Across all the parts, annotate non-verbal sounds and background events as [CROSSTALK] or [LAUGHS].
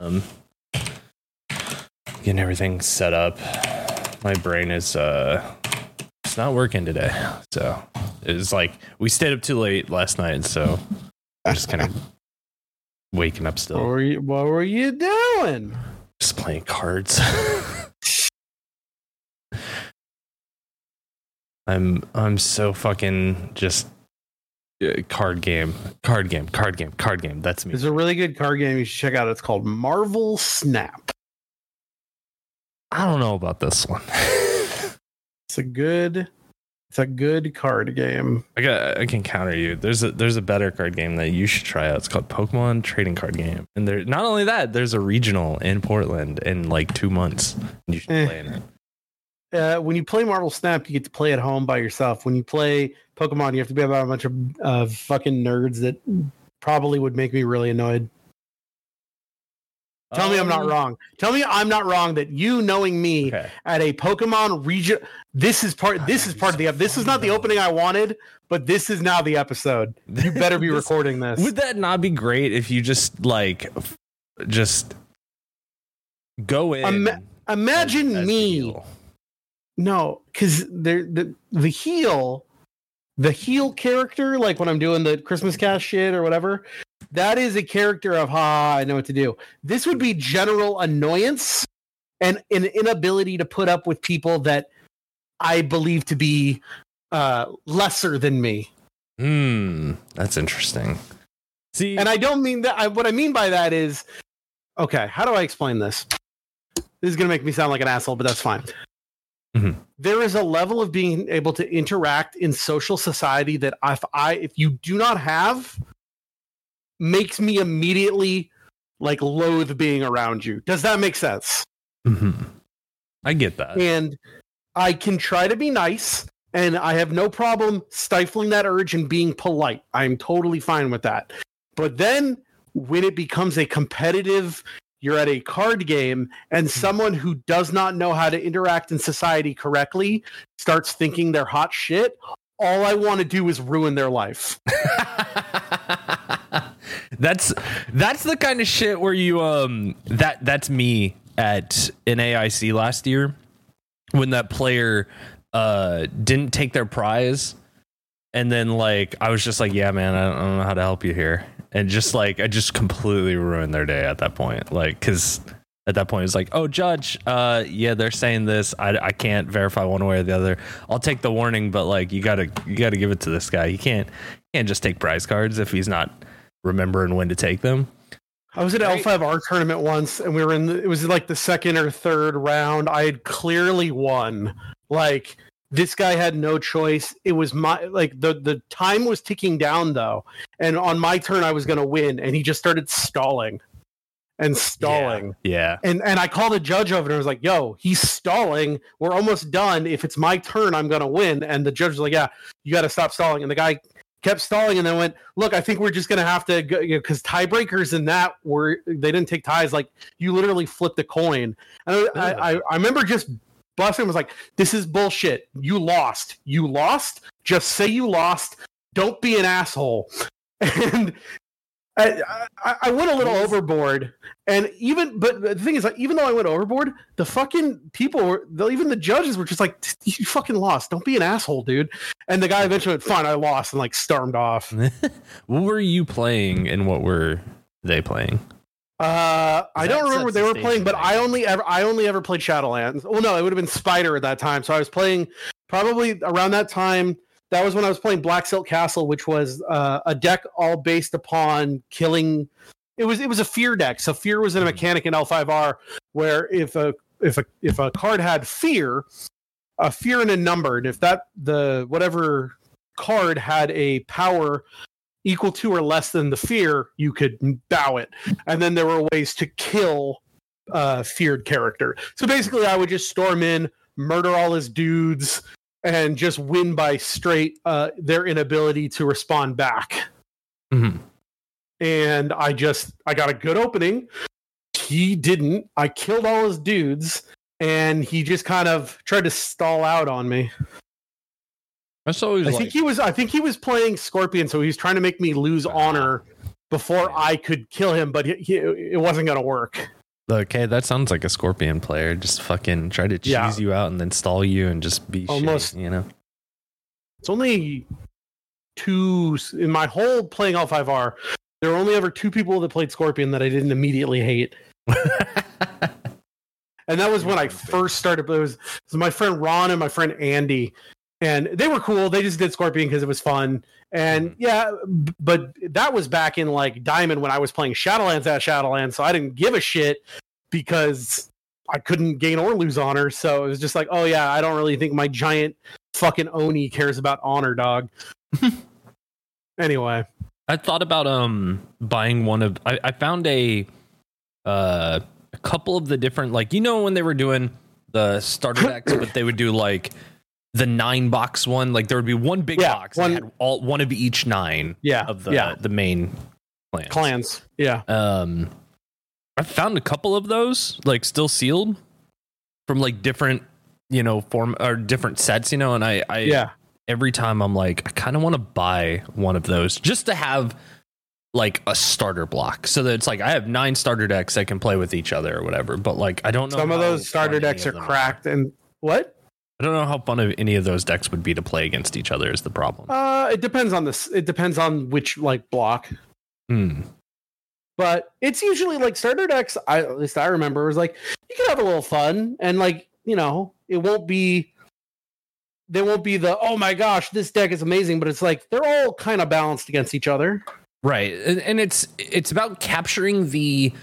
Um, getting everything set up. My brain is uh, it's not working today. So it's like we stayed up too late last night, so I'm just kind of waking up What still, were you, what were you doing? just playing cards. [LAUGHS] I'm I'm so fucking just card game, card game, card game, card game. That's me. It's a really good card game you should check out. It's called Marvel Snap. I don't know about this one. [LAUGHS] It's a good it's a good card game. I got I can counter you. There's a there's a better card game that you should try out. It's called Pokemon Trading Card Game. And there not only that, there's a regional in Portland in like two months. And you should Eh. play in it. Uh, when you play Marvel Snap, you get to play at home by yourself. When you play Pokemon, you have to be about a bunch of uh, fucking nerds that probably would make me really annoyed. Tell me I'm not Um, wrong. Tell me I'm not wrong that you knowing me Okay. at a Pokemon region. This is part. God, This is part of the. so This is not the opening I wanted, but this is now the episode. You [LAUGHS] better be This- recording this. Would that not be great if you just like just go in? Ima- Imagine as- as me. No, because the the heel, the heel character, like when I'm doing the Christmas cast shit or whatever, that is a character of ha, I know what to do. This would be general annoyance and an inability to put up with people that I believe to be uh, lesser than me. Hmm, that's interesting. See, And I don't mean that. I, what I mean by that is, okay, how do I explain this? This is going to make me sound like an asshole, but that's fine. Mhm. There is a level of being able to interact in social society that if I, if you do not have, makes me immediately like loathe being around you. Does that make sense? Mm-hmm. I get that. and I can try to be nice and I have no problem stifling that urge and being polite. I'm totally fine with that. But then when it becomes a competitive you're at a card game and someone who does not know how to interact in society correctly starts thinking they're hot shit, all I want to do is ruin their life. [LAUGHS] that's that's the kind of shit where you um that that's me at an AIC last year when that player uh didn't take their prize and then like I was just like yeah man I don't, I don't know how to help you here and just like I just completely ruined their day at that point like cuz at that point it's like oh judge uh yeah they're saying this I, I can't verify one way or the other I'll take the warning but like you got to you got to give it to this guy he can't he can't just take prize cards if he's not remembering when to take them. I was at L5R tournament once, and we were in. The, it was like the second or third round. I had clearly won. Like this guy had no choice. It was my like the the time was ticking down though, and on my turn I was going to win, and he just started stalling and stalling. Yeah. And and I called a judge over and I was like, "Yo, he's stalling. We're almost done. If it's my turn, I'm gonna win." And the judge was like, "Yeah, you got to stop stalling." And the guy kept stalling and then went, "Look, I think we're just gonna have to go because tiebreakers in that were they didn't take ties. Like you literally flipped a coin." And I, I, I remember just busting was like, "This is bullshit. You lost. You lost. Just say you lost. Don't be an asshole." [LAUGHS] And I, I, I went a little overboard, and even but the thing is, like, even though I went overboard, the fucking people were, the, even the judges were just like, "You fucking lost. Don't be an asshole, dude." And the guy eventually went, "Fine, I lost," and like stormed off. [LAUGHS] what were you playing and what were they playing? Uh, I don't remember what they the were playing, but. I only ever I only ever played Shadowlands. Well, no, it would have been Spider at that time. So I was playing probably around that time. That was when I was playing Black Silk Castle, which was uh, a deck all based upon killing. It was it was a fear deck. So fear was in a Mhm. mechanic in L5R where if a if a if a card had fear, a fear and a number, and if that the whatever card had a power equal to or less than the fear, you could bow it. And then there were ways to kill uh feared character. So basically I would just storm in, murder all his dudes, and just win by straight uh their inability to respond back. Mhm. And I just I got a good opening. He didn't. I killed all his dudes, and he just kind of tried to stall out on me. That's always I like, think he was. I think he was playing Scorpion, so he was trying to make me lose Ah. honor before I could kill him, but he, he, it wasn't going to work. Okay, that sounds like a Scorpion player. Just fucking try to cheese Yeah. you out and then stall you and just be Almost- shitty, you know. It's only two in my whole playing L5R. There were only ever two people that played Scorpion that I didn't immediately hate. [LAUGHS] And that was when I first started. It was, it was my friend Ron and my friend Andy, and they were cool. They just did Scorpion because it was fun. And Mhm. yeah, b- but that was back in like Diamond when I was playing Shadowlands at Shadowlands, so I didn't give a shit because I couldn't gain or lose honor. So it was just like, oh yeah, I don't really think my giant fucking Oni cares about honor, dog. [LAUGHS] anyway, I thought about um buying one of I, I found a uh a couple of the different like you know when they were doing the starter [COUGHS] decks, but they would do like the nine box one. Like there would be one big Yeah, box that one- had all one of each nine yeah, of the yeah, the main clans. clans, yeah. Um I found a couple of those, like still sealed from like different, you know, form or different sets, you know, and I I Yeah, every time I'm like, I kind of want to buy one of those just to have like a starter block so that it's like I have nine starter decks I can play with each other or whatever. But like, I don't know. some of those starter decks are cracked. And what? I don't know how fun of any of those decks would be to play against each other is the problem. Uh, it depends on this. It depends on which like block. Hmm. But it's usually like starter decks. I at least I remember was like you can have a little fun and like you know it won't be. They won't be the oh my gosh this deck is amazing, but it's like they're all kind of balanced against each other. Right, and, and it's it's about capturing the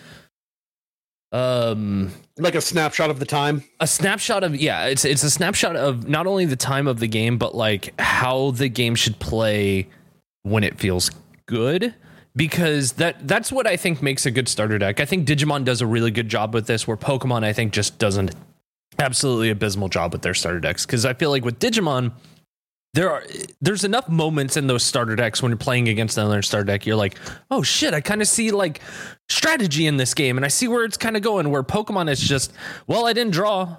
um Like a snapshot of the time. a snapshot of yeah it's it's a snapshot of not only the time of the game but like how the game should play when it feels good. Because that that's what i think makes a good starter deck. I think digimon does a really good job with this where pokemon i think just doesn't absolutely abysmal job with their starter decks. Because i feel like with digimon there are there's enough moments in those starter decks when you're playing against another starter deck you're like oh shit i kind of see like strategy in this game and i see where it's kind of going where pokemon is just well i didn't draw.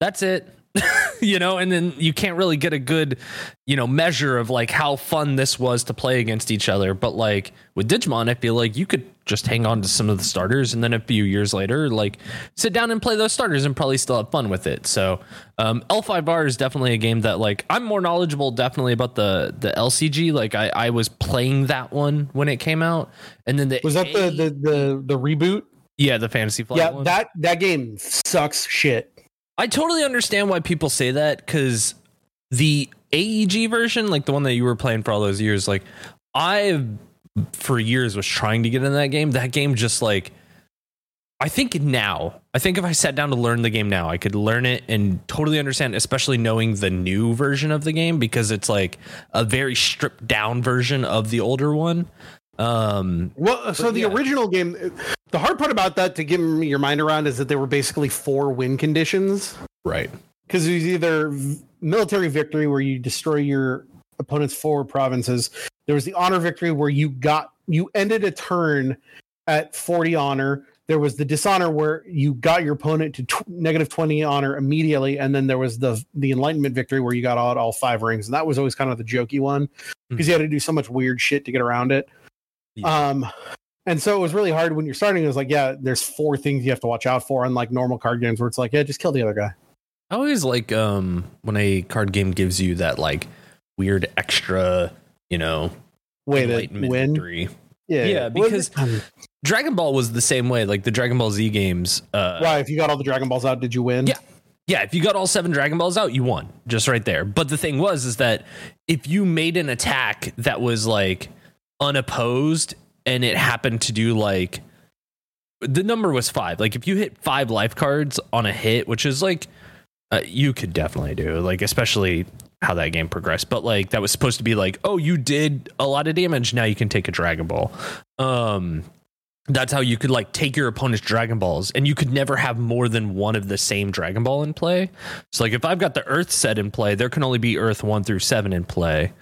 That's it. [LAUGHS] You know and then you can't really get a good you know measure of like how fun this was to play against each other but like with digimon i feel like you could just hang on to some of the starters and then a few years later like sit down and play those starters and probably still have fun with it so um, l5r is definitely a game that like i'm more knowledgeable definitely about the the lcg like i i was playing that one when it came out and then the Was that the A- the the, the reboot? yeah the fantasy flight yeah, one. that that game sucks shit. I totally understand why people say that because the AEG version, like the one that you were playing for all those years, like I for years was trying to get in that game. That game just like I think now, I think if I sat down to learn the game now, I could learn it and totally understand, especially knowing the new version of the game because it's like a very stripped down version of the older one. Um, Well, so the yeah. original game, the hard part about that to get your mind around is that they were basically four win conditions. right. because it was either military victory where you destroy your opponent's forward provinces. There was the honor victory where you got you ended a turn at 40 honor. There was the dishonor where you got your opponent to tw- negative 20 honor immediately, and then there was the the enlightenment victory where you got all, all five rings, and that was always kind of the jokey one because you had to do so much weird shit to get around it. Yeah. Um, and so it was really hard when you're starting. It was like, yeah, there's four things you have to watch out for, unlike normal card games where it's like, yeah, just kill the other guy. I always like um when a card game gives you that like weird extra, you know, Way to enlightenment win. victory. Yeah, Yeah, because- Dragon Ball was the same way. Like the Dragon Ball Z games. Uh, why? If you got all the Dragon Balls out, did you win? Yeah. Yeah, if you got all seven Dragon Balls out, you won just right there. But the thing was, is that if you made an attack that was like unopposed and it happened to do like the number was five. Like if you hit five life cards on a hit, which is like uh, you could definitely do, like especially how that game progressed. But like that was supposed to be like, oh, you did a lot of damage. Now you can take a Dragon Ball. Um, that's how you could like take your opponent's Dragon Balls, and you could never have more than one of the same Dragon Ball in play. So like if I've got the Earth set in play, there can only be Earth one through seven in play,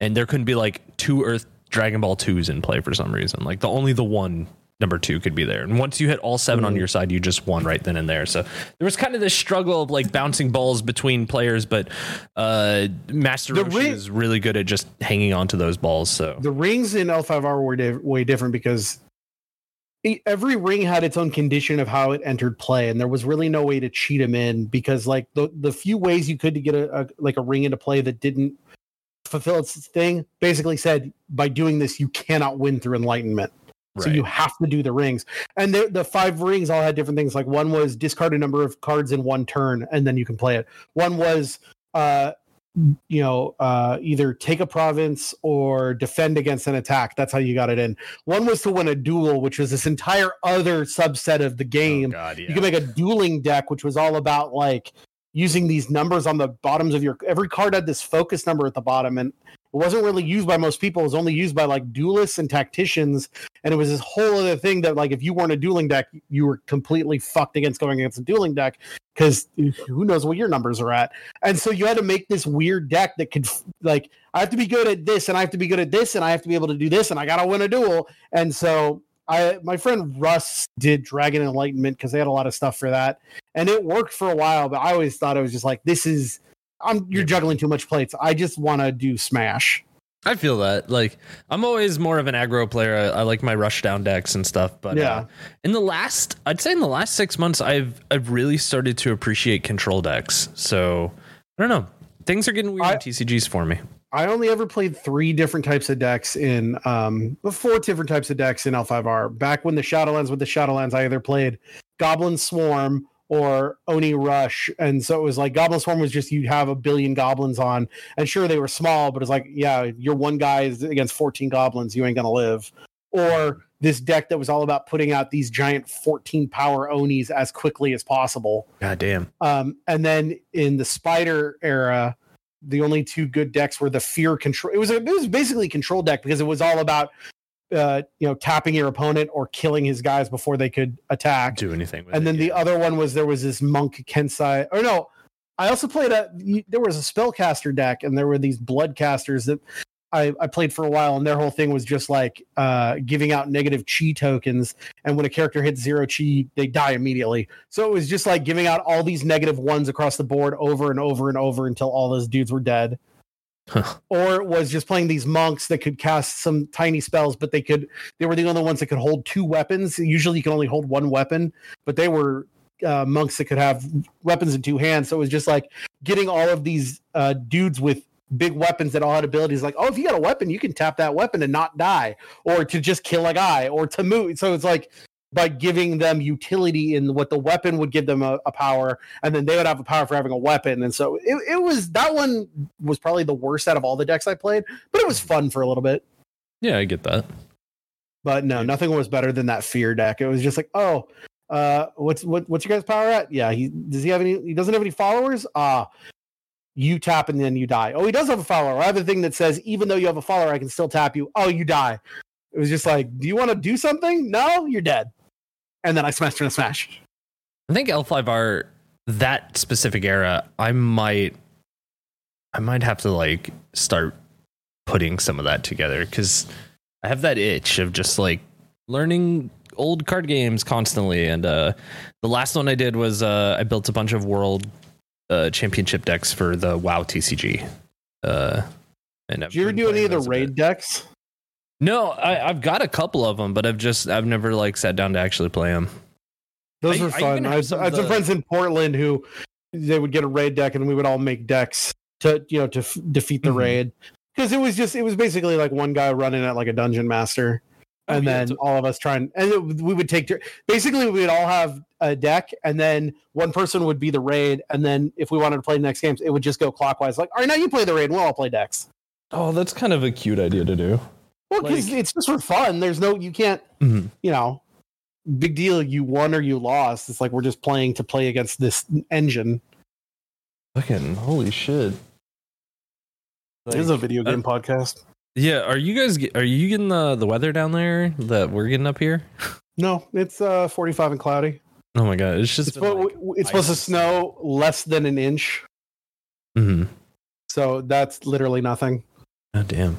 and there couldn't be like two Earth Dragon Ball twos in play for some reason. Like the only the one number two could be there. And once you hit all 7 on Mhm. your side, you just won right then and there. So there was kind of this struggle of like bouncing balls between players, but uh, Master The Roshi ring- is really good at just hanging on to those balls. So The rings in L5R were di- way different because every ring had its own condition of how it entered play, and there was really no way to cheat them in because like the the few ways you could to get a, a like a ring into play that didn't fulfill its thing basically said by doing this you cannot win through enlightenment. So you have to do the rings. And the, the five rings all had different things. Like one was discard a number of cards in one turn and then you can play it. One was uh you know, uh either take a province or defend against an attack. That's how you got it in. One was to win a duel, which was this entire other subset of the Oh, game. God, yeah. You can make a dueling deck, which was all about like using these numbers on the bottoms of your every card had this focus number at the bottom and it wasn't really used by most people. It was only used by like duelists and tacticians. And it was this whole other thing that like if you weren't a dueling deck, you were completely fucked against going against a dueling deck because who knows what your numbers are at. And so you had to make this weird deck that could like I have to be good at this and I have to be good at this and I have to be able to do this and I gotta win a duel. And so I my friend Russ did Dragon Enlightenment because they had a lot of stuff for that. And it worked for a while, but I always thought it was just like this is I'm you're juggling too much plates. I just want to do smash. I feel that. Like I'm always more of an aggro player. I, I like my rush down decks and stuff. But Yeah. uh, in the last, I'd say in the last six months, I've I've really started to appreciate control decks. So I don't know. Things are getting weird I- in TCGs for me. I only ever played three different types of decks in um four different types of decks in L5R. Back when the Shadowlands with the Shadowlands, I either played Goblin Swarm or Oni Rush. And so it was like Goblin Swarm was just you'd have a billion goblins on. And sure they were small, but it's like, yeah, you're one guy is against 14 goblins, you ain't gonna live. Or this deck that was all about putting out these giant 14 power Onis as quickly as possible. God damn. Um, and then in the spider era, the only two good decks were the fear control. It was a, it was basically control deck because it was all about uh, you know tapping your opponent or killing his guys before they could attack. Do anything with And it, then the other one was there was this monk Kensai. Or no, I also played a. There was a spellcaster deck, and there were these bloodcasters that I, I played for a while, and their whole thing was just like uh, giving out negative chi tokens. And when a character hits zero chi, they die immediately. So it was just like giving out all these negative ones across the board over and over and over until all those dudes were dead. Huh. Or was just playing these monks that could cast some tiny spells, but they could they were the only ones that could hold two weapons. Usually you can only hold one weapon, but they were uh, monks that could have weapons in two hands. So it was just like getting all of these uh, dudes with big weapons that all had abilities like, oh, if you got a weapon, you can tap that weapon and not die, or to just kill a guy, or to move. So it's like by giving them utility in what the weapon would give them a, a power, and then they would have a power for having a weapon. And so it, it was that one was probably the worst out of all the decks I played, but it was fun for a little bit. yeah, I get that. But no, nothing was better than that fear deck. It was just like, oh, uh, what's what, what's your guys' power at? Yeah, he does he have any? He doesn't have any followers. Ah, you tap and then you die. Oh, he does have a follower. I have a thing that says even though you have a follower, I can still tap you. Oh, you die. It was just like, do you want to do something? No, you're dead. And then I smashed in a smash. I think L5R that specific era, I might I might have to like start putting some of that together cuz I have that itch of just like learning old card games constantly and uh the last one I did was uh I built a bunch of world uh championship decks for the WoW TCG. Uh and I've Did you ever been do any of the those a bit. raid decks? No, I, I've got a couple of them, but I've just I've never like sat down to actually play them. Those I- were fun. even I, have had some I had some the- friends in Portland who they would get a raid deck, and we would all make decks to you know to f- defeat the Mhm. raid because it was just it was basically like one guy running at like a dungeon master, Oh, and yeah, then it's- all of us trying and it, we would take basically we would all have a deck, and then one person would be the raid, and then if we wanted to play the next games, it would just go clockwise. Like, all right, now you play the raid, and we'll all play decks. Oh, that's kind of a cute idea to do. Well, because Like- it's just for fun. There's no you can't Mhm. you know, big deal. You won or you lost. It's like we're just playing to play against this engine. Fucking holy shit. it is a Like, video uh, game podcast. Yeah, are you guys are you getting the the weather down there that we're getting up here? No, it's uh 45 and cloudy. Oh my god, it's just It's, supposed- it's supposed to snow less than an inch, Mhm. so that's literally nothing. God damn.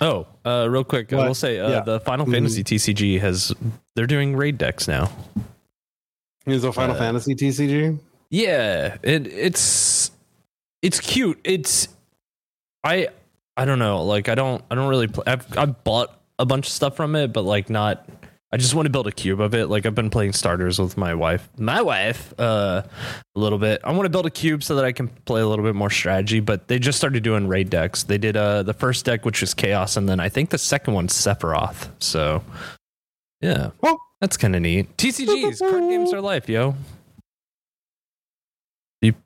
Oh, uh, real quick, I will say uh, Yeah. the Final. Fantasy TCG has they're doing raid decks now. Is a Final Uh, Fantasy TCG? Yeah, it, it's it's cute. It's I I don't know. Like I don't I don't really play. I've I've bought a bunch of stuff from it, but like not. I just want to build a cube of it. Like I've been playing starters with my wife, my wife, uh, a little bit. I want to build a cube so that I can play a little bit more strategy. But they just started doing raid decks. They did uh the first deck, which was chaos, and then I think the second one's Sephiroth. So yeah, Well- that's kind of neat. TCGs, card games are life, yo.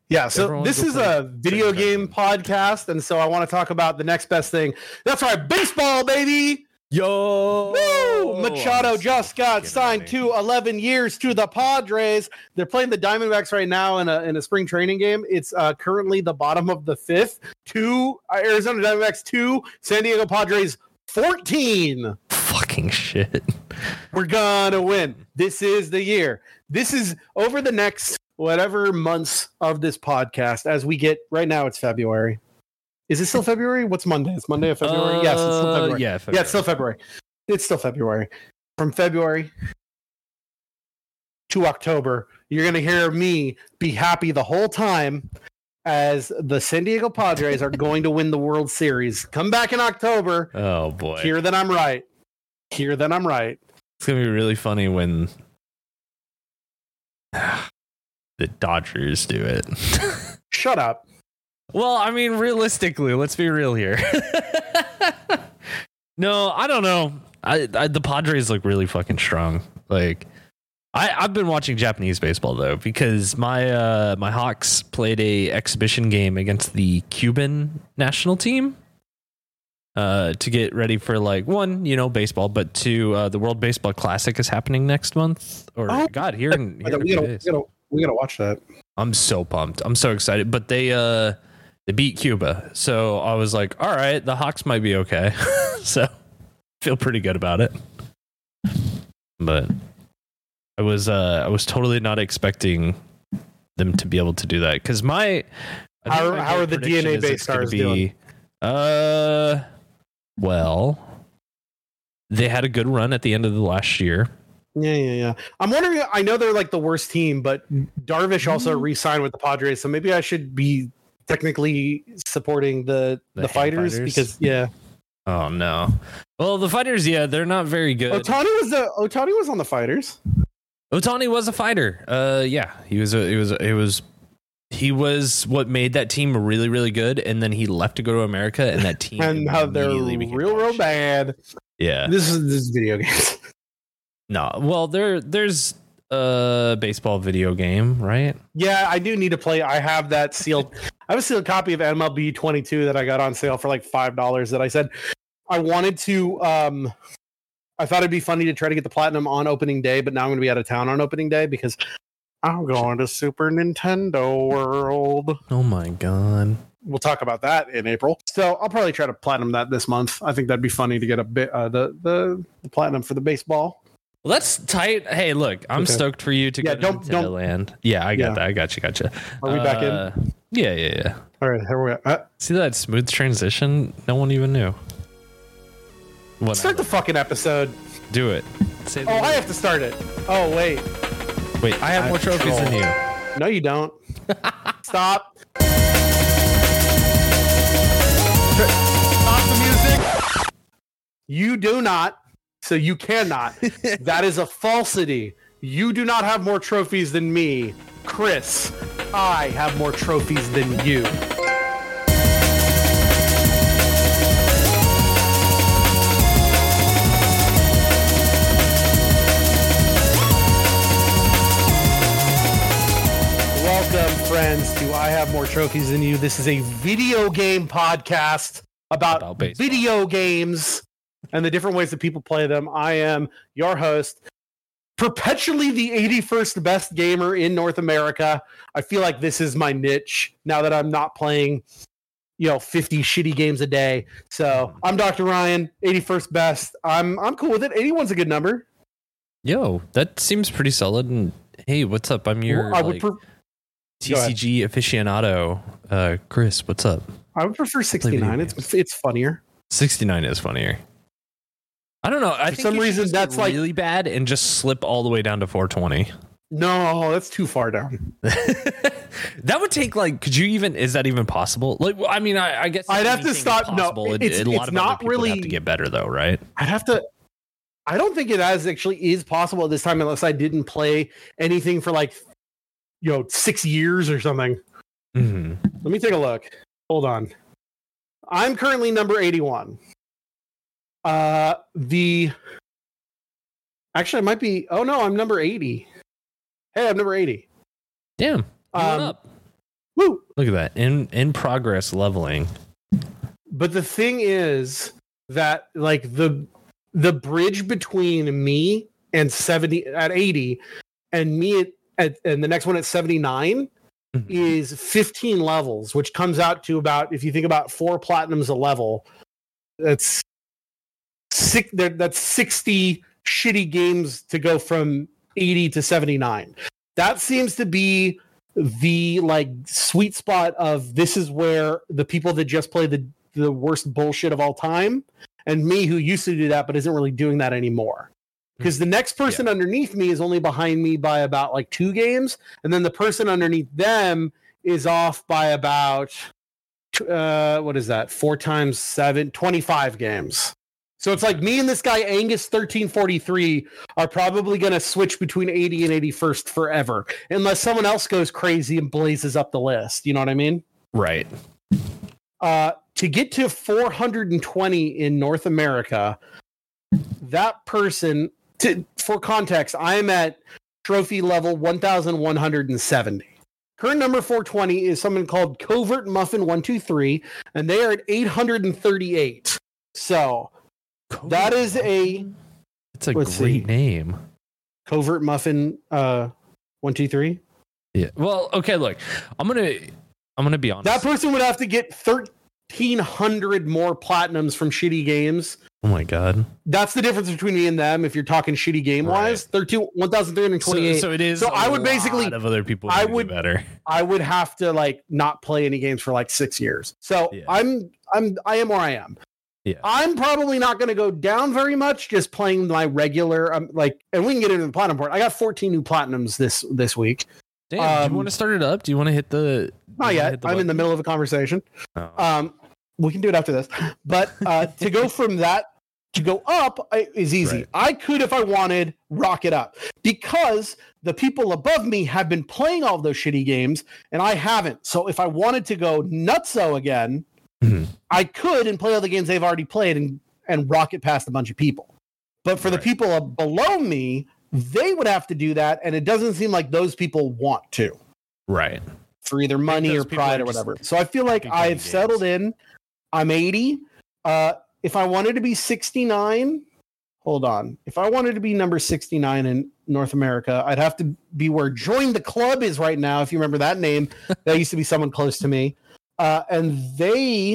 Yeah, so this this is play a video game podcast, and so I want to talk about the next best thing. That's right, baseball, baby! Yo, Woo! Machado just got signed to 11 years to the Padres. They're playing the Diamondbacks right now in a in a spring training game. It's uh, currently the bottom of the fifth. Two uh, Arizona Diamondbacks, two San Diego Padres, 14. fucking shit. [LAUGHS] We're gonna win. This is the year. This is over the next whatever months of this podcast as we get right now. It's February. Is it still February? What's Monday? It's Monday of February. yes, it's still Uh, February. Yeah, Yeah, it's still February. It's still February. From February to October, you're going to hear me be happy the whole time as the San Diego Padres are going to win the World Series. Come back in October. Oh boy, Hear that I'm right. Hear that I'm right. it's gonna be really funny when [SIGHS] the Dodgers do it. [LAUGHS] Shut up. Well, I mean, realistically, let's be real here. [LAUGHS] no, I don't know. I, I the Padres look really fucking strong. Like. I, I've been watching Japanese baseball though because my uh, my Hawks played a exhibition game against the Cuban national team uh, to get ready for like one, you know, baseball, but two, uh, the World Baseball Classic is happening next month. Or Oh, God, here in, here in a gotta, we, gotta, we, gotta, we gotta watch that. I'm so pumped. I'm so excited. But they uh they beat Cuba, so I was like, all right, the Hawks might be okay. [LAUGHS] so feel pretty good about it. But I was uh I was totally not expecting them to be able to do that because my How- my how are the DeNA-based it's gonna stars doing? Uh, well, they had a good run at the end of the last year. Yeah, yeah, yeah. I'm wondering. I know they're like the worst team, but Darvish also Mm. re-signed with the Padres, so maybe I should be technically supporting the The the, fighters, Fighters? because yeah, Oh no. Well, the fighters, yeah, they're not very good. Otani was the Otani was on the fighters. Otani was a fighter. Uh, yeah, he was. A, he was. A, he was. He was what made that team really, really good, and then he left to go to America, and that team [LAUGHS] and how they're real, real bad. Yeah. This is this is video games. [LAUGHS] No. Well, there, there's a baseball video game, right? yeah, I do need to play. I have that sealed. [LAUGHS] I have a sealed copy of MLB 22 that I got on sale for like five dollars. That I said I wanted to. um I thought it'd be funny to try to get the platinum on opening day, but now I'm going to be out of town on opening day because I'm going to Super Nintendo World. Oh my god. We'll talk about that in April. So I'll probably try to platinum that this month. I think that'd be funny to get a bit uh, the, the the platinum for the baseball. Well, that's tight. Hey, look, I'm Okay. stoked for you to Yeah, go to don't- Nintendo don't- Land. Yeah, I got Yeah. that. I got you. Gotcha. Are we back in? Uh, Yeah, yeah, yeah. All right, here we go. Uh, See that smooth transition? No one even knew. What? start the fucking episode. Do it. Oh, I have to start it. Oh wait, Wait, I have I more trophies than you. no, you don't. [LAUGHS] Stop. Stop the music. You do not. So you cannot. that is a falsity. You do not have more trophies than me, Chris. I have more trophies than you. Welcome, friends, to I Have More Trophies Than You. This is a video game podcast about, About video games and the different ways that people play them. I am your host, perpetually the 81st best gamer in North America. I feel like this is my niche now that I'm not playing, you know, 50 shitty games a day. So I'm Dr. Ryan, 81st best. I'm I'm cool with it. 81's a good number. Yo, that seems pretty solid. And hey, what's up? I'm your I would like, pre- TCG aficionado. Uh, Chris, what's up? I would prefer 69. It's it's funnier. 69 is funnier. I don't know. I For think some reason, that's like- really bad and just slip all the way down to 420. No, that's too far down. [LAUGHS] that would take like. Could you even? Is that even possible? Like, I mean, I, I guess I'd have to stop- no. It- it's- a lot it's of not really have to get better though, right? I'd have to. I don't think it as actually is possible at this time unless I didn't play anything for like, you know, six years or something. Mm-hmm. Let me take a look. Hold on. I'm currently number 81. Uh the actually I might be oh no, I'm number 80. Hey, I'm number 80. Damn. Um, up. Woo! Look at that. In in progress leveling. But the thing is that like the the bridge between me and 70 at 80 and me at, at and the next one at 79 Mhm. is 15 levels, which comes out to about if you think about four platinums a level, that's six. That's 60 shitty games to go from 80 to 79. That seems to be the like sweet spot of this is where the people that just play the the worst bullshit of all time and me who used to do that but isn't really doing that anymore because the next person underneath me is only behind me by about like two games and then the person underneath them is off by about uh what is that four times seven 25 games so it's like me and this guy angus 1343 are probably going to switch between 80 and 81st forever unless someone else goes crazy and blazes up the list you know what i mean Right. uh, to get to 420 in North America, that person, to, for context, I'm at trophy level 1170. Current number 420 is someone called Covert Muffin 123, and they are at 838. So that is a It's a great see. name. Covert Muffin uh, 123. Yeah. Well, okay, look. I'm going to I'm going to be honest. That person would have to get 1,300 more platinums from shitty games oh my god. That's the difference between me and them. If you're talking shitty game wise, Right. 13 So, 1,328. so it is So a I would basically- lot of other people I who do would- better. I would have to like not play any games for like six years. So Yeah. I'm I'm I am where I am. Yeah. I'm probably not going to go down very much. Just playing my regular, um, like, and we can get into the platinum part. I got 14 new platinums this this week. Damn, do Um, you want to start it up? Do you want to hit the Not yet. I'm in the middle of a conversation. Oh. Um, we can do it after this. But uh, to go [LAUGHS] from that to go up is easy. Right. I could, if I wanted, rock it up because the people above me have been playing all those shitty games and I haven't. So if I wanted to go nutso again, Mhm. I could and play all the games they've already played and and rocket past a bunch of people. But for the people below me, they would have to do that, and it doesn't seem like those people want to right. for either money or pride or whatever. So I feel like I've settled in. I'm 80. Uh, if I wanted to be 69, hold on. If I wanted to be number 69 in North America, I'd have to be where Join the Club is right now. If you remember that name, that used to be someone close to me. Uh, and they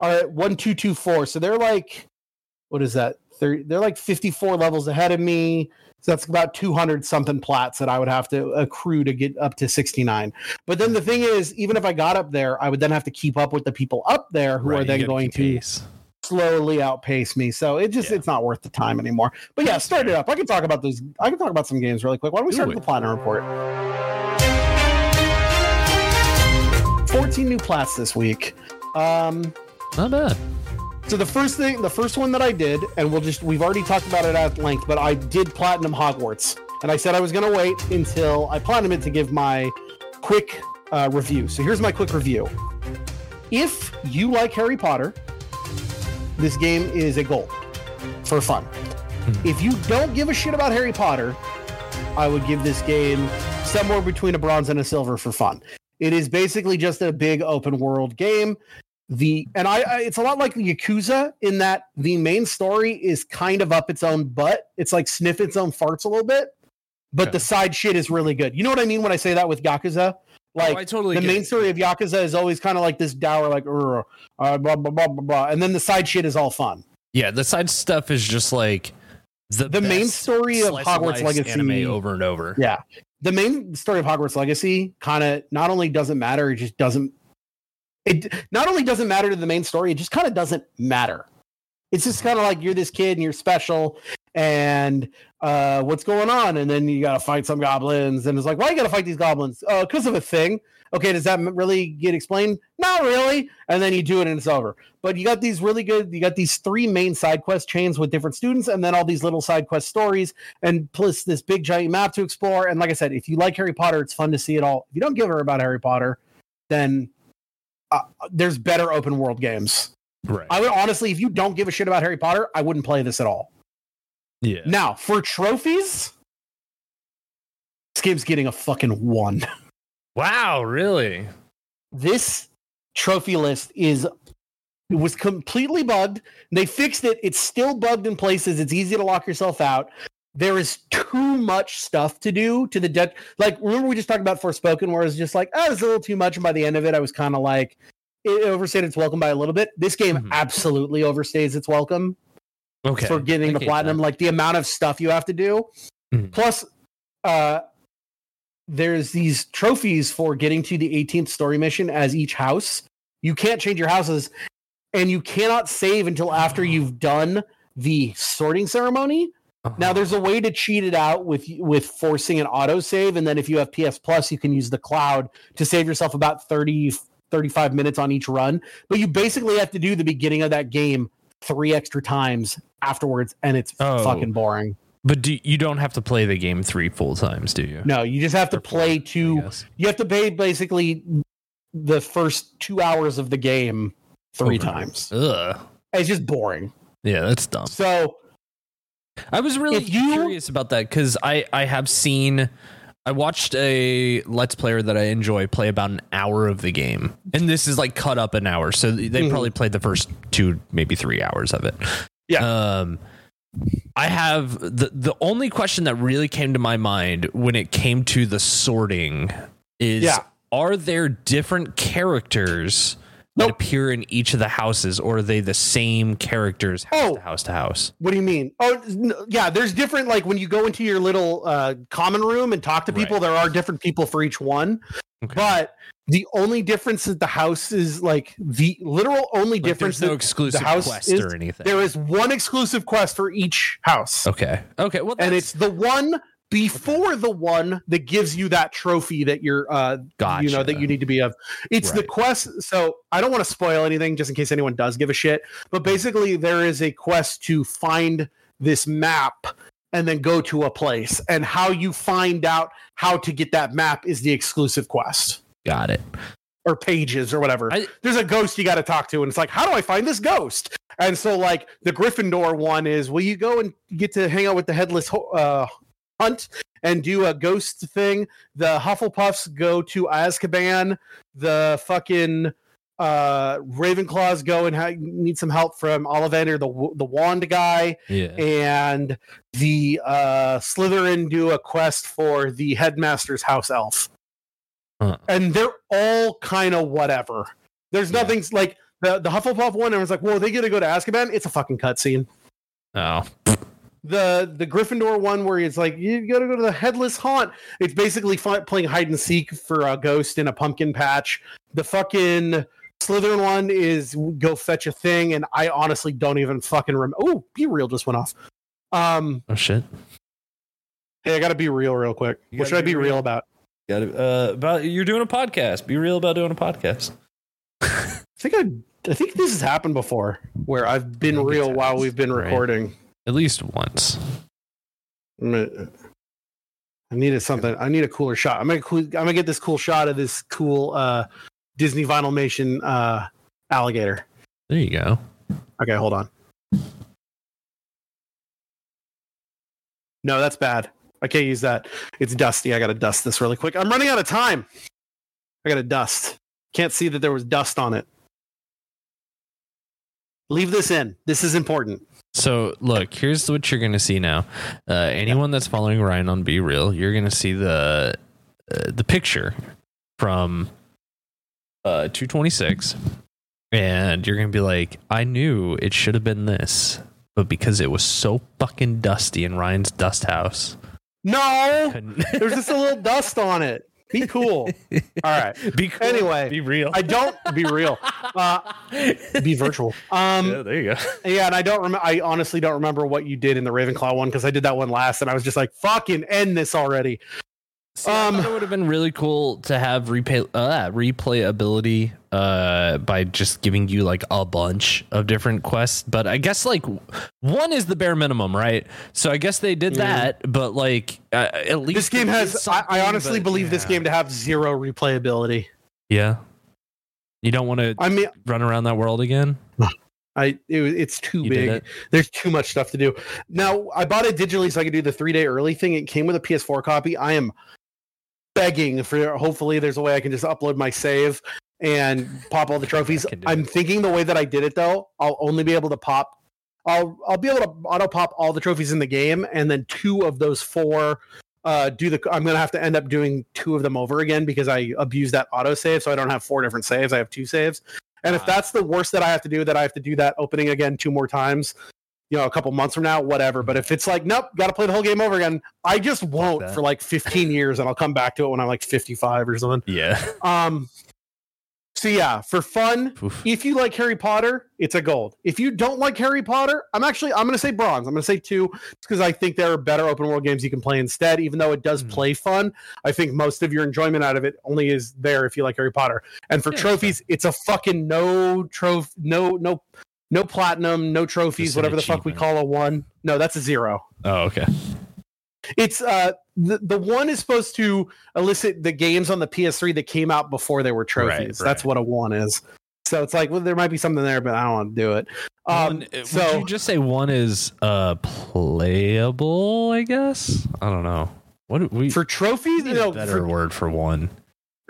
are at 1224. So they're like, what is that? They're, they're like 54 levels ahead of me. So that's about 200 something plats that I would have to accrue to get up to 69. But then the thing is, even if I got up there, I would then have to keep up with the people up there who Right, are then going to pace. slowly outpace me. So it just Yeah. it's not worth the time anymore. But yeah, start it up. I can talk about those. I can talk about some games really quick. Why don't we Do start with the platinum report? 14 new plats this week. Um, Not bad. so the first thing, the first one that I did, and we'll just we've already talked about it at length, but I did platinum Hogwarts, and I said I was going to wait until I platinum it to give my quick uh, review. So here's my quick review. If you like Harry Potter, this game is a goal for fun. If you don't give a shit about Harry Potter, I would give this game somewhere between a bronze and a silver for fun. It is basically just a big open world game. The and I, I it's a lot like the Yakuza in that the main story is kind of up its own butt. It's like sniff its own farts a little bit, but Okay. the side shit is really good. You know what I mean when I say that with Yakuza? Like oh, totally the main it. story of Yakuza is always kind of like this dour, like uh, blah, blah blah blah blah, and then the side shit is all fun. Yeah, the side stuff is just like the, The main story of Hogwarts Legacy- anime over and over. Yeah. The main story of Hogwarts Legacy kind of not only doesn't matter, it just doesn't. It not only doesn't matter to the main story, it just kind of doesn't matter. It's just kind of like you're this kid and you're special, and uh, what's going on? And then you got to fight some goblins, and it's like, why you got to fight these goblins? Uh, because of a thing. Okay, does that really get explained? Not really. And then you do it and it's over. But you got these really good. You got these three main side quest chains with different students, and then all these little side quest stories, and plus this big giant map to explore. And like I said, if you like Harry Potter, it's fun to see it all. If you don't give her about Harry Potter, then uh, there's better open world games. Right. I would honestly, if you don't give a shit about Harry Potter, I wouldn't play this at all. Yeah. Now, for trophies, this game's getting a fucking one. [LAUGHS] Wow. Really? This trophy list is it was completely bugged. They fixed it. It's still bugged in places. It's easy to lock yourself out. There is too much stuff to do to the debt. Like, remember we just talked about Forspoken, where it's just like, oh, it's a little too much. And by the end of it, I was kind of like, it overstayed its welcome by a little bit. This game Mhm. absolutely overstays its welcome. Okay. for getting the platinum that. like the amount of stuff you have to do Mhm. plus uh there's these trophies for getting to the 18th story mission as each house you can't change your houses and you cannot save until after [SIGHS] you've done the sorting ceremony Uh-huh. now there's a way to cheat it out with with forcing an auto save and then if you have ps plus you can use the cloud to save yourself about 30 35 minutes on each run but you basically have to do the beginning of that game three extra times afterwards and it's Oh. fucking boring But do, you don't have to play the game three full times, do you? no you just have to Or play I two you have to pay basically the first two hours of the game three Over. times Ugh. it's just boring Yeah, that's dumb. so I was really you- curious about that because I I have seen I watched a let's player that I enjoy play about an hour of the game, and this is like cut up an hour, so they Mhm. probably played the first two maybe three hours of it. Yeah. Um, I have the the only question that really came to my mind when it came to the sorting is Yeah. are there different characters that appear in each of the houses, or are they the same characters house Oh. to house to house? What do you mean? Oh, yeah. There's different. Like when you go into your little uh, common room and talk to people, Right. there are different people for each one. Okay. But the only difference is the house is like the literal only Like, difference. there's no that exclusive house quest is- or anything. there is one exclusive quest for each house, Okay. Okay. Well, and it's the one before the one that gives you that trophy that you're, uh, you know, that you need to be of. It's the quest. So I don't want to spoil anything, just in case anyone does give a shit. But basically, there is a quest to find this map and then go to a place. And how you find out how to get that map is the exclusive quest got it. or pages or whatever. I- There's a ghost you got to talk to, and it's like, how do I find this ghost? And so, like, the Gryffindor one is, will you go and get to hang out with the headless ho- uh, hunt and do a ghost thing? The Hufflepuffs go to Azkaban. The fucking uh, Ravenclaws go and ha- need some help from Ollivander, the the wand guy, Yeah. and the uh, Slytherin do a quest for the headmaster's house elf Huh. and they're all kind of whatever. There's Yeah. nothing like the the Hufflepuff one. I was like, "Well, are they gonna go to Azkaban?" It's a fucking cutscene. Oh. The the Gryffindor one where it's like you gotta go to the headless hunt. It's basically fi- playing hide and seek for a ghost in a pumpkin patch. The fucking Slytherin one is go fetch a thing, and I honestly don't even fucking remember. Oh, be real just went off. Um, Oh shit. hey, I gotta be real, real quick. You What gotta should I be be real real. about? Got it. Uh, about you're doing a podcast. Be real about doing a podcast. [LAUGHS] I think I, I think this has happened before where I've been real while we've been right? At least once. Gonna- needed something. I need a cooler shot. I'm gonna I'm gonna get this cool shot of this cool uh, Disney Vinylmation uh, alligator. There you go. Okay, hold on. No, that's bad. I can't use that. It's dusty. I gotta dust this really quick. I'm running out of time. I gotta dust. Can't see that there was dust on it. Leave this in. This is important. So look, here's what you're gonna see now. Uh, anyone that's following Ryan on BeReal, you're gonna see the uh, the picture from uh 226, and you're gonna be like, I knew it should have been this, but because it was so fucking dusty in Ryan's dust house, No, [LAUGHS] there's just a little dust on it. Be cool. [LAUGHS] All right. Be cool. Anyway, be real. I don't be real. [LAUGHS] Uh, be virtual. Um, yeah, there you go. [LAUGHS] Yeah, and I don't remember. I honestly don't remember what you did in the Ravenclaw one because I did that one last, and I was just like, "Fucking end this already." See, Um, it would have been really cool to have replay uh, replayability uh, by just giving you like a bunch of different quests. But I guess like one is the bare minimum, right? So I guess they did that. But like uh, at least This game has. I, I honestly but believe this game to have zero replayability. Yeah, you don't want to I mean, run around that world again. I it, it's too You big. it? There's too much stuff to do. Now I bought it digitally so I could do the three day early thing. It came with a PS4 copy. I am begging for. Hopefully, there's a way I can just upload my save and pop all the [LAUGHS] trophies. I'm it. thinking the way that I did it though, I'll only be able to pop. I'll I'll be able to auto pop all the trophies in the game, and then two of those four. Uh, do the I'm gonna have to end up doing two of them over again because I abuse that auto save, so I don't have four different saves. I have two saves. And if Ah. that's the worst that I have to do, that I have to do that opening again two more times, you know, a couple months from now, whatever. But if it's like, nope, got to play the whole game over again, I just won't for like 15 years, and I'll come back to it when I'm like 55 or something. Yeah. Um, so yeah, for fun, Oof. if you like Harry Potter, it's a gold. If you don't like Harry Potter, I'm actually I'm going to say bronze. I'm going to say two because I think there are better open world games you can play instead. Even though it does Hmm. play fun, I think most of your enjoyment out of it only is there if you like Harry Potter. And for Yeah, trophies, it's a fucking no trophy, no no no platinum, no trophies, whatever the fuck we call a one. No, that's a zero. Oh, okay. It's uh the, the one is supposed to elicit the games on the PS3 that came out before they were trophies. Right, That's what a one is. So it's like, well, there might be something there, but I don't want to do it. Um, One- would so you just say one is uh playable? I guess I don't know. What do we for trophies, you know, a better for, word for one?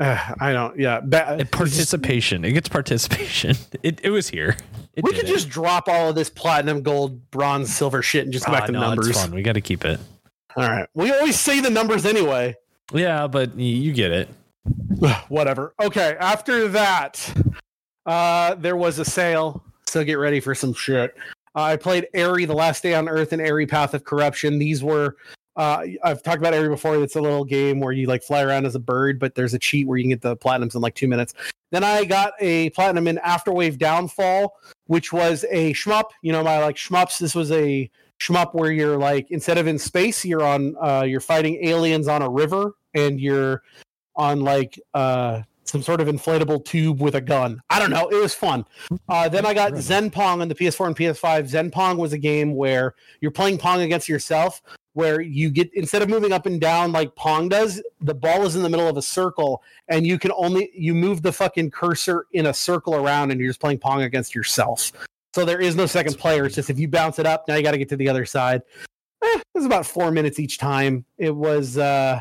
Uh, [SIGHS] I don't. Yeah, ba- It, participation. It gets participation. [LAUGHS] It it was here. It we did could it. just drop all of this platinum, gold, bronze, silver shit and just go Ah, back to no, numbers. It's fun. We got to keep it. All right, we always say the numbers anyway. Yeah, but you get it. [SIGHS] Whatever. Okay, after that, uh, there was a sale. So get ready for some shit. Uh, I played Aery, The Last Day on Earth, and Aery Path of Corruption. These were, uh, I've talked about Aery before. It's a little game where you like fly around as a bird, but there's a cheat where you can get the platinums in like two minutes. Then I got a platinum in Afterwave Downfall, which was a shmup. You know, my like shmups. This was a shmup where you're like instead of in space, you're on, uh, you're fighting aliens on a river, and you're on like uh some sort of inflatable tube with a gun. I don't know. It was fun. Uh, then I got. Zen Pong on the PS4 and PS5. Zen Pong was a game where you're playing Pong against yourself, where you get instead of moving up and down like Pong does, the ball is in the middle of a circle, and you can only you move the fucking cursor in a circle around, and you're just playing Pong against yourself. So there is no second player. It's just if you bounce it up, now you got to get to the other side. Eh, it was about four minutes each time. It was. uh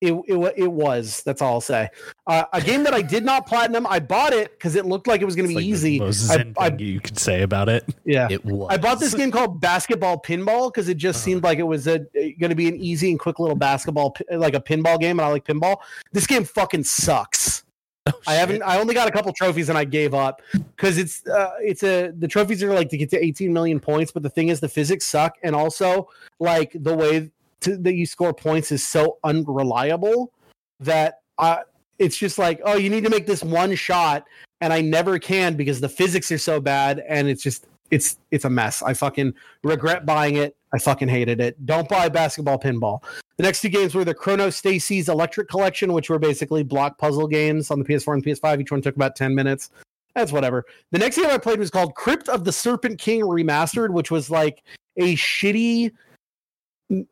it, it, it was that's all i'll say uh, a game that i did not platinum i bought it because it looked like it was going to be like the easy most I, zen I, thing you could say about it. yeah It was. I bought this game called Basketball Pinball because it just Uh-huh. seemed like it was going to be an easy and quick little basketball, like a pinball game, and I like pinball. This game fucking sucks. Oh, I haven't. I only got a couple trophies and I gave up because it's uh, it's a the trophies are like to get to 18 million points, but the thing is the physics suck, and also like the way to, that you score points is so unreliable that I it's just like oh you need to make this one shot, and I never can because the physics are so bad, and it's just it's it's a mess. I fucking regret buying it. I fucking hated it. Don't buy basketball pinball. The next two games were the Chrono Stacy's Electric Collection, which were basically block puzzle games on the PS4 and PS5. Each one took about 10 minutes. That's whatever. The next game I played was called Crypt of the Serpent King Remastered, which was like a shitty,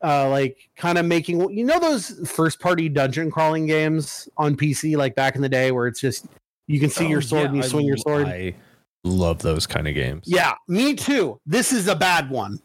uh, like kind of making you know those first party dungeon crawling games on PC, like back in the day, where it's just you can see Oh, your sword yeah, and you I swing your sword. I love those kind of games. yeah, me too. This is a bad one.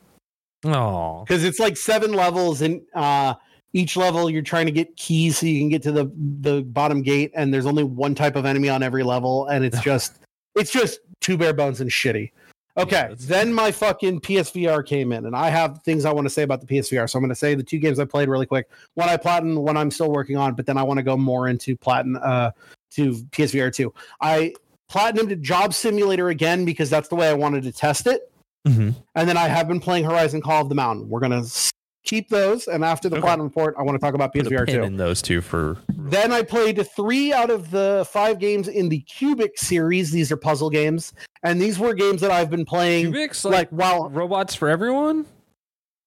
Oh. because it's like seven levels and uh each level you're trying to get keys so you can get to the the bottom gate and there's only one type of enemy on every level and it's [LAUGHS] just it's just two bare bones and shitty okay that's- then my fucking psvr came in and i have things i want to say about the psvr so i'm going to say the two games i played really quick one i platinum one i'm still working on but then i want to go more into platinum uh to psvr 2 i platinumed job simulator again because that's the way i wanted to test it Mhm. and then I have been playing Horizon Call of the Mountain. We're gonna keep those. And after the Okay. platinum report, I want to talk about Put a PSVR pin two. in those two for Then I played three out of the five games in the Cubic series. These are puzzle games, and these were games that I've been playing. Cubics, Like, like, while robots for everyone.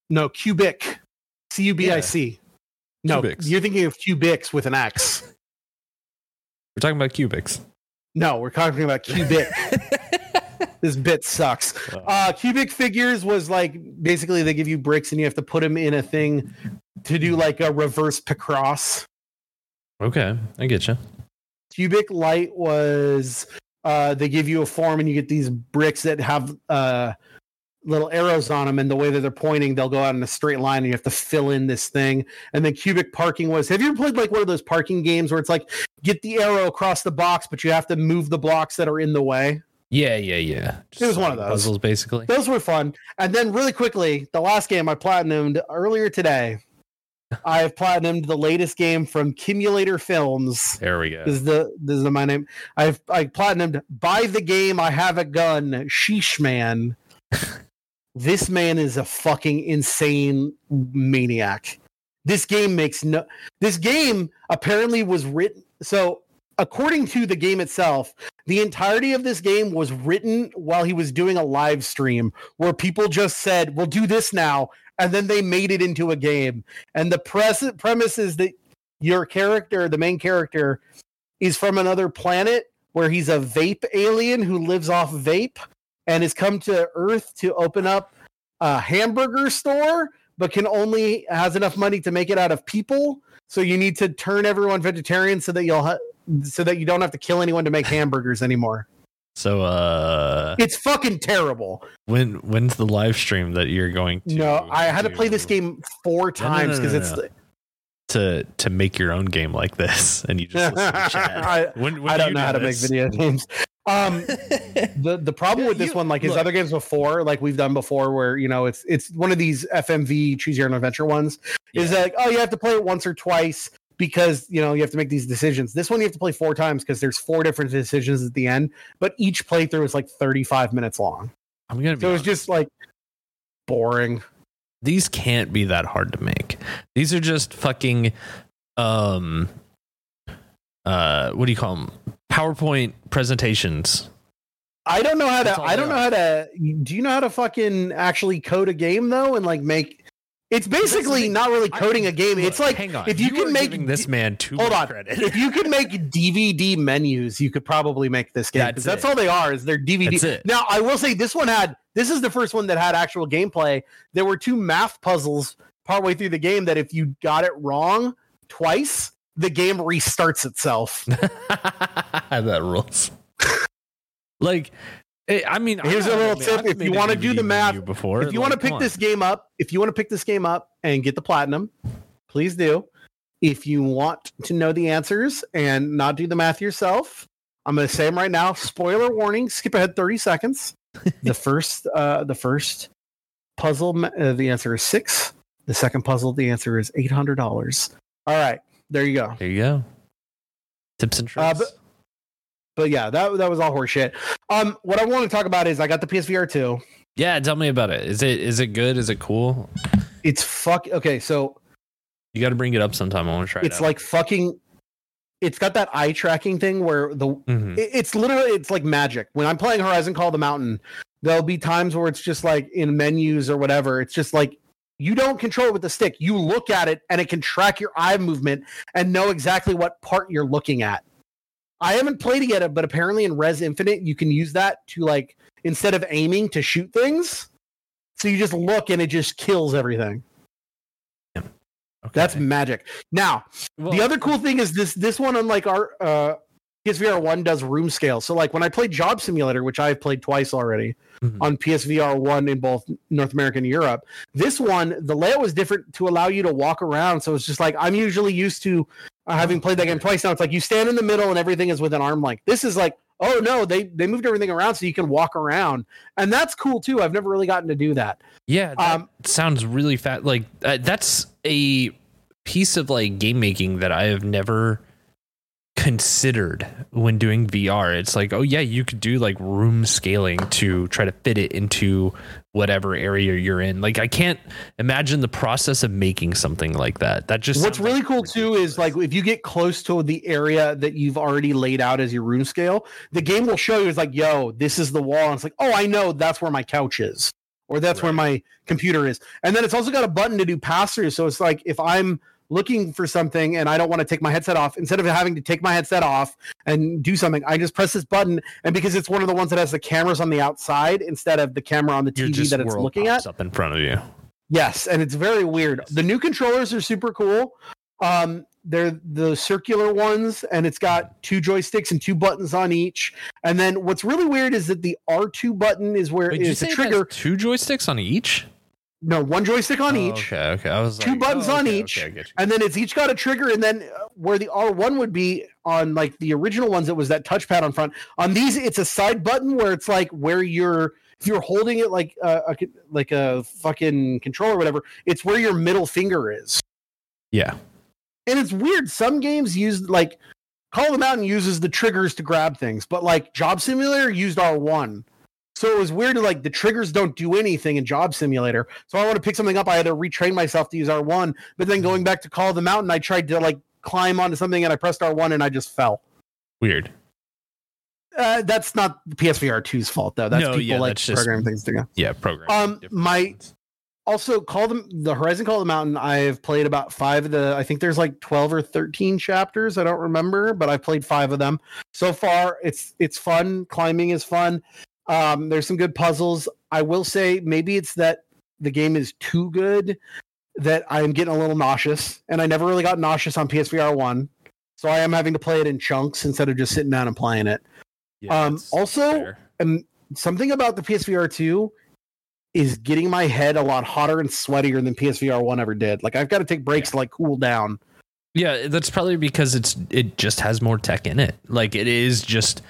no Cubic, C U B I C. No, Cubics. you're thinking of Cubics with an X. We're talking about cubics. No, we're talking about Cubic. [LAUGHS] this bit sucks. Uh, cubic figures was like basically they give you bricks and you have to put them in a thing to do like a reverse Picross. okay, I get you. Cubic light was uh, they give you a form and you get these bricks that have uh, little arrows on them and the way that they're pointing they'll go out in a straight line and you have to fill in this thing and then cubic parking was have you ever played like one of those parking games where it's like get the arrow across the box but you have to move the blocks that are in the way Yeah, yeah, yeah. It was one of those. puzzles, basically. those were fun and then really quickly the last game i platinumed earlier today [LAUGHS] i have platinumed the latest game from Cumulator films There we go. This is the this is my name. I've I platinumed buy the game. I have a gun. Sheesh man. [LAUGHS] this man is a fucking insane maniac. This game makes no. This game apparently was written. So according to the game itself, the entirety of this game was written while he was doing a live stream where people just said, "We'll do this now," and then they made it into a game. And the pres- premise is that your character, the main character, is from another planet where he's a vape alien who lives off vape and has come to Earth to open up a hamburger store, but can only has enough money to make it out of people. So you need to turn everyone vegetarian so that you'll ha- so that you don't have to kill anyone to make hamburgers anymore. So, uh, It's fucking terrible. when when's the live stream that you're going to? no, I had to play this game four no, times no, because no, it's no. to to make your own game like this, [LAUGHS] and you just listen to Chad. [LAUGHS] I- When, when I do don't you know do how to make video games. Um, [LAUGHS] the the problem Yeah, with this you- one, like his look. other games before, like we've done before, where you know it's it's one of these FMV choose your own adventure ones, is Yeah. like oh you have to play it once or twice because you know you have to make these decisions. This one you have to play four times because there's four different decisions at the end, but each playthrough is like 35 minutes long, I'm gonna be so it's just like boring. these can't be that hard to make. These are just fucking um uh what do you call them? PowerPoint presentations. I don't know how That's to. I don't know how to. Do you know how to fucking actually code a game though, and like make? It's basically not really coding a game. it's like hang on. if you, can are make this man too hold on. credit. if you could make DVD menus, you could probably make this game. 'cause That's That's, all they are. Is they're DVD. Now I will say this one had. This is the first one that had actual gameplay. There were two math puzzles partway through the game that if you got it wrong twice, the game restarts itself. [LAUGHS] that rules. [LAUGHS] like, I mean, Here's I've a little tip. If you wanna do the math- before, if you want to pick this game up, if you want to pick this game up and get the platinum, please do. If you want to know the answers and not do the math yourself, I'm going to say them right now. Spoiler warning. Skip ahead 30 seconds. the [LAUGHS] first, uh, the first puzzle, uh, the answer is six. The second puzzle, the answer is eight hundred dollars. All right, there you go. there you go. Tips and Uh, tricks. but- But yeah, that that was all horseshit. Um, what I want to talk about is I got the PSVR two. yeah, tell me about it. Is it is it good? Is it cool? It's fuck. Okay, so You got to bring it up sometime. I want to try. it's it like fucking it's got that eye tracking thing where the Mhm. it- it's literally it's like magic when i'm playing horizon call of the mountain there'll be times where it's just like in menus or whatever it's just like you don't control it with the stick you look at it and it can track your eye movement and know exactly what part you're looking at i haven't played it yet but apparently in Rez Infinite you can use that to like instead of aiming to shoot things so you just look and it just kills everything. Okay. that's magic. Now the other cool thing is this this one unlike our uh PSVR 1 does room scale. So like when I played Job Simulator, which I've played twice already Mhm. on PSVR 1 in both North America and Europe, this one the layout was different to allow you to walk around. So it's just like I'm usually used to uh, having played that game twice now. It's like you stand in the middle and everything is within arm length. This is like oh no, they they moved everything around so you can walk around. And that's cool too. I've never really gotten to do that. Yeah, that Um, sounds really fat. Like uh, that's a piece of like game making that I have never considered when doing VR. It's like, oh yeah, you could do like room scaling to try to fit it into whatever area you're in. Like I can't imagine the process of making something like that. That just What's really like cool too is like if you get close to the area that you've already laid out as your room scale, the game will show you it's like, yo, this is the wall. And it's like, oh, I know that's where my couch is, or that's where my computer is. And then it's also got a button to do pass through. So it's like if I'm looking for something and I don't want to take my headset off, instead of having to take my headset off and do something, I just press this button. And because it's one of the ones that has the cameras on the outside instead of the camera on the TV that it's looking at, up in front of you. Yes, and it's very weird. The new controllers are super cool. Um, they're the circular ones, and it's got two joysticks and two buttons on each. And then what's really weird is that the R two button is where Wait, is the it trigger. two joysticks on each? No, one joystick on Oh, each, Okay, okay. I was Two like, buttons oh, on each. okay, and then it's each got a trigger. And then uh, where the R one would be on like the original ones, it was that touchpad on front. On these, it's a side button where it's like where you're if you're holding it like a, a like a fucking controller or whatever, it's where your middle finger is. Yeah. and it's weird. Some games use like Call of the Mountain uses the triggers to grab things, but like Job Simulator used R1. So it was weird to like the triggers don't do anything in Job Simulator. So I want to pick something up. I had to retrain myself to use R1. But then going back to Call of the Mountain, I tried to like climb onto something and I pressed R1 and I just fell. Weird. Uh, that's not PSVR 2's fault though. That's No, people yeah, like that's just- things to go. Yeah, program. Um, my- also call them the horizon call of the mountain i've played about five of the i think there's like 12 or 13 chapters i don't remember but i've played five of them so far it's it's fun climbing is fun um there's some good puzzles i will say maybe it's that the game is too good that i'm getting a little nauseous and i never really got nauseous on psvr 1 so i am having to play it in chunks instead of just sitting down and playing it Yeah, um, also- and something about the PSVR 2 is getting my head a lot hotter and sweatier than PSVR 1 ever did. Like I've got to take breaks to like cool down. Yeah, that's probably because it's it just has more tech in it. Like it is just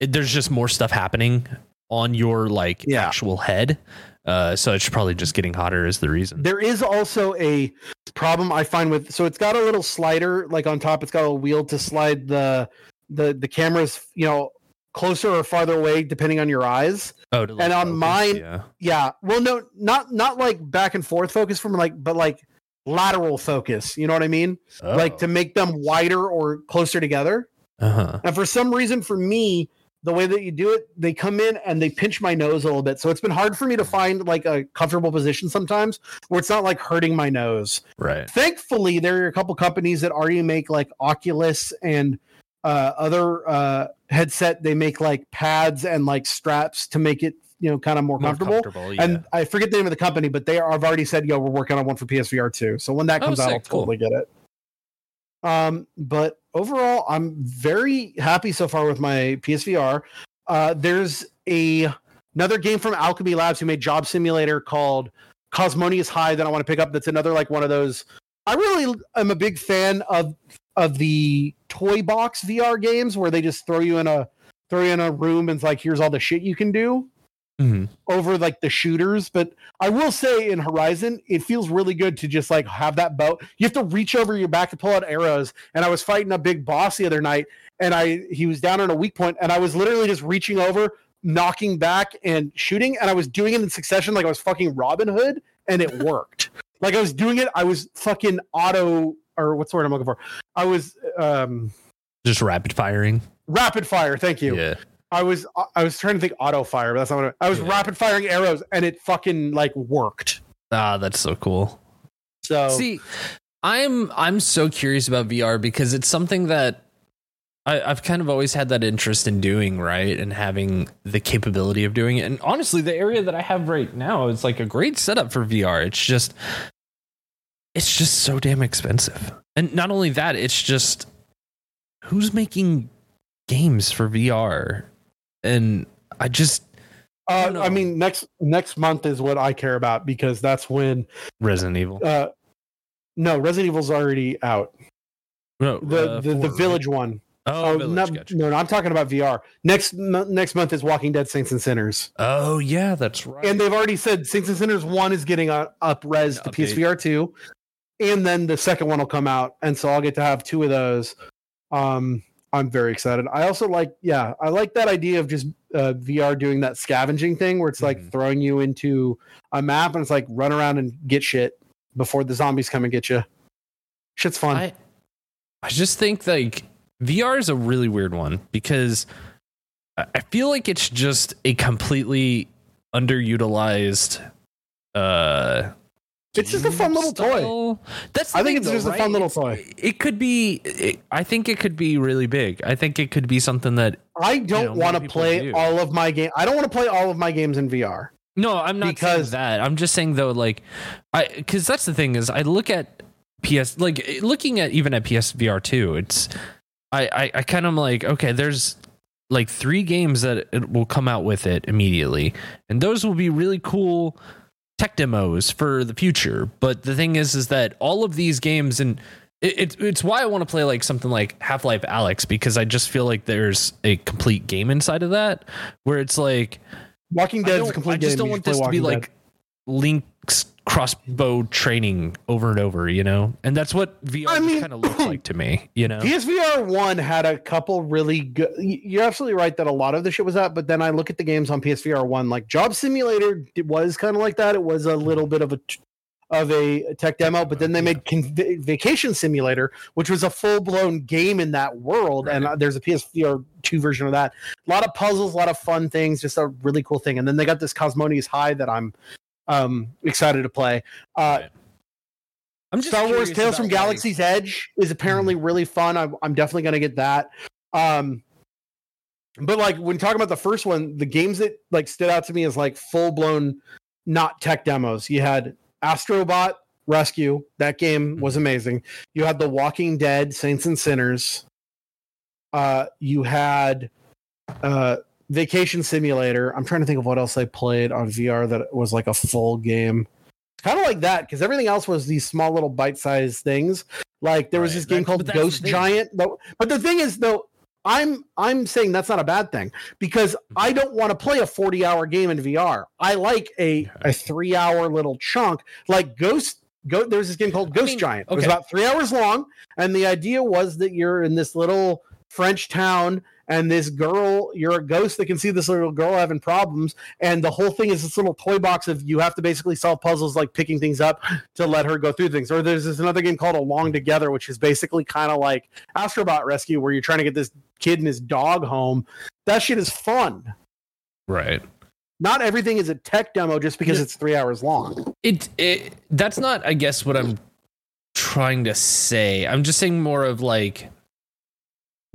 it, there's just more stuff happening on your like Yeah. actual head. Uh, so it's probably just getting hotter is the reason. There is also a problem I find with so it's got a little slider like on top it's got a wheel to slide the the the cameras, you know, closer or farther away depending on your eyes. Oh, to, and on mine- yeah. Yeah. Well no not not like back and forth focus from like but like lateral focus, you know what I mean? Like to make them wider or closer together. uh huh. And for some reason, for me, the way that you do it, they come in and they pinch my nose a little bit. So it's been hard for me to find like a comfortable position sometimes where it's not like hurting my nose. Right. Thankfully, there are a couple companies that already make like Oculus and uh, other uh, headset. They make like pads and like straps to make it, you know, kind of more, More comfortable. yeah. And I forget the name of the company, but they are, I've already said, yo, we're working on one for PSVR too. So when that Oh, comes out. I'll Cool. totally get it. Um, but overall, I'm very happy so far with my PSVR. Uh, there's a another game from Owlchemy Labs who made Job Simulator called Cosmonious High that I want to pick up. That's another like one of those. I really am a big fan of of the toy box VR games where they just throw you in a throw you in a room and it's like here's all the shit you can do Mhm. over like the shooters but i will say in horizon it feels really good to just like have that bow you have to reach over your back to pull out arrows and i was fighting a big boss the other night and i he was down on a weak point and i was literally just reaching over knocking back and shooting and i was doing it in succession like i was fucking robin hood and it worked [LAUGHS] like i was doing it i was fucking auto or what's the word i'm looking for i was um Just rapid firing. rapid fire thank you Yeah. I was I was trying to think auto fire, but that's not what I, I was Yeah. rapid firing arrows and it fucking like worked. Ah, that's so cool. So See, I'm I'm so curious about VR because it's something that I, I've kind of always had that interest in doing, right? And having the capability of doing it. And honestly, the area that I have right now is like a great setup for VR. It's just it's just so damn expensive. And not only that, it's just who's making games for VR? And I just uh, don't know. I mean next next month is what I care about because that's when Resident Evil. uh no Resident Evil's already out. No, The uh, the, the four, village one. right? Oh, Oh, Village, not- gotcha. no, no, I'm talking about VR. Next mo- next month is Walking Dead Saints and Sinners. oh yeah, that's right. And they've already said Saints and Sinners 1 is getting a up res to Update. PSVR 2 and then the second one will come out and so I'll get to have two of those. Um I'm very excited. I also like, yeah, I like that idea of just uh, VR doing that scavenging thing where it's like Mhm. throwing you into a map and it's like run around and get shit before the zombies come and get you. Shit's fun. I I just think like VR is a really weird one because I feel like it's just a completely underutilized uh It's just a fun little toy. That's I think thing, it's though, just a fun little toy. It could be it, I think it could be really big. I think it could be something that I don't know, want to play do. all of my game. I don't want to play all of my games in VR. No, I'm not Because- saying that. I'm just saying though, like, I because that's the thing is I look at PS like looking at even at PSVR two. It's I I, I kind of like okay, there's like three games that it will come out with it immediately, and those will be really cool tech demos for the future. But the thing is, is that all of these games and it, it's it's why I want to play like something like Half Life Alyx because I just feel like there's a complete game inside of that where it's like Walking Dead is a complete I just game. don't want this to be Walking like Link's crossbow training over and over, you know? And that's what VR I mean- kind of looks like to me, you know? PSVR one had a couple really good. You're absolutely right that a lot of the shit was that, but then I look at the games on PSVR one, like Job Simulator it was kind of like that. It was a little bit of a of a tech demo, but then they made Con- Vacation Simulator, which was a full blown game in that world, and Right. uh, there's a PSVR two version of that. A lot of puzzles, a lot of fun things, just a really cool thing. And then they got this Cosmonious High that I'm um excited to play. Uh, Right. I'm just Star Wars curious Tales from about, like- Galaxy's Edge is apparently really fun. I'm, I'm definitely going to get that. Um, but like when talking about the first one, the games that like stood out to me as like full blown, not tech demos. You had Astrobot Rescue. That game was amazing. You had The Walking Dead Saints and Sinners. Uh, you had uh, Vacation Simulator. I'm trying to think of what else I played on VR that was like a full game. Kind of like that because everything else was these small little bite-sized things. Like there was Right, this game called but that's the ghost giant but the thing is though i'm i'm saying that's not a bad thing because Mm-hmm. i don't want to play a 40 hour game in vr i like a a three hour little chunk. Like ghost go there's this game called ghost mean, giant. It was about three hours long and the idea was that you're in this little french town and this girl you're a ghost that can see this little girl having problems and the whole thing is this little toy box of you have to basically solve puzzles like picking things up to let her go through things. Or there's this another game called along together which is basically kind of like astrobot rescue where you're trying to get this kid and his dog home. That shit is fun. Right. not everything is a tech demo just because it's three hours long. It, it that's not I guess what I'm trying to say. I'm just saying more of like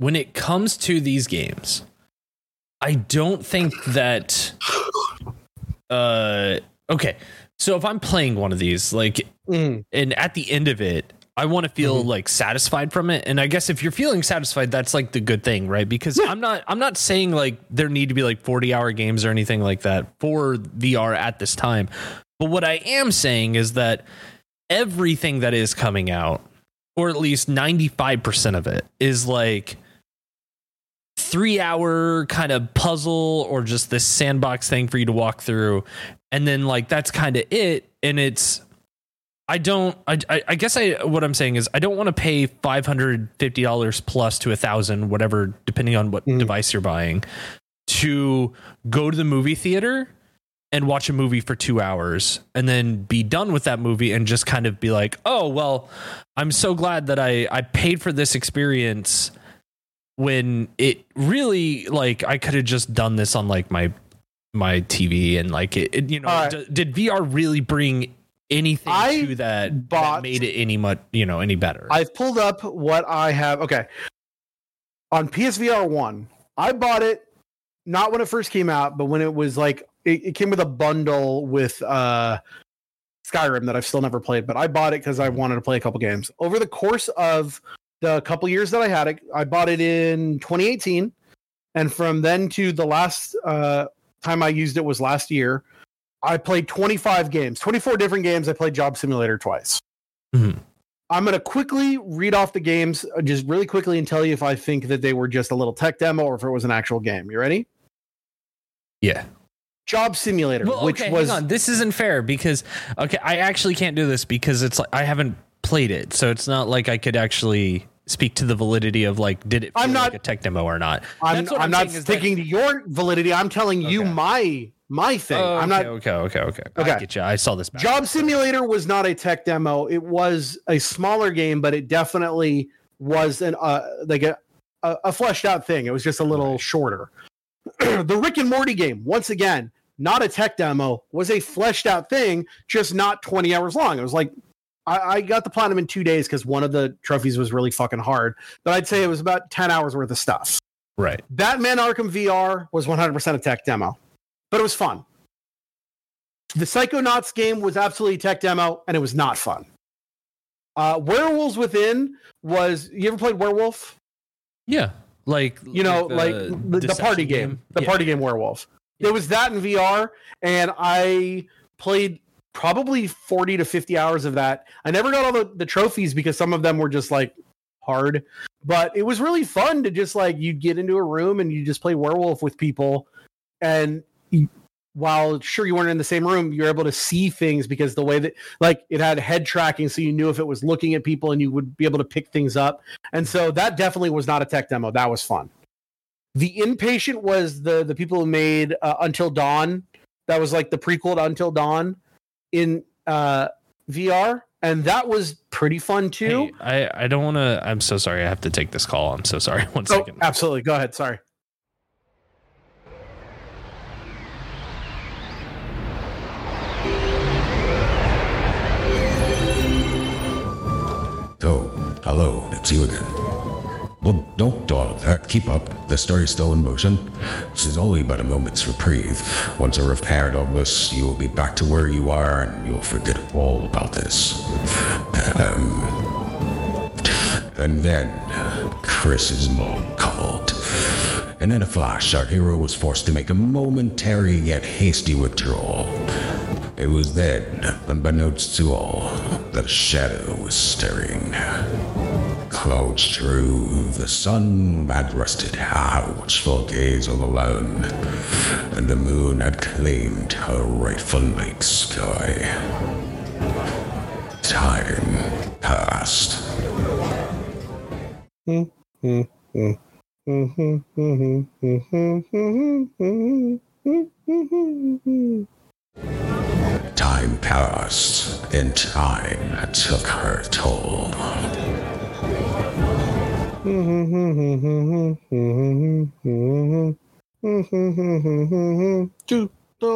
when it comes to these games, I don't think that uh okay. So if I'm playing one of these, like Mm. and at the end of it i want to feel Mhm. like satisfied from it and i guess if you're feeling satisfied that's like the good thing right because Yeah. i'm not i'm not saying like there need to be like 40 hour games or anything like that for vr at this time but what i am saying is that everything that is coming out or at least 95% of it is like three hour kind of puzzle or just this sandbox thing for you to walk through and then like that's kind of it and it's i don't I, I i guess i what i'm saying is i don't want to pay $550 plus to a thousand whatever depending on what Mm. device you're buying to go to the movie theater and watch a movie for two hours and then be done with that movie and just kind of be like oh well i'm so glad that i i paid for this experience when it really like i could have just done this on like my my tv and like it, it- you know right. d- did vr really bring anything I to that that made it any much you know any better I've pulled up what I have. Okay. On PSVR 1, I bought it not when it first came out, but when it was like, it, it came with a bundle with uh, Skyrim that I've still never played, but I bought it because I wanted to play a couple games. Over the course of the couple years that I had it, I bought it in 2018. And from then to the last uh, time I used it was last year. I played 25 games, 24 different games. I played Job Simulator twice. Mhm. I'm going to quickly read off the games, uh, just really quickly, and tell you if I think that they were just a little tech demo or if it was an actual game. You ready? yeah Job Simulator, well, which was hang on. This isn't fair because okay, I actually can't do this because it's like I haven't played it, so it's not like I could actually speak to the validity of like did it feel I'm not- like a tech demo or not. I'm, what I'm, not is that- sticking to your validity. I'm telling you my my thing. Oh, I'm not. okay, okay, okay, okay. Okay. I get you. I saw this. back. Job Simulator was not a tech demo. It was a smaller game, but it definitely was an uh like a a, a fleshed out thing. It was just a little Right. shorter. [CLEARS THROAT] the Rick and Morty game, once again, not a tech demo, was a fleshed out thing, just not 20 hours long. It was like I, I got the platinum in two days because one of the trophies was really fucking hard. But I'd say it was about 10 hours worth of stuff. Right. Batman Arkham VR was 100% a tech demo, but it was fun. The Psychonauts game was absolutely a tech demo, and it was not fun. Uh, Werewolves Within was. You ever played Werewolf? Yeah. Like You know, the like the, the party game, the Yeah. party game Werewolf. Yeah. There was that in VR, and I played probably 40 to 50 hours of that. I never got all the, the trophies because some of them were just like hard, but it was really fun to just like you'd get into a room and you just play werewolf with people. And while sure you weren't in the same room, you're able to see things because the way that like it had head tracking, so you knew if it was looking at people and you would be able to pick things up. And so that definitely was not a tech demo. That was fun. The inpatient was the the people who made uh, Until Dawn. That was like the prequel to Until Dawn in uh, VR, and that was pretty fun too. Hey, I I don't want to. I'm so sorry. I have to take this call. I'm so sorry. [LAUGHS] One oh, second. absolutely. Go ahead. Sorry. Oh, hello, it's you again. Well, don't dawdle that. Keep up. The story's still in motion. This is only but a moment's reprieve. Once I repaired all this, you will be back to where you are and you'll forget all about this. Um, and then, Chris's mom called. And in a flash, our hero was forced to make a momentary yet hasty withdrawal. It was then, unbeknownst to all, that a shadow was stirring. Clouds drew, the sun had rested her watchful gaze all alone, and the moon had claimed her rightful night sky. Time passed. Time passed, and time took her toll. The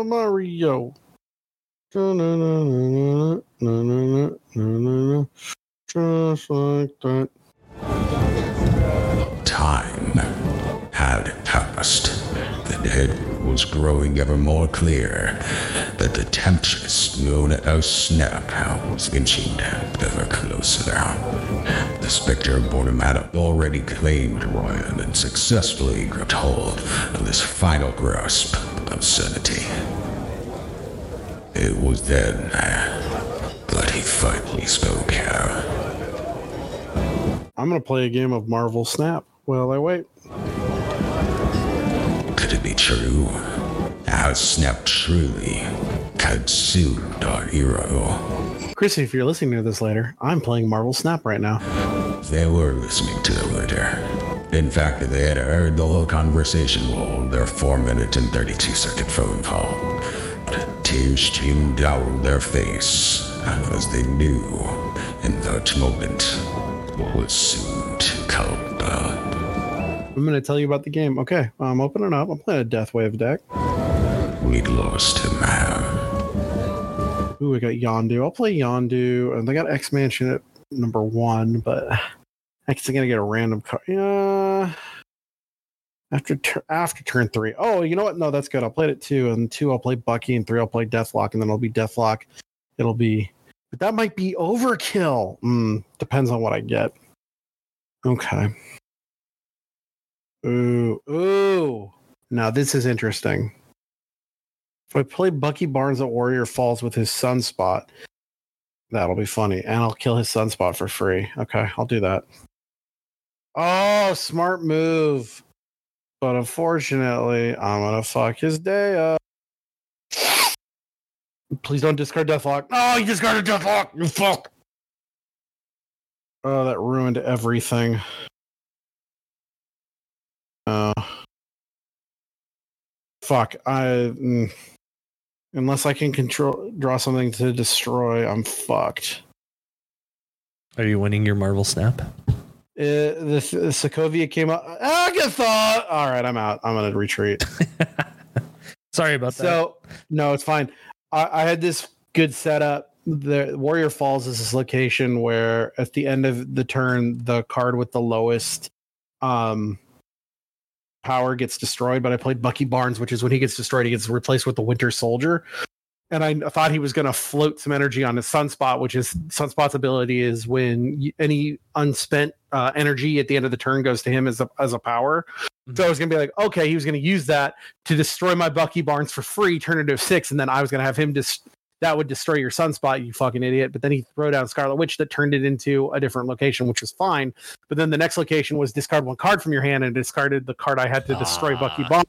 Mario. Just like that. Time had passed. The head was growing ever more clear that the temptress known as Snap was inching ever closer. The specter him had already claimed Ryan and successfully gripped hold of this final grasp of sanity. It was then that he finally spoke. I'm gonna play a game of Marvel Snap while I wait. Could it be true? Has Snap truly consumed our hero? Chrissy, if you're listening to this later, I'm playing Marvel Snap right now. They were listening to the later. In fact, they had heard the whole conversation on their 4 minute and 32 second phone call. Tears streamed down their face as they knew in that moment what was soon to come. I'm gonna tell you about the game. Okay, I'm opening up. I'm playing a Death Wave deck. We'd lost him. Ooh, we got Yondu. I'll play Yondu, and they got X Mansion at number one, but I guess I'm gonna get a random card. Yeah. After tur- after turn three. Oh, you know what? No, that's good. I'll play it at two, and two I'll play Bucky, and three I'll play Deathlok, and then it'll be Deathlok. It'll be, but that might be overkill. Mm, depends on what I get. Okay. Ooh, ooh. Now this is interesting. If I play Bucky Barnes at Warrior Falls with his sunspot, that'll be funny. And I'll kill his sunspot for free. Okay, I'll do that. Oh, smart move. But unfortunately, I'm gonna fuck his day up. Please don't discard Deathlok. Oh, you discarded Deathlok. You fuck. Oh, that ruined everything. Uh, fuck. I mm, unless I can control draw something to destroy, I'm fucked. Are you winning your Marvel Snap? Uh, the, the Sokovia came up. Agatha. All right, I'm out. I'm gonna retreat. [LAUGHS] Sorry about that. So no, it's fine. I, I had this good setup. The Warrior Falls is this location where at the end of the turn, the card with the lowest um power gets destroyed. But I played Bucky Barnes, which is when he gets destroyed, he gets replaced with the Winter Soldier. And I thought he was going to float some energy on his Sunspot, which is Sunspot's ability is when any unspent uh, energy at the end of the turn goes to him as a as a power. So I was gonna be like, okay, he was gonna use that to destroy my Bucky Barnes for free, turn into six, and then I was gonna have him just that would destroy your sunspot, you fucking idiot. But then he threw down Scarlet Witch that turned it into a different location, which was fine. But then the next location was discard one card from your hand and discarded the card I had to destroy Bucky Ah. Barnes.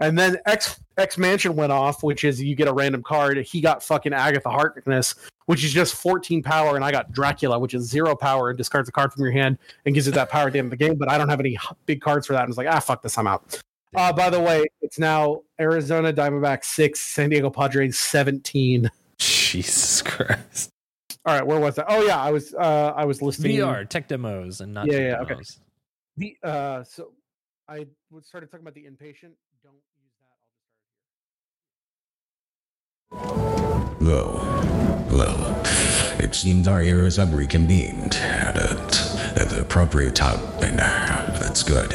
And then X X Mansion went off, which is you get a random card. He got fucking Agatha Harkness, which is just 14 power, and I got Dracula, which is zero power and discards a card from your hand and gives it that power at the end of the game. But I don't have any big cards for that. And it's like, ah, fuck this, I'm out. Uh, by the way, it's now Arizona Diamondbacks six, San Diego Padres 17. Jesus [LAUGHS] Christ. All right, where was I? Oh yeah, I was uh I was listing VR tech demos and not Yeah, tech yeah, okay. demos. the uh so I was- started talking about the inpatient. Don't use that. I'll just start here. Well, well, it seems our heroes have reconvened at, a, at the appropriate time, and uh, that's good.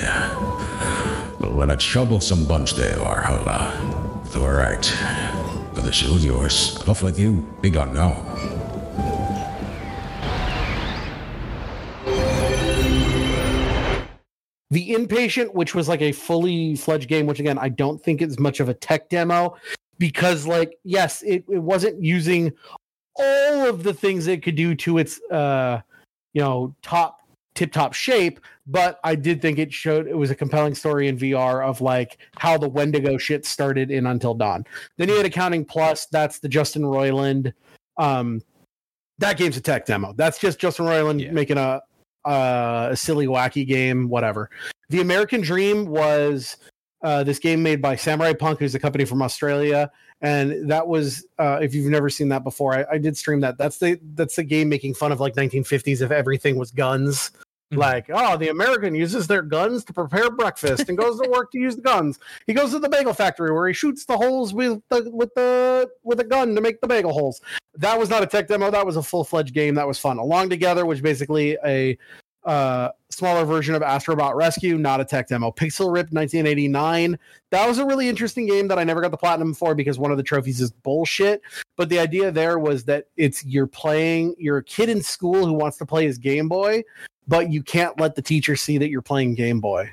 Well, what a troublesome bunch they are, Hola. All right. Well, the show's yours. Off with you. Be gone now. The inpatient, which was like a fully fledged game, which again I don't think is much of a tech demo, because like yes, it, it wasn't using all of the things it could do to its uh you know top tip top shape, but I did think it showed it was a compelling story in VR of like how the Wendigo shit started in Until Dawn. Then you had Accounting Plus, that's the Justin Roiland. Um that game's a tech demo. That's just Justin Roiland Yeah. making a uh, a silly wacky game, whatever. The American Dream was uh, this game made by Samurai Punk, who's a company from Australia, and that was uh, if you've never seen that before, I, I did stream that. That's the that's the game making fun of like 1950s if everything was guns. Mhm. Like, oh, the American uses their guns to prepare breakfast and goes to work to use the guns. He goes to the bagel factory where he shoots the holes with the with the with a gun to make the bagel holes. That was not a tech demo. That was a full fledged game. That was fun. Along Together, which basically a uh, smaller version of Astrobot Rescue, not a tech demo. Pixel Rip 1989. That was a really interesting game that I never got the platinum for because one of the trophies is bullshit. But the idea there was that it's you're playing, you're a kid in school who wants to play his Game Boy, but you can't let the teacher see that you're playing Game Boy.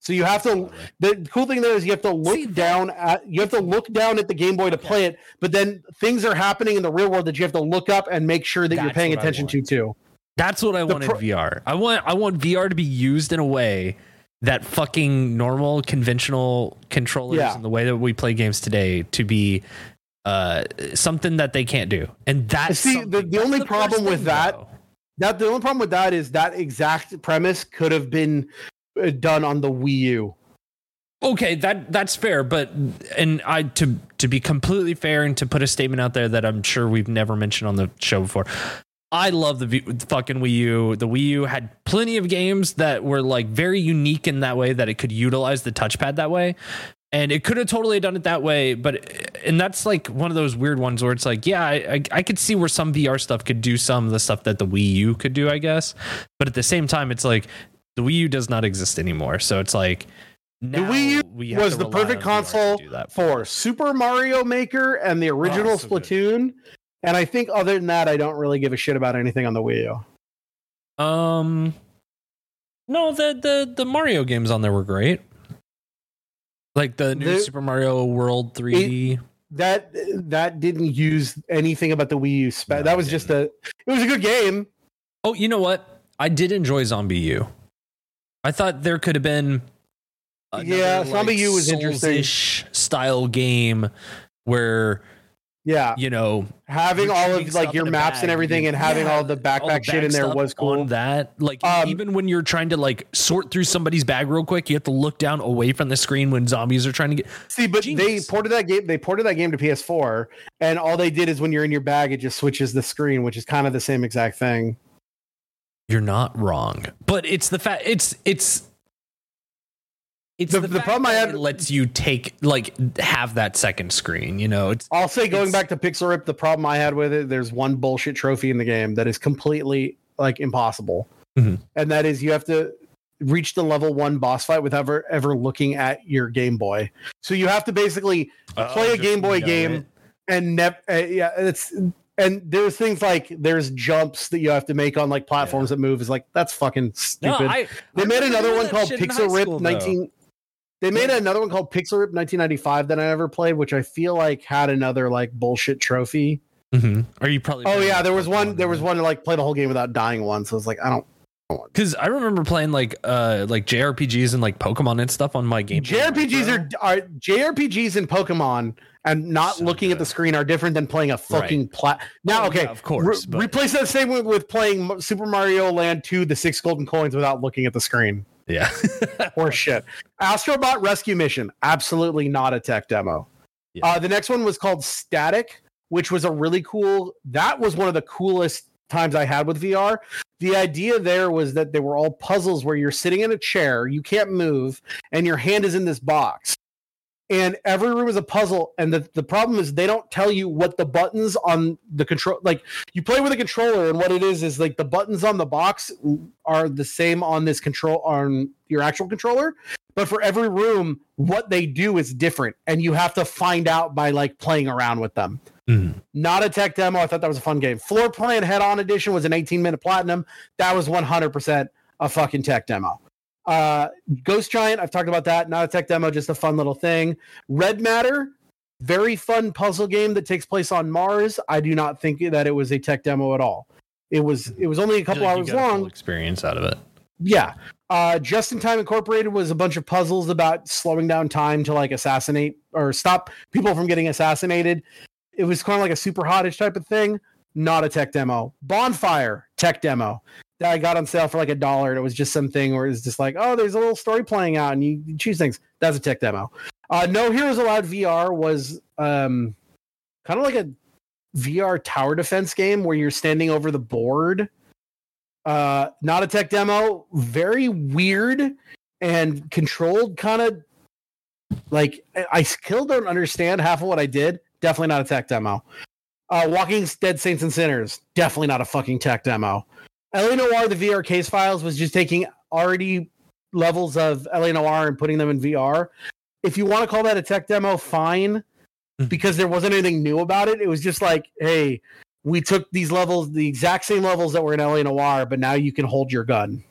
So you have to. The cool thing there is you have to look See, down at you have to look down at the Game Boy to play it, but then things are happening in the real world that you have to look up and make sure that you're paying attention to too. That's what I The want pro- in VR. I want I want VR to be used in a way that fucking normal conventional controllers Yeah. and the way that we play games today to be uh something that they can't do. And that's See, the- the only best problem with thing, that- though. That the only problem with that is that exact premise could have been uh, done on the Wii U. Okay, that that's fair, but and I to to be completely fair and to put a statement out there that I'm sure we've never mentioned on the show before. I love the, v- the fucking Wii U. The Wii U had plenty of games that were like very unique in that way that it could utilize the touchpad that way. And it could have totally done it that way, but and that's like one of those weird ones where it's like, yeah, I, I, I could see where some VR stuff could do some of the stuff that the Wii U could do, I guess. But at the same time, it's like the Wii U does not exist anymore, so it's like now Wii U we was the perfect on VR to console for Super Mario Maker and the original Oh, so good. Splatoon. And I think other than that, I don't really give a shit about anything on the Wii U. Um, no, the the the Mario games on there were great. Like the new The- Super Mario World 3D. That that didn't use anything about the Wii U spec. No, that was just a. It was a good game. oh, you know what? I did enjoy Zombie U. I thought there could have been. Yeah, Zombie U was interesting. Style game where Yeah, you know, having all of like your maps and everything, and having yeah, all the all backpack shit in there was cool. That, like Um, even when you're trying to like sort through somebody's bag real quick, you have to look down away from the screen when zombies are trying to get. See, but Genius. they ported that game. They ported that game to PS4, and all they did is when you're in your bag, it just switches the screen, which is kind of the same exact thing. You're not wrong, but it's the fact. It's it's. It's The- the, the problem I that had- it lets you take like have that second screen. You know, it's I'll say going back to Pixel Rip, the problem I had with it, there's one bullshit trophy in the game that is completely like impossible, Mhm. and that is you have to reach the level one boss fight without ever ever looking at your Game Boy. So you have to basically play a Game Boy game it. and never uh, yeah it's and there's things like there's jumps that you have to make on like platforms that move is like that's fucking No, stupid I, they I made another one called shit in high pixel rip school, though. 19 they made another one called Pixel Ripped 1995 that i never played which i feel like had another like bullshit trophy Mhm. Are you probably? oh yeah there was one there was one to like play the whole game without dying once so it's like i don't because I remember playing like uh like JRPGs and like Pokemon and stuff on my game. Jrpgs are, are jrpgs and pokemon and not So looking at the screen are different than playing a fucking plat now Oh, okay yeah, of course, re- replace that same with, with playing super mario land 2 the six golden coins without looking at the screen yeah. [LAUGHS] or shit. Astrobot Rescue Mission, absolutely not a tech demo. Yeah. Uh, the next one was called Static, which was a really cool. That was one of the coolest times I had with VR. The idea there was that they were all puzzles where you're sitting in a chair, you can't move, and your hand is in this box. And every room is a puzzle. And the, the problem is they don't tell you what the buttons on the control like you play with a controller, and what it is is like the buttons on the box are the same on this control on your actual controller but for every room what they do is different and you have to find out by like playing around with them. Mhm. not a tech demo. I thought that was a fun game. Floor plan hands-on edition was an 18 minute platinum. That was 100% a fucking tech demo. Uh ghost giant i've talked about that. Not a tech demo just a fun little thing. Red matter very fun puzzle game that takes place on mars. I do not think that it was a tech demo at all. It was it was only a couple Like hours got a full long. experience out of it. yeah. Uh, Just in Time Incorporated was a bunch of puzzles about slowing down time to like assassinate or stop people from getting assassinated. It was kind of like a super hottish type of thing. Not a tech demo. Bonfire tech demo that I got on sale for like a dollar. And it was just something where it's just like, oh, there's a little story playing out and you, you choose things. That's a tech demo. Uh, no Heroes Allowed VR was um, kind of like a VR tower defense game where you're standing over the board uh not a tech demo very weird and controlled kind of like I- still don't understand half of what i did definitely not a tech demo. Uh walking dead saints and sinners definitely not a fucking tech demo. L.A. Noire the vr case files was just taking already levels of L.A. Noire and putting them in vr if you want to call that a tech demo fine Mhm. because there wasn't anything new about it. It was just like hey we took these levels, the exact same levels that were in L.A. Noire, but now you can hold your gun.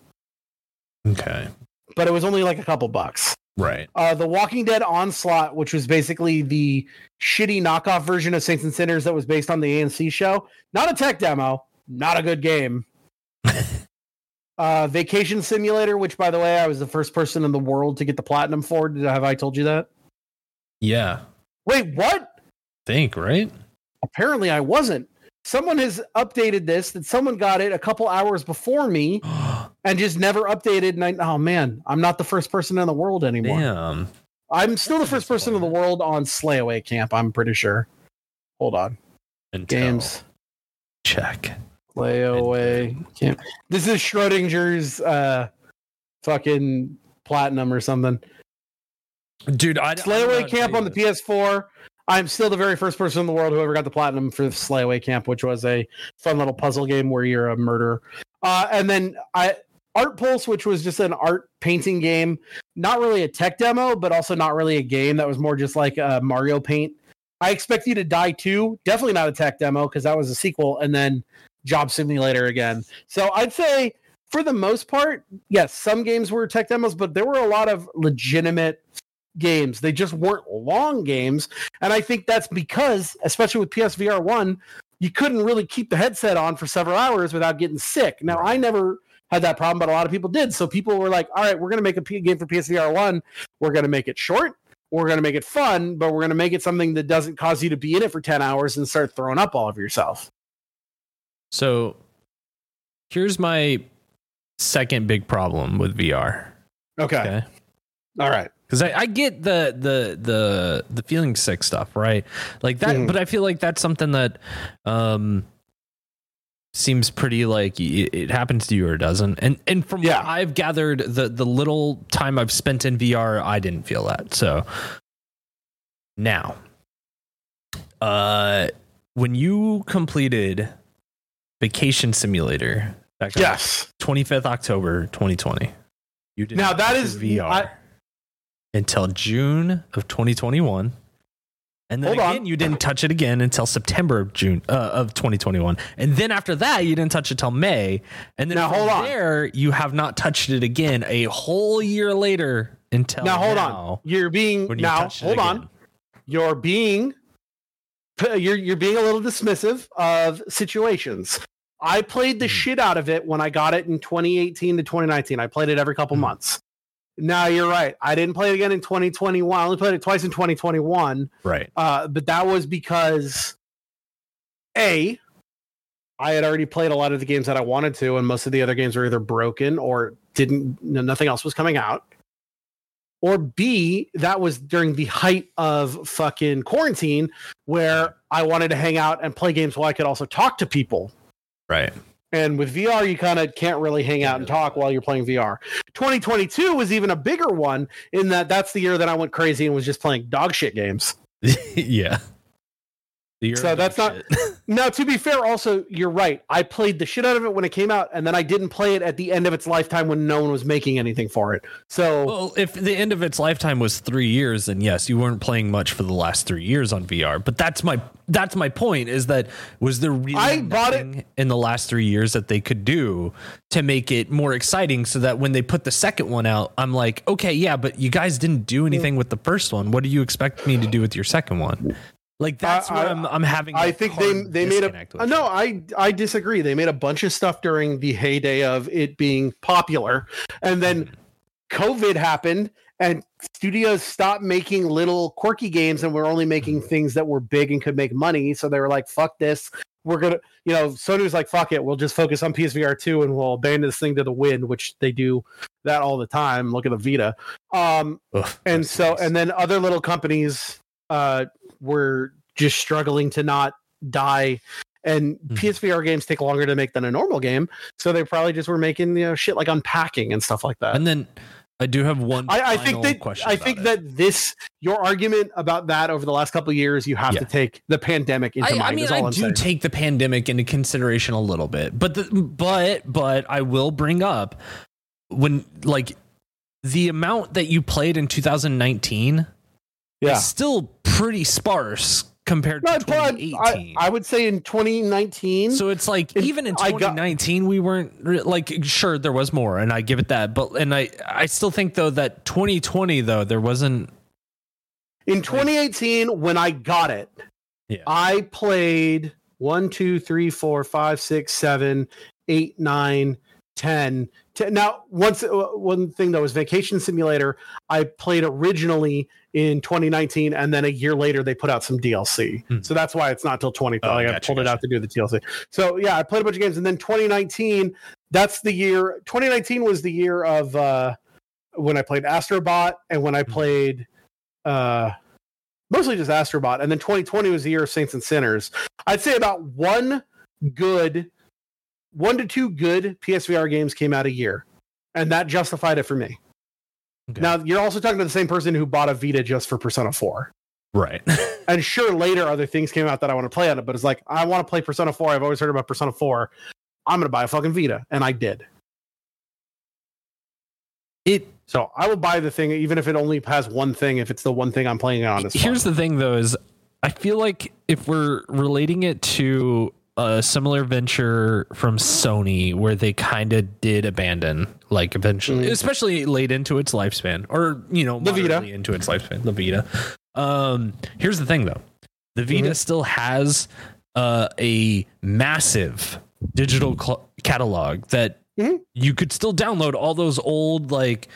Okay. But it was only like a couple bucks. Right. Uh, the Walking Dead Onslaught, which was basically the shitty knockoff version of Saints and Sinners that was based on the AMC show, not a tech demo, not a good game. [LAUGHS] uh, Vacation Simulator, which by the way, I was the first person in the world to get the platinum for. Did have I told you that? Yeah. Wait, what? Think right. Apparently, I wasn't. Someone has updated this that someone got it a couple hours before me [GASPS] and just never updated. And I, oh man, I'm not the first person in the world anymore. Damn. I'm still the first person in the world on Slayaway Camp. I'm pretty sure. Hold on, Until games check. Slayaway Camp. This is Schrodinger's uh, fucking platinum or something. Dude, I Slayaway Camp on the PS4. I'm still the very first person in the world who ever got the platinum for the Slayaway Camp, which was a fun little puzzle game where you're a murderer. Uh, and then I Art Pulse, which was just an art painting game, not really a tech demo, but also not really a game. That was more just like a Mario Paint. I expect you to die too. Definitely not a tech demo because that was a sequel, and then Job Simulator again. So I'd say for the most part, yes, some games were tech demos, but there were a lot of legitimate games. They just weren't long games. And I think that's because, especially with PSVR 1, you couldn't really keep the headset on for several hours without getting sick. Now, I never had that problem, but a lot of people did. So people were like, all right, we're going to make a P- game for PSVR 1. We're going to make it short. we're going to make it fun, but we're going to make it something that doesn't cause you to be in it for 10 hours and start throwing up all of yourself. So here's my second big problem with VR. Okay. Okay. All right. Because I, I get the the the the feeling sick stuff, right? Like that, Mhm. but I feel like that's something that um seems pretty like it, it happens to you or it doesn't. And and from Yeah. what I've gathered, the the little time I've spent in VR, I didn't feel that. So now, uh, when you completed Vacation Simulator, Yes. 25th October 2020. You did Now, that is- VR I- until June of 2021. And then Hold on. again, you didn't touch it again until September of June uh, of 2021. And then after that, you didn't touch it till May. And then Now, from hold on. there, you have not touched it again a whole year later until Now hold on. You're being you now hold on. You're being you're you're being a little dismissive of situations. I played the Mhm. shit out of it when I got it in 2018 to 2019. I played it every couple Mhm. months. Now you're right. I didn't play it again in 2021. I only played it twice in 2021. Right. Uh, but that was because a I had already played a lot of the games that I wanted to, and most of the other games were either broken or didn't. Nothing else was coming out. Or B, that was during the height of fucking quarantine, where I wanted to hang out and play games while I could also talk to people. Right. And with VR, you kind of can't really hang out and talk while you're playing VR. 2022 was even a bigger one in that that's the year that I went crazy and was just playing dog shit games. [LAUGHS] yeah. You're So that's not- shit. [LAUGHS] Now, to be fair, also you're right. I played the shit out of it when it came out, and then I didn't play it at the end of its lifetime when no one was making anything for it. So Well, if the end of its lifetime was three years, then yes, you weren't playing much for the last three years on VR. But that's my that's my point. Is that was there really I bought it- in the last three years that they could do to make it more exciting, so that when they put the second one out, I'm like, okay, yeah, but you guys didn't do anything with the first one. What do you expect me to do with your second one? Like that's I- I- I'm I'm having. I think they they made a uh, no. I I disagree. They made a bunch of stuff during the heyday of it being popular, and then COVID happened, and studios stopped making little quirky games, and were only making things that were big and could make money. So they were like, "Fuck this." We're gonna, you know, Sony was like, "Fuck it, we'll just focus on PSVR two, and we'll abandon this thing to the wind," which they do that all the time. Look at the Vita. Um, Ugh, and so nice. and then other little companies uh were just struggling to not die and Mhm. psvr games take longer to make than a normal game so they probably just were making you know shit like unpacking and stuff like that and then I do have one. I, I think that question I think it. that this your argument about that over the last couple of years, you have Yeah. to take the pandemic into I, mind. I mean, I I'm do saying. take the pandemic into consideration a little bit, but the, but but I will bring up when like the amount that you played in 2019 yeah. is still pretty sparse compared No, to but I, 2018. I would say in 2019. so it's like it- even in I got- 2019 we weren't re- like sure there was more and I give it that, but and I I still think though that 2020 though there wasn't in 2018, when I got it, Yeah. I played one, two, three, four, five, six, seven, eight, nine, ten. Now, once uh, one thing though was Vacation Simulator. I played originally in 2019, and then a year later they put out some DLC. Hmm. So that's why it's not till 20. Oh, like I gotcha, pulled it out to do the DLC. So yeah, I played a bunch of games, and then 2019. That's the year. 2019 was the year of uh, when I played Astrobot and when I Hmm. played uh, mostly just Astrobot. And then 2020 was the year of Saints and Sinners. I'd say about one good, one to two good PSVR games came out a year, and that justified it for me. Okay. Now you're also talking to the same person who bought a Vita just for Persona 4. right. [LAUGHS] And sure, later other things came out that I want to play on it, but it's like I want to play Persona 4. I've always heard about Persona 4. I'm gonna buy a fucking Vita, and I did. it So I will buy the thing, even if it only has one thing. If it's the one thing I'm playing on, Here's fun. the thing, though, is I feel like if we're relating it to a similar venture from Sony, where they kind of did abandon, like eventually, Mm. especially late into its lifespan, or you know, The Vita. into its lifespan, the Vita. Um, here's the thing, though, the Vita Mhm. still has uh, a massive digital cl- catalog that Mhm. you could still download all those old like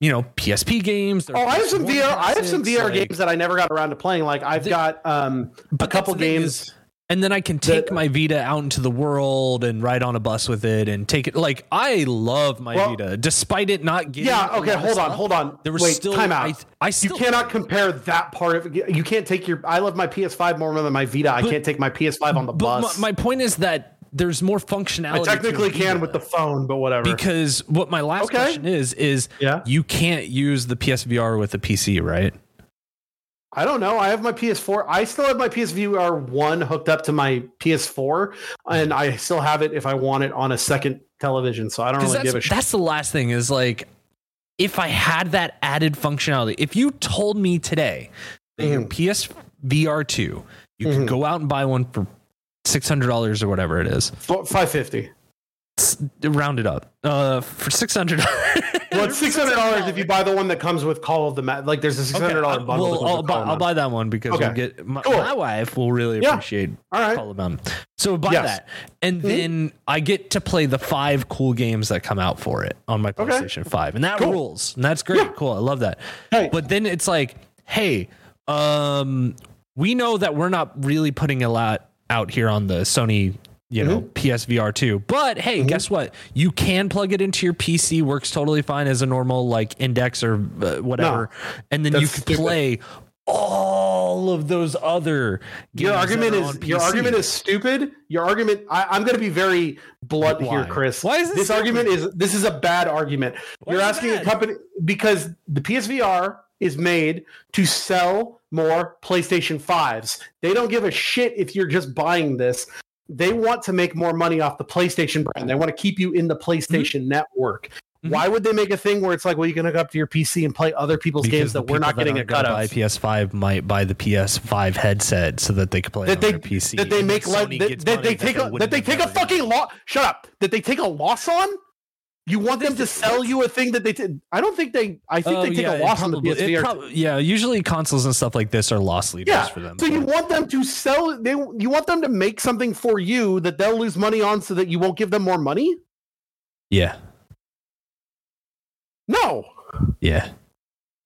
you know PSP games. Oh, are I have some PS1 VR. I have some VR like- games that I never got around to playing. Like I've The- got um, a couple that's the thing games. is- and then I can take that- my Vita out into the world and ride on a bus with it and take it. Like I love my Well- Vita, despite it not getting. yeah. Okay. Hold on. Hold on. There was Wait. still time out. I, I still you cannot compare that part of you can't take your I love my PS5 more than my Vita. I can't take my PS5 on the But bus. my, my point is that there's more functionality. I technically a can with the phone, but whatever. because what my last Okay. question is is Yeah. you can't use the PSVR with the PC, right? I don't know. I have my PS4. I still have my PSVR one hooked up to my PS4, and I still have it if I want it on a second television. So I don't really give a shit. that's the last thing is like if I had that added functionality, if you told me today that your Mm-hmm. PSVR two, you Mhm. could go out and buy one for six hundred dollars or whatever it is, Five fifty. Round it up, uh, for six hundred. [LAUGHS] Well, it's six hundred dollars if you buy the one that comes with Call of the Ma- Like, there's a six hundred dollar bundle. Well, I'll I'll buy that one because Okay. we'll get my, Cool. my wife will really Yeah. appreciate All right. Call of Mountain. So buy Yes. that, and Mhm. then I get to play the five cool games that come out for it on my Okay. PlayStation Five, and that Cool. rules, and that's great. Yeah. Cool, I love that. Hey. But then it's like, hey, um, we know that we're not really putting a lot out here on the Sony. You know, Mm-hmm. PSVR 2. But hey, guess what? You can plug it into your PC, works totally fine as a normal like index or uh, whatever. and then you can stupid. play all of those other Your argument is your argument is stupid. Your argument. I, I'm going to be very blunt Why? here, Chris. Why is it this argument is this is a bad argument? Why You're asking a company because the PSVR is made to sell more PlayStation 5s. They don't give a shit if you're just buying this. They want to make more money off the PlayStation brand. They want to keep you in the PlayStation network. Mhm. Why would they make a thing where it's like, well, you can hook up to your PC and play other people's Because games the that we're people not getting a aren't cut buy of? PS5 might buy the PS5 headset so that they can play that it they on their PC. that they make like Sony that, that they take a that they take a fucking loss. Shut up. That they take a loss on. You want them to sell you a thing that they? did. T- I don't think they. I think Oh, they take yeah, a it loss on the probably- PSVR. prob- yeah, usually consoles and stuff like this are loss leaders yeah. for them. So you want them to sell? They you want them to make something for you that they'll lose money on, so that you won't give them more money? yeah, No. yeah.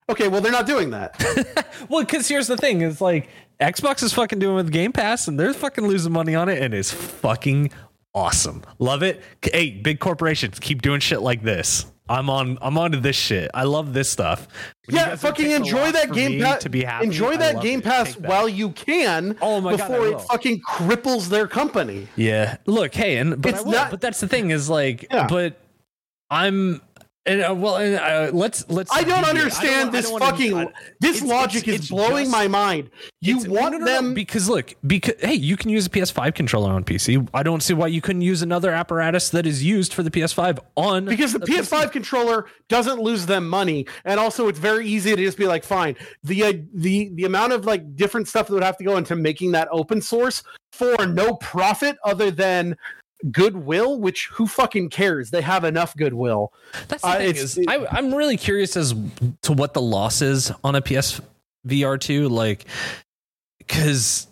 Okay. Well, they're not doing that. [LAUGHS] well, because here's the thing: is like Xbox is fucking doing with Game Pass, and they're fucking losing money on it, and it's fucking awesome. Love it. Hey, big corporations keep doing shit like this. I'm on. I'm onto this shit. I love this stuff. When yeah. Fucking enjoy that Game Pass. To be happy, enjoy that Game it. Pass that. while you can. Oh my God, before it fucking cripples their company. Yeah. Look, hey, and but It's I will, not- but that's the thing is like, Yeah. but I'm. And, uh, well, and, uh, let's let's. I don't understand I this don't fucking. I- this it's- logic it's- is it's blowing just- my mind. You want no, no, no, them? because look, because hey, you can use a PS5 controller on PC. I don't see why you couldn't use another apparatus that is used for the PS5 on because the a PS5 controller doesn't lose them money, and also it's very easy to just be like, fine. The uh, the the amount of like different stuff that would have to go into making that open source for no profit other than goodwill. Which who fucking cares? They have enough goodwill. That's the Uh, thing is, it- I, I'm really curious as to what the loss is on a PS VR two, like, because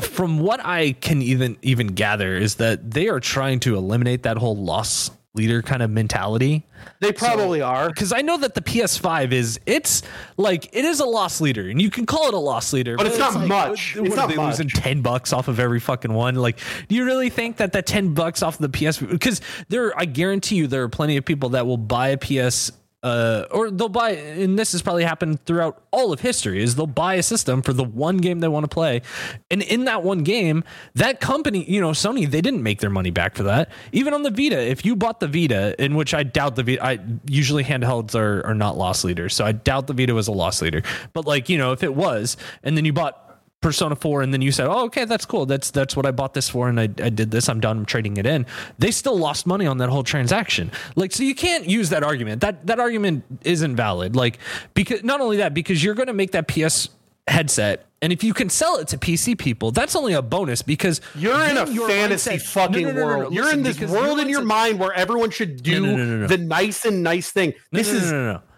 from what I can even even gather is that they are trying to eliminate that whole loss leader kind of mentality. They probably are. Because I know that the PS5 is it's like it is a loss leader, and you can call it a loss leader, But it's not like, much. what- It's what not are they much. losing ten bucks off of every fucking one. Like, do you really think that that ten bucks off of the PS? Because there, I guarantee you, there are plenty of people that will buy a PS. Uh, or they'll buy, and this has probably happened throughout all of history. Is they'll buy a system for the one game they want to play, and in that one game, that company, you know, Sony, they didn't make their money back for that. Even on the Vita, if you bought the Vita, in which I doubt the Vita, I usually handhelds are are not loss leaders, so I doubt the Vita was a loss leader. But like you know, if it was, and then you bought Persona 4 and then you said, "Oh, okay, that's cool. That's that's what I bought this for and I, I did this. I'm done I'm trading it in." They still lost money on that whole transaction. Like so you can't use that argument. That that argument isn't valid. Like because not only that because you're going to make that PS headset and if you can sell it to PC people, that's only a bonus because You're in a fantasy mindset- fucking No, no, no, world. You're listen, in this world in your mind where everyone should do the nice and nice thing. This is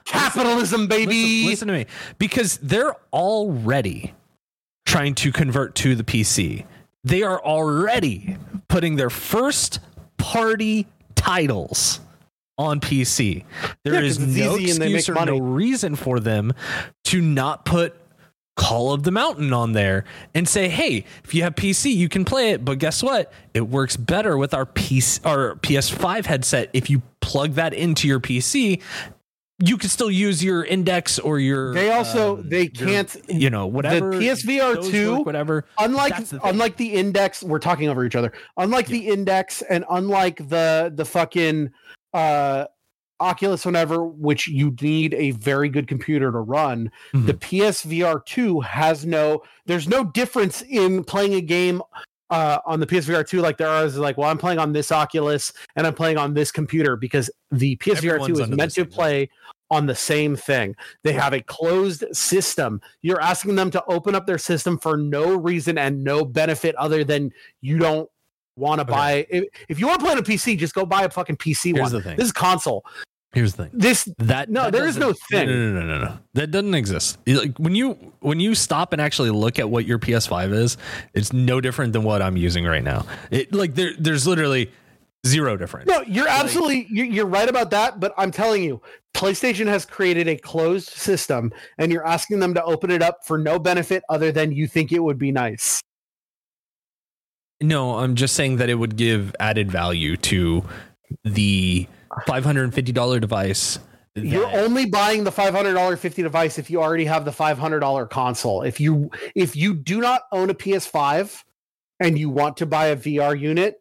capitalism, baby. Listen, listen to me. Because they're already trying to convert to the PC. They are already putting their first party titles on PC. There Yeah, is no easy and they excuse or no reason for them to not put Call of the Mountain on there and say, "Hey, if you have PC, you can play it, but guess what? It works better with our PC our PS5 headset if you plug that into your PC." You can still use your index or your. They also um, they your- can't you know, whatever. PSVR two whatever. unlike the unlike the index we're talking over each other unlike the index and unlike the the fucking uh oculus whenever which you need a very good computer to run Mhm. the psvr 2 has no there's no difference in playing a game uh, on the PSVR 2 like there there is like well I'm playing on this Oculus and I'm playing on this computer because the PSVR 2 is meant to play on the same thing. They have a closed system. You're asking them to open up their system for no reason and no benefit other than you don't want to Okay. buy. If, if you want to play on a PC, just go buy a fucking PC Here's one. the thing. This is console. Here's the thing. This That No, that there is no thing. No, no, no, no, no. That doesn't exist. Like when you when you stop and actually look at what your PS5 is, it's no different than what I'm using right now. It like there there's literally zero difference. No, you're absolutely you're, you're right about that. But I'm telling you, PlayStation has created a closed system, and you're asking them to open it up for no benefit other than you think it would be nice. No, I'm just saying that it would give added value to the $550 device. You're only buying the five hundred dollar fifty device if you already have the five hundred dollar console. If you if you do not own a PS5 and you want to buy a VR unit,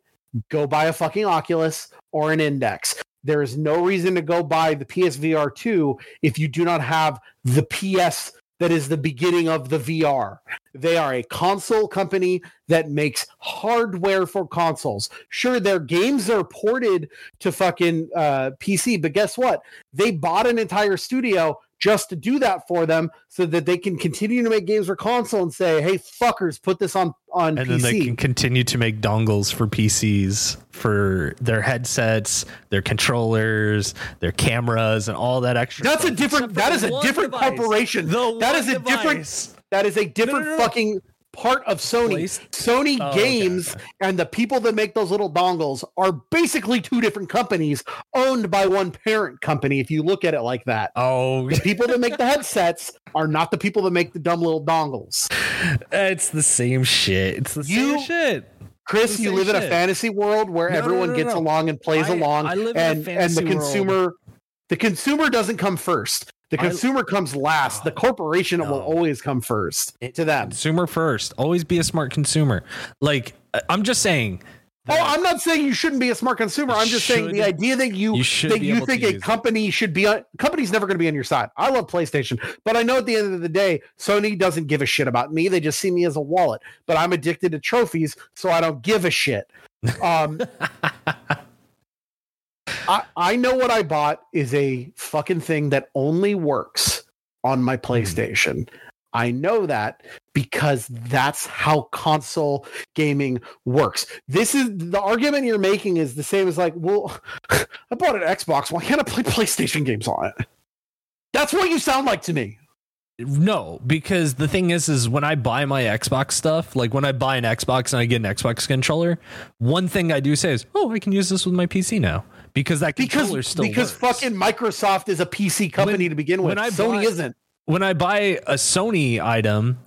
go buy a fucking Oculus or an Index. There is no reason to go buy the PSVR 2 if you do not have the PS that is the beginning of the VR. They are a console company that makes hardware for consoles. Sure, their games are ported to fucking uh, PC, but guess what? They bought an entire studio just to do that for them so that they can continue to make games for console and say, hey, fuckers, put this on, on and PC. then they can continue to make dongles for PCs for their headsets, their controllers, their cameras, and all that extra. That's a different. Except That is a different device. corporation. The that one is a different. That is a different no, no. fucking part of Sony. Place- Sony Oh, Games okay. and the people that make those little dongles are basically two different companies owned by one parent company. If you look at it like that, Oh, the people that make the headsets are not the people that make the dumb little dongles. it's the same shit. It's the You- same shit. Chris, you live in a fantasy world where No, no, everyone no, no, gets no. along and plays I- along, I live in a and and the fantasy world. consumer, the consumer doesn't come first. The I- consumer comes last. The corporation will always come first to them. Consumer first. Always be a smart consumer. Like I- I'm just saying. Oh, I'm not saying you shouldn't be a smart consumer. I'm just saying the idea that you, you that you think a use it. company should be on company's never going to be on your side. I love PlayStation, but I know at the end of the day, Sony doesn't give a shit about me. They just see me as a wallet. But I'm addicted to trophies, so I don't give a shit. Um, [LAUGHS] I I know what I bought is a fucking thing that only works on my hmm. PlayStation. I know that because that's how console gaming works. This is the argument you're making is the same as like, well, [LAUGHS] I bought an Xbox. Why can't I play PlayStation games on it? That's what you sound like to me. No, because the thing is, is when I buy my Xbox stuff, like when I buy an Xbox and I get an Xbox controller, one thing I do say is, "Oh, I can use this with my PC now," because that controller Because still because works. fucking Microsoft is a PC company When- to begin with. when I Sony buy- isn't. when I buy a Sony item,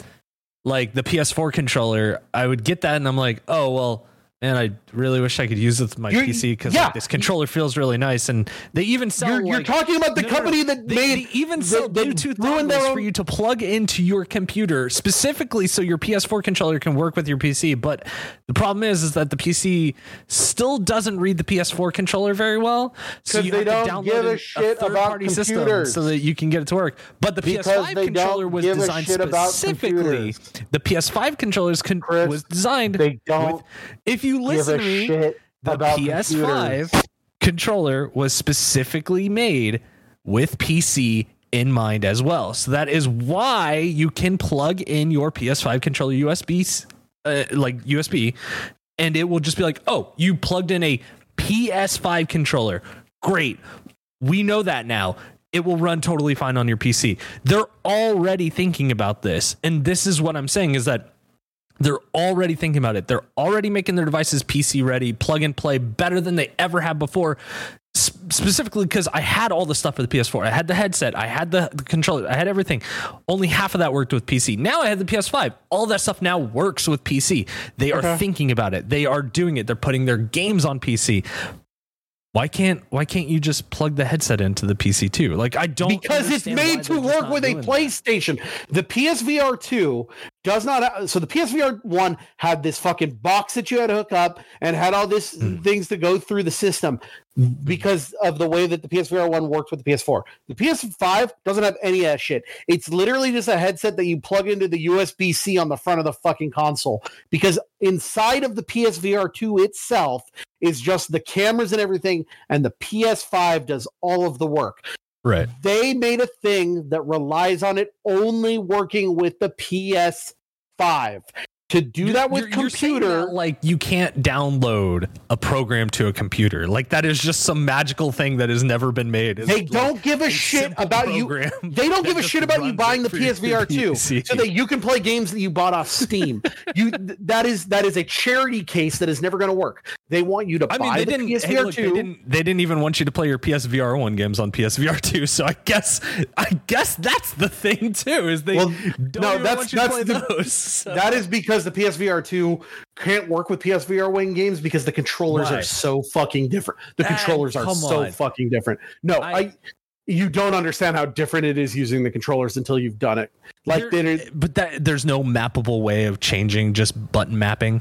like the PS4 controller, I would get that and I'm like, oh well, man, I really wish I could use it with my You're- PC because yeah. this controller feels really nice. And they even sell. You're, you're like- talking about the No, company that They, made they even sell that Bluetooth ruined their dongles own- for you to plug into your computer specifically so your PS4 controller can work with your PC. But the problem is, is that the PC still doesn't read the PS4 controller very well. So you they have to don't download give a a, shit about third-party system computers. so that you can get it to work. But the Because PS5 controller was designed specifically. The PS5 controllers con- Chris, was designed. they don't with, if you listen to me, the PS5 computers. controller was specifically made with PC in mind as well. So that is why you can plug in your PS5 controller USB, uh, like USB, and it will just be like, oh, you plugged in a PS5 controller. Great. We know that now. It will run totally fine on your PC. They're already thinking about this. And this is what I'm saying is that they're already thinking about it. They're already making their devices PC ready, plug and play better than they ever have before. specifically because I had all the stuff for the PS4. I had the headset, I had the, the, controller, I had everything. Only half of that worked with PC. Now I have the PS5. All that stuff now works with PC. They are thinking about it. They are doing it. They're putting their games on PC. Why can't why can't you just plug the headset into the PC too? Like I don't because it's made to work with a PlayStation. That. The PSVR two does not. So the PSVR one had this fucking box that you had to hook up and had all these mm. things to go through the system because of the way that the PSVR one worked with the PS4. The PS5 doesn't have any of that shit. It's literally just a headset that you plug into the USB C on the front of the fucking console. Because inside of the PSVR 2 itself is just the cameras and everything, and the PS5 does all of the work. Right. They made a thing that relies on it only working with the PS5 to do you're, that with you're, computer you're that, like you can't download a program to a computer. Like that is just some magical thing that has never been made. It's they like don't give a shit about you. they don't give a shit about you buying the psvr 2 so that you can play games that you bought off steam. [LAUGHS] You that is that is a charity case that is never going to work. They want you to I mean, buy they the didn't, psvr hey, look, 2 they didn't, they didn't even want you to play your psvr 1 games on psvr 2 so i guess i guess that's the thing too is they well, no that's that's the, those, so. that is because because the PSVR 2 can't work with PSVR wing games because the controllers are so fucking different. The ah, controllers are so on. fucking different. No, I, I, you don't understand how different it is using the controllers until you've done it. Like, but that there's no mappable way of changing just button mapping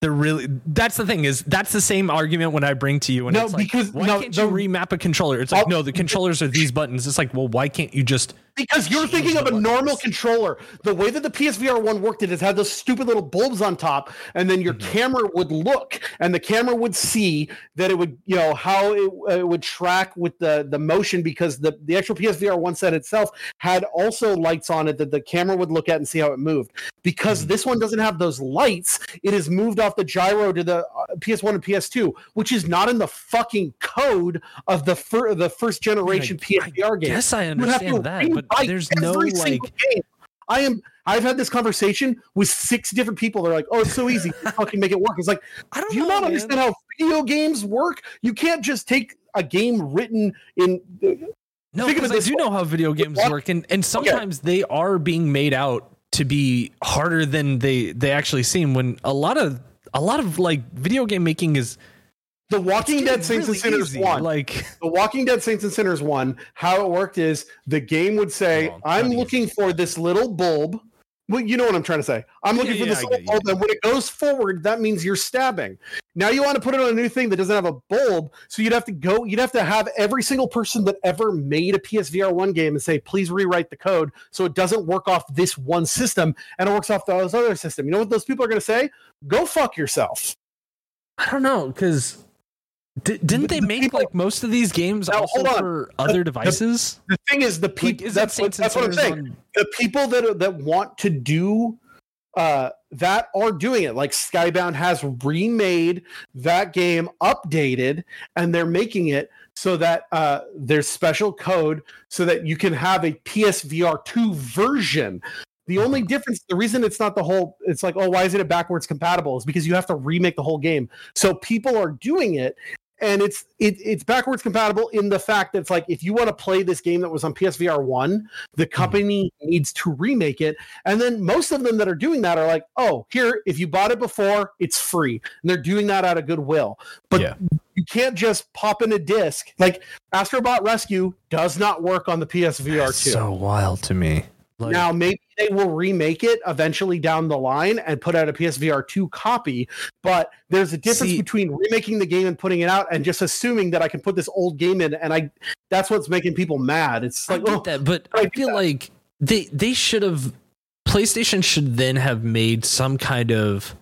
they're really that's the thing is that's the same argument when I bring to you and no, it's like because, why no, can't you remap a controller? It's like I'll, no, the controllers are these buttons. It's like well, why can't you just because you're thinking of a normal controller. The way that the PSVR one worked, it had those stupid little bulbs on top, and then your mm-hmm. camera would look, and the camera would see that it would, you know, how it, it would track with the the motion because the the actual PSVR one set itself had also lights on it that the camera would look at and see how it moved. Because mm-hmm. this one doesn't have those lights, it is moved off the gyro to the uh, PS1 and PS2, which is not in the fucking code of the fir- the first generation I, PSVR I game. Yes, I understand that, but there's no like. Game. I am. I've had this conversation with six different people. They're like, "Oh, it's so easy. [LAUGHS] fucking make it work." It's like, I don't do you know, not man. understand how video games work? You can't just take a game written in. Uh, no, because I do know how video games work, and and sometimes okay. they are being made out to be harder than they they actually seem. When a lot of a lot of like video game making is the Walking Dead Saints really and Sinners easy. one. Like [LAUGHS] the Walking Dead Saints and Sinners one, how it worked is the game would say, oh, "I'm looking for this little bulb." Well, you know what I'm trying to say. I'm looking yeah, for this little bulb, and when it goes forward, that means you're stabbing. Now you want to put it on a new thing that doesn't have a bulb, so you'd have to go. You'd have to have every single person that ever made a PSVR one game and say, "Please rewrite the code so it doesn't work off this one system and it works off this other system." You know what those people are going to say? Go fuck yourself. I don't know because D- didn't they make people, like most of these games now, also for other devices? The, the, thing is, the people like, that's, what, that's what I'm saying. On... The people that that want to do uh, that are doing it. Like Skybound has remade that game, updated, and they're making it so that uh, there's special code so that you can have a PSVR 2 version. The only difference, the reason it's not the whole, it's like, oh, why isn't it backwards compatible? Is because you have to remake the whole game. So people are doing it, and it's it, it's backwards compatible in the fact that it's like if you want to play this game that was on PSVR one, the hmm. company needs to remake it, and then most of them that are doing that are like, oh, here if you bought it before, it's free, and they're doing that out of goodwill. But yeah. you can't just pop in a disc like Astrobot Rescue does not work on the PSVR two. So wild to me. Like, now maybe they will remake it eventually down the line and put out a PSVR 2 copy, but there's a difference see, between remaking the game and putting it out and just assuming that I can put this old game in and I that's what's making people mad. It's like I oh, that, but I, I feel that. like they they should have PlayStation should then have made some kind of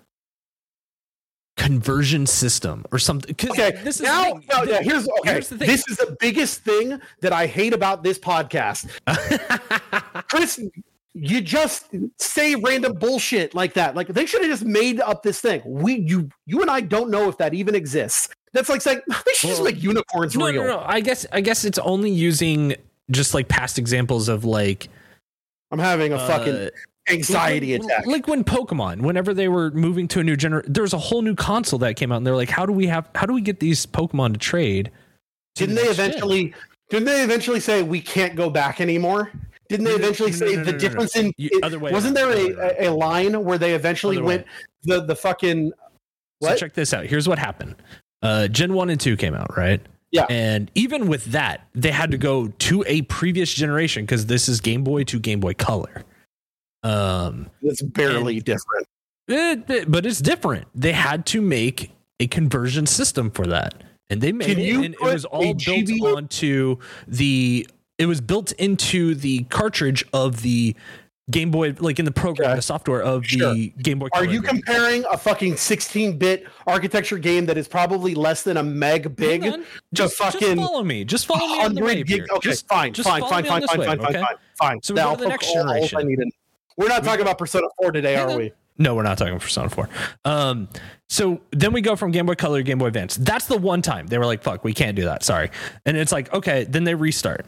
conversion system or something. Okay, this is now, no, yeah, here's okay. Here's this is the biggest thing that I hate about this podcast. [LAUGHS] Chris, you just say random bullshit like that. Like they should have just made up this thing. We, you, you and I don't know if that even exists. That's like saying [LAUGHS] they should well, just make unicorns no, real. No, no, I guess, I guess it's only using just like past examples of like. I'm having a uh, fucking anxiety like, attack. Like when Pokemon, whenever they were moving to a new generation, there was a whole new console that came out, and they're like, "How do we have? How do we get these Pokemon to trade didn't the they eventually? Didn't they eventually say we can't go back anymore? Didn't they no, eventually no, say no, the difference in? It- other way wasn't there a, a, a line where they eventually Other went the the fucking So check this out. Here's what happened. Uh, Gen 1 and 2 came out, right? Yeah. And even with that, they had to go to a previous generation because this is Game Boy to Game Boy Color. Um, It's barely different. it- it- but it's different. They had to make a conversion system for that, and they made Can it, and it was all built GB onto the. It was built into the cartridge of the Game Boy, like in the program, Okay. the software of Sure. the Game Boy. Are you game. comparing a fucking 16-bit architecture game that is probably less than a meg big on. to Just, fucking just follow me. Just follow me on the 100 wave gig? Okay, just, fine, just fine, fine, fine, fine, fine, fine, okay? fine, fine. So we go Now to the next all the holes generation. I need in- We're not talking about Persona 4 today, are we? No, we're not talking Persona 4. Um, so then we go from Game Boy Color to Game Boy Advance. That's the one time they were like, fuck, we can't do that. Sorry. And it's like, okay, then they restart.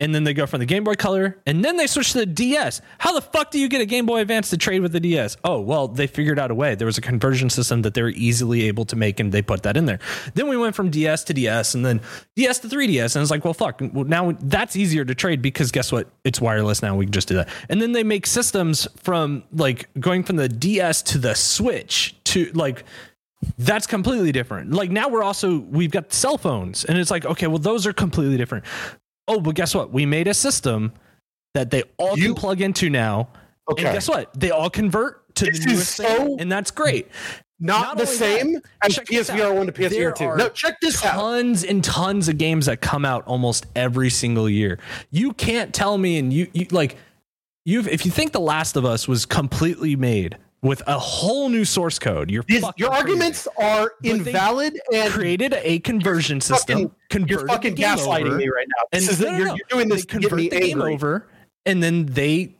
And then they go from the Game Boy Color and then they switch to the DS. How the fuck do you get a Game Boy Advance to trade with the DS? Oh, well, they figured out a way. There was a conversion system that they were easily able to make and they put that in there. Then we went from DS to DS and then DS to 3DS. And it's like, well, fuck, now that's easier to trade because guess what? It's wireless now. We can just do that. And then they make systems from like going from the DS to the Switch to like, that's completely different. Like now we're also we've got cell phones, and it's like okay, well those are completely different. Oh, but guess what? We made a system that they all You- can plug into now, Okay. and guess what? They all convert to This the newest so- thing, and that's great. Not, Not the same that, as PSVR 1 to PSVR 2. No, check this out. Tons and tons of games that come out almost every single year. You can't tell me, and you, you like you've if you think The Last of Us was completely made with a whole new source code, you're These- fucking your crazy. arguments are they invalid and created a conversion system. fucking, you're fucking gaslighting over, me right now. This and is no, no, you're, no. you're doing this They to convert the game over, and then they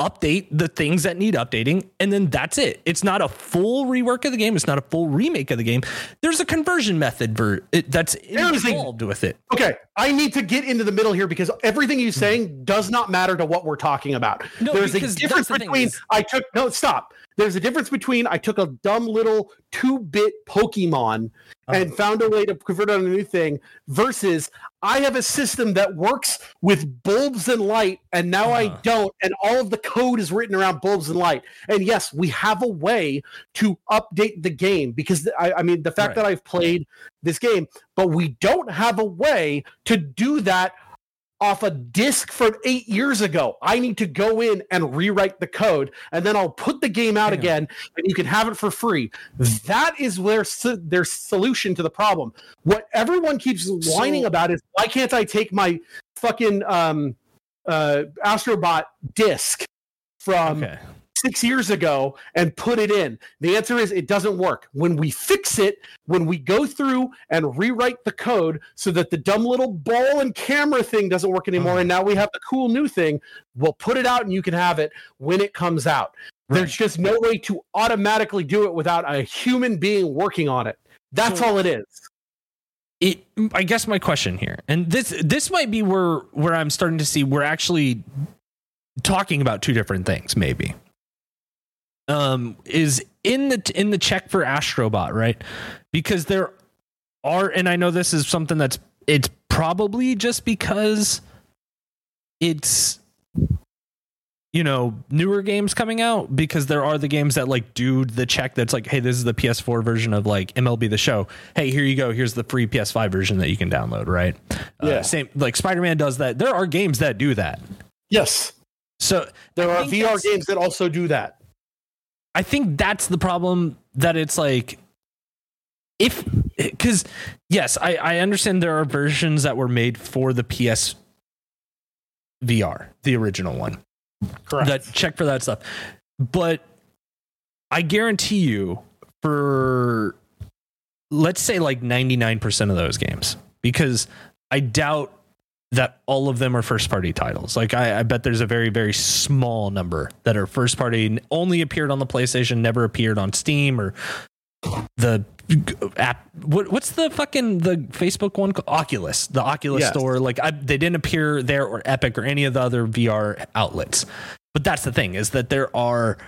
update the things that need updating, and then that's it. It's not a full rework of the game. It's not a full remake of the game. There's a conversion method for it that's There is a- involved with it. Okay, I need to get into the middle here because everything you're hmm. saying does not matter to what we're talking about. No, There's a difference the between is- I took no stop. There's a difference between I took a dumb little two-bit Pokemon Uh-huh. and found a way to convert it on a new thing versus I have a system that works with bulbs and light and now I Uh-huh. don't and all of the code is written around bulbs and light. And yes, we have a way to update the game because I, I mean the fact Right. that I've played this game, but we don't have a way to do that off a disk from eight years ago. I need to go in and rewrite the code, and then I'll put the game out on. again, and you can have it for free. That is their their solution to the problem. What everyone keeps whining So- about is why can't I take my fucking um, uh, Astrobot disk from Okay. Six years ago and put it in? The answer is it doesn't work. When we fix it, when we go through and rewrite the code so that the dumb little ball and camera thing doesn't work anymore, Uh-huh. and now we have the cool new thing, we'll put it out and you can have it when it comes out. There's just no way to automatically do it without a human being working on it. That's So- all it is. it i guess my question here and this this might be where where i'm starting to see we're actually talking about two different things maybe um is in the in the check for astrobot right because there are and i know this is something that's it's probably just because it's you know newer games coming out because there are the games that like do the check that's like hey this is the ps4 version of like mlb the show hey here you go here's the free ps5 version that you can download right Yeah. uh, same like spider-man does that there are games that do that Yes. so There I are VR games that also do that. I think that's the problem that it's like if because yes, I, I understand there are versions that were made for the PS VR, the original one. Correct. That check for that stuff. But I guarantee you for let's say like 99% of those games because I doubt that all of them are first party titles. Like I, I bet there's a very very small number that are first party, only appeared on the PlayStation, never appeared on Steam or the app. What, what's the fucking the Facebook one? Oculus, the Oculus Yes. store. Like I, they didn't appear there or Epic or any of the other VR outlets. But that's the thing is that there are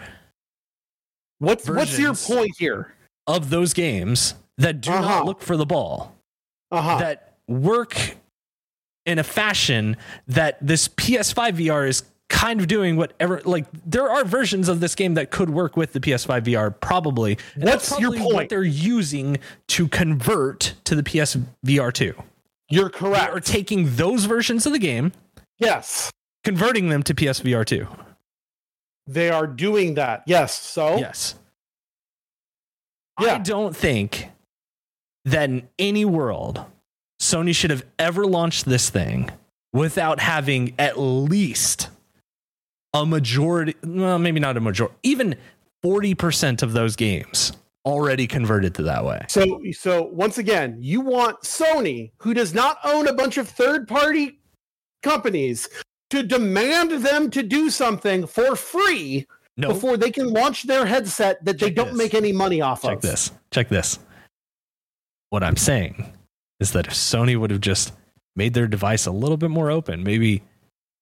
what's what's your point here? of those games that do Uh-huh. not look for the ball Uh huh. that work in a fashion that this PS5 VR is kind of doing whatever like there are versions of this game that could work with the PS5 VR probably. And that's What's your probably What point? they're using to convert to the PS VR 2. You're They correct. are taking those versions of the game, yes, converting them to PSVR 2. they are doing that. Yes. So Yes. Yeah. I don't think that in any world Sony should have ever launched this thing without having at least a majority, well, maybe not a majority, even 40% of those games already converted to that way. So, so once again, you want Sony, who does not own a bunch of third-party companies, to demand them to do something for free No, before they can launch their headset that they don't this. make any money off check of. Check this. Check this. What I'm saying is that if Sony would have just made their device a little bit more open, maybe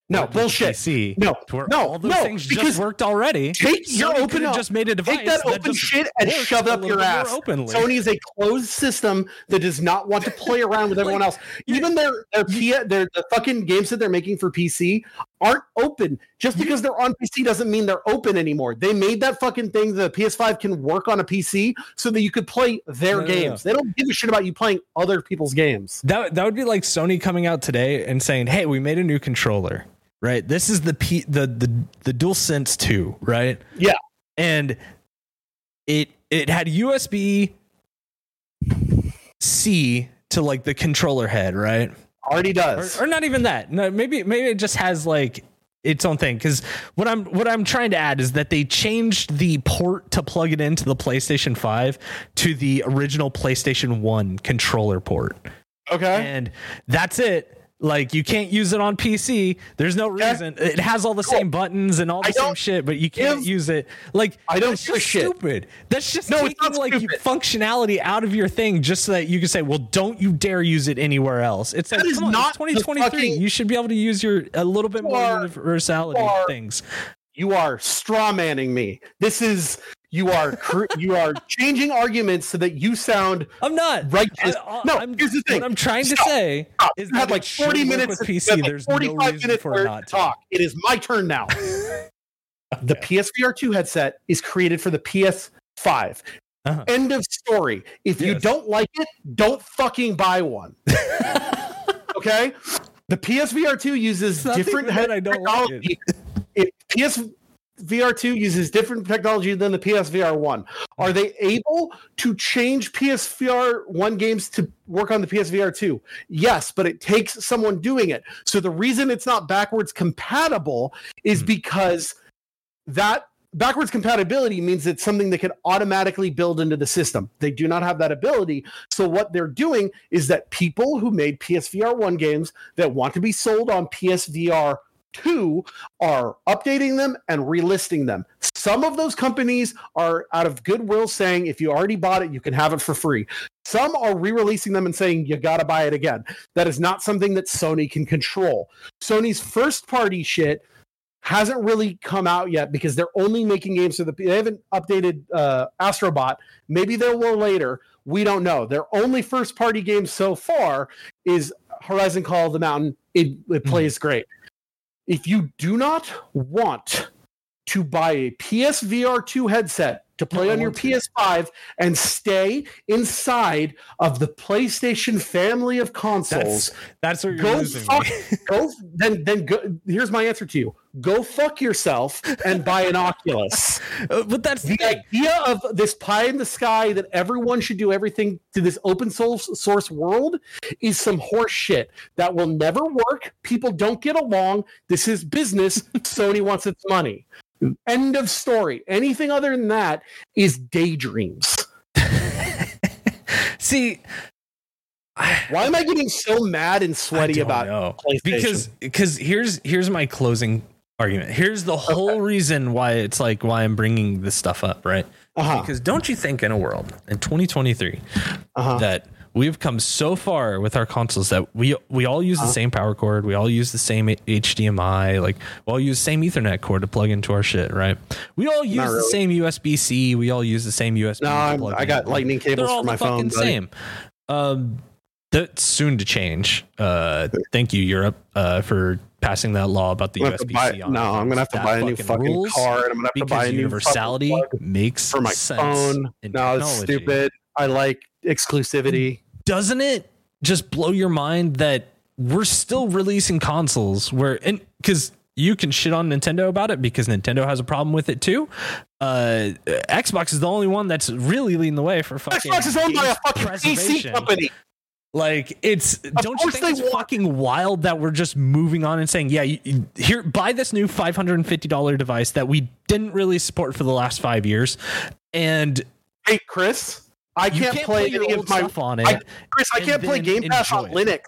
No bullshit. PC No, no, all those no, things just worked already. Take your Sony open up. just made a device Take that open shit and shove up your ass. Openly. Sony is a closed system that does not want to [LAUGHS] play around with everyone else. Even their their, P- their the fucking games that they're making for PC aren't open. Just because they're on PC doesn't mean they're open anymore. They made that fucking thing that the PS5 can work on a PC so that you could play their No, no, no. games. They don't give a shit about you playing other people's games. That that would be like Sony coming out today and saying, "Hey, we made a new controller. Right? This is the P, the the the DualSense 2, right? Yeah. And it it had USB C to like the controller head, right? Already Or, does. or not even that. No, maybe maybe it just has like its own thing cuz what I'm what I'm trying to add is that they changed the port to plug it into the PlayStation 5 to the original PlayStation 1 controller port okay. and that's it. Like you can't use it on PC. There's no reason. It has all the Cool. same buttons and all the I same shit, but you can't give- use it. Like I don't that's just shit. stupid. That's just No, taking like functionality out of your thing just so that you can say, "Well, don't you dare use it anywhere else." It's like, That is come on, not it's 2023. fucking- you should be able to use your a little bit more are- universality are- things. you are straw manning me. This is you are cr- you are changing arguments so that you sound I'm not righteous. I- I- no, I'm- here's the thing. What I'm trying Stop. to say Stop. is you had that like 40 minutes with PC. like There's no 45 reason minutes for it it not to talk. It is my turn now. [LAUGHS] The PSVR 2 headset is created for the PS5. Uh-huh. End of story. If you don't like it, don't fucking buy one. [LAUGHS] okay? The PSVR 2 uses different that I don't like technology. It, PSVR 2 uses different technology than the PSVR 1. Are they able to change PSVR 1 games to work on the PSVR 2? Yes, but it takes someone doing it. So the reason it's not backwards compatible is Hmm. because that backwards compatibility means it's something that can automatically build into the system. They do not have that ability. So what they're doing is that people who made PSVR 1 games that want to be sold on PSVR 2 are updating them and relisting them. Some of those companies are out of goodwill saying if you already bought it, you can have it for free. Some are re-releasing them and saying you got to buy it again. That is not something that Sony can control. Sony's first party shit hasn't really come out yet because they're only making games for the they haven't updated uh Astrobot. Maybe they will later. We don't know. Their only first party game so far is Horizon Call of the Mountain. It, it plays great. If you do not want to buy a PSVR 2 headset to play No, on your. PS5 and stay inside of the PlayStation family of consoles, That's that's where you're go losing fuck, [LAUGHS] go then then go here's my answer to you go fuck yourself and buy an oculus. [LAUGHS] Uh, but that's the idea of this pie in the sky that everyone should do everything to this open source source world is some horse shit that will never work. People don't get along. This is business. [LAUGHS] Sony wants its money. End of story. Anything other than that is daydreams. [LAUGHS] See, why am i getting so mad and sweaty about know. PlayStation? because because here's here's my closing argument. Here's the whole reason why it's like why I'm bringing this stuff up, right? uh-huh, Because don't you think in a world in 2023 uh-huh. that we've come so far with our consoles that we we all use the Uh-huh. same power cord, we all use the same HDMI, like we all use the same Ethernet cord to plug into our shit, right? We all use the same USB C, we all use the same USB. no to I'm, plug i in. got lightning They're cables all for my the phone buddy. same. Um, that's soon to change. Uh, thank you, Europe, uh, for passing that law about the I'm gonna have to buy- no, I'm gonna have to buy a new fucking rules car, and I'm gonna have to buy a new universality makes for my sense phone. No, it's stupid. I like exclusivity. Doesn't it just blow your mind that we're still releasing consoles where and because you can shit on Nintendo about it because Nintendo has a problem with it too. Uh, Xbox is the only one that's really leading the way for fucking Xbox is owned by a fucking PC company. Like it's don't you think it's want- fucking wild that we're just moving on and saying, yeah, you, you- here buy this new five hundred and fifty dollar device that we didn't really support for the last five years, and Hey, Chris, I you can't, play, your any of my stuff on it. I, Chris. I can't play Game Pass on. Linux.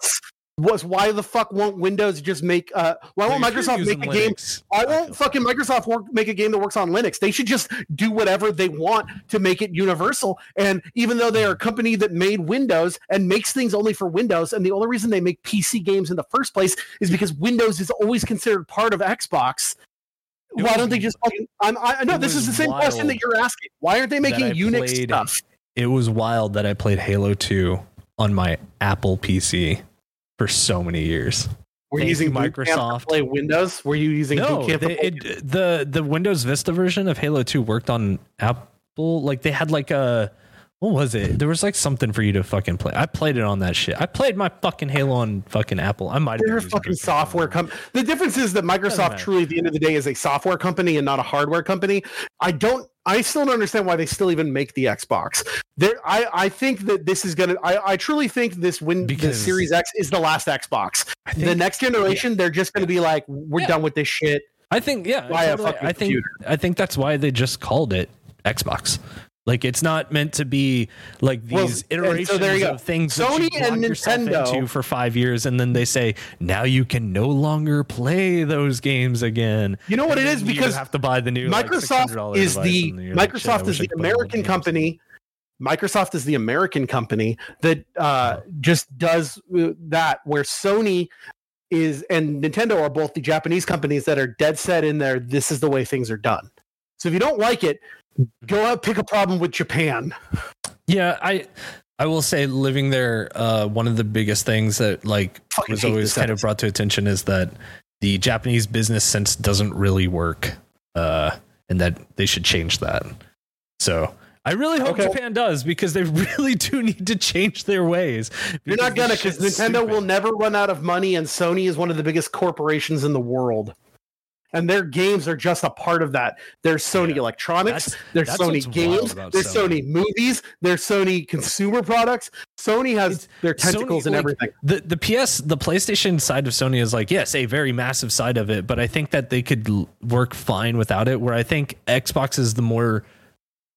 Was why the fuck won't Windows just make? Uh, why won't Microsoft make a game? Why I won't fucking Microsoft work, make a game that works on Linux? They should just do whatever they want to make it universal. And even though they are a company that made Windows and makes things only for Windows, and the only reason they make PC games in the first place is because Windows is always considered part of Xbox. It Why was- don't they just fucking? I'm, I know this is the same question that you're asking. Why aren't they making Unix played- stuff? it was wild that I played Halo 2 on my Apple PC for so many years. Were you Thank using you, Boot Camp Microsoft. to play Windows? Were you using No, Boot Camp to they, play it, the the Windows Vista version of Halo 2 worked on Apple. Like they had like a what was it? There was like something for you to fucking play. I played it on that shit. I played my fucking Halo on fucking Apple. I might have They're a fucking Boot software company. The difference is that Microsoft truly, at the end of the day, is a software company and not a hardware company. I don't. I still don't understand why they still even make the Xbox. There, I, I think that this is gonna. I, I truly think this win the Because- Series X is the last Xbox. I the next generation, they're just gonna be like, we're Yeah. done with this shit. I think yeah. a totally. I think computer. I think that's why they just called it Xbox. Like it's not meant to be like Well, these so iterations there you go. of things that Sony you lock and Nintendo- into for five years, and then they say now you can no longer play those games again. You know what And it is then you because have to buy the new Microsoft $600 is the like, Microsoft is the could play all American company. Microsoft is the American company that uh, just does uh, that, where Sony is and Nintendo are both the Japanese companies that are dead set in there. This is the way things are done. So if you don't like it, go out pick a problem with Japan. Yeah, I I will say living there, uh, one of the biggest things that like Fucking was always kind of brought to attention is that the Japanese business sense doesn't really work, uh, and that they should change that. So I really hope Okay. Japan does because they [LAUGHS] really do need to change their ways. You're not gonna because Nintendo will never run out of money, and Sony is one of the biggest corporations in the world. And their games are just a part of that. There's Sony Yeah. Electronics, That's- there's that's Sony games, there's Sony. Sony. movies, there's Sony consumer products. Sony has It's- their tentacles Sony, and like, everything. The the PS the PlayStation side of Sony is like yes a very massive side of it, but I think that they could l- work fine without it. Where I think Xbox is the more,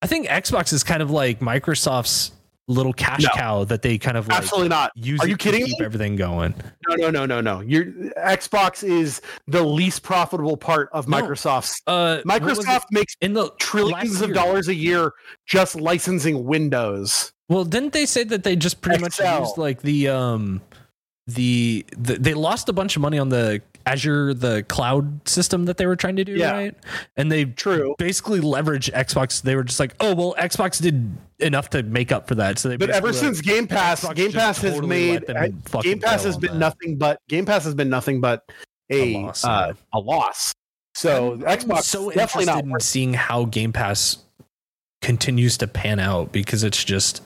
I think Xbox is kind of like Microsoft's little cash No. cow that they kind of like Absolutely not. use. Are you kidding Keep me? everything going. No, no, no, no, no. Your Xbox is the least profitable part of No. Microsoft's. Uh, what was it? Microsoft makes in the trillions of dollars a year just licensing Windows. Well, didn't they say that they just pretty Excel. much used like the um the, the they lost a bunch of money on the Azure the cloud system that they were trying to do, Yeah. right? And they True. basically leverage Xbox. They were just like, oh well, Xbox did enough to make up for that. So they But ever since Game Pass, Xbox Game Pass has totally made let them fucking Game Pass has been that. nothing but Game Pass has been nothing but a A loss, uh, a loss. So I'm Xbox so definitely not. in seeing how Game Pass continues to pan out because it's just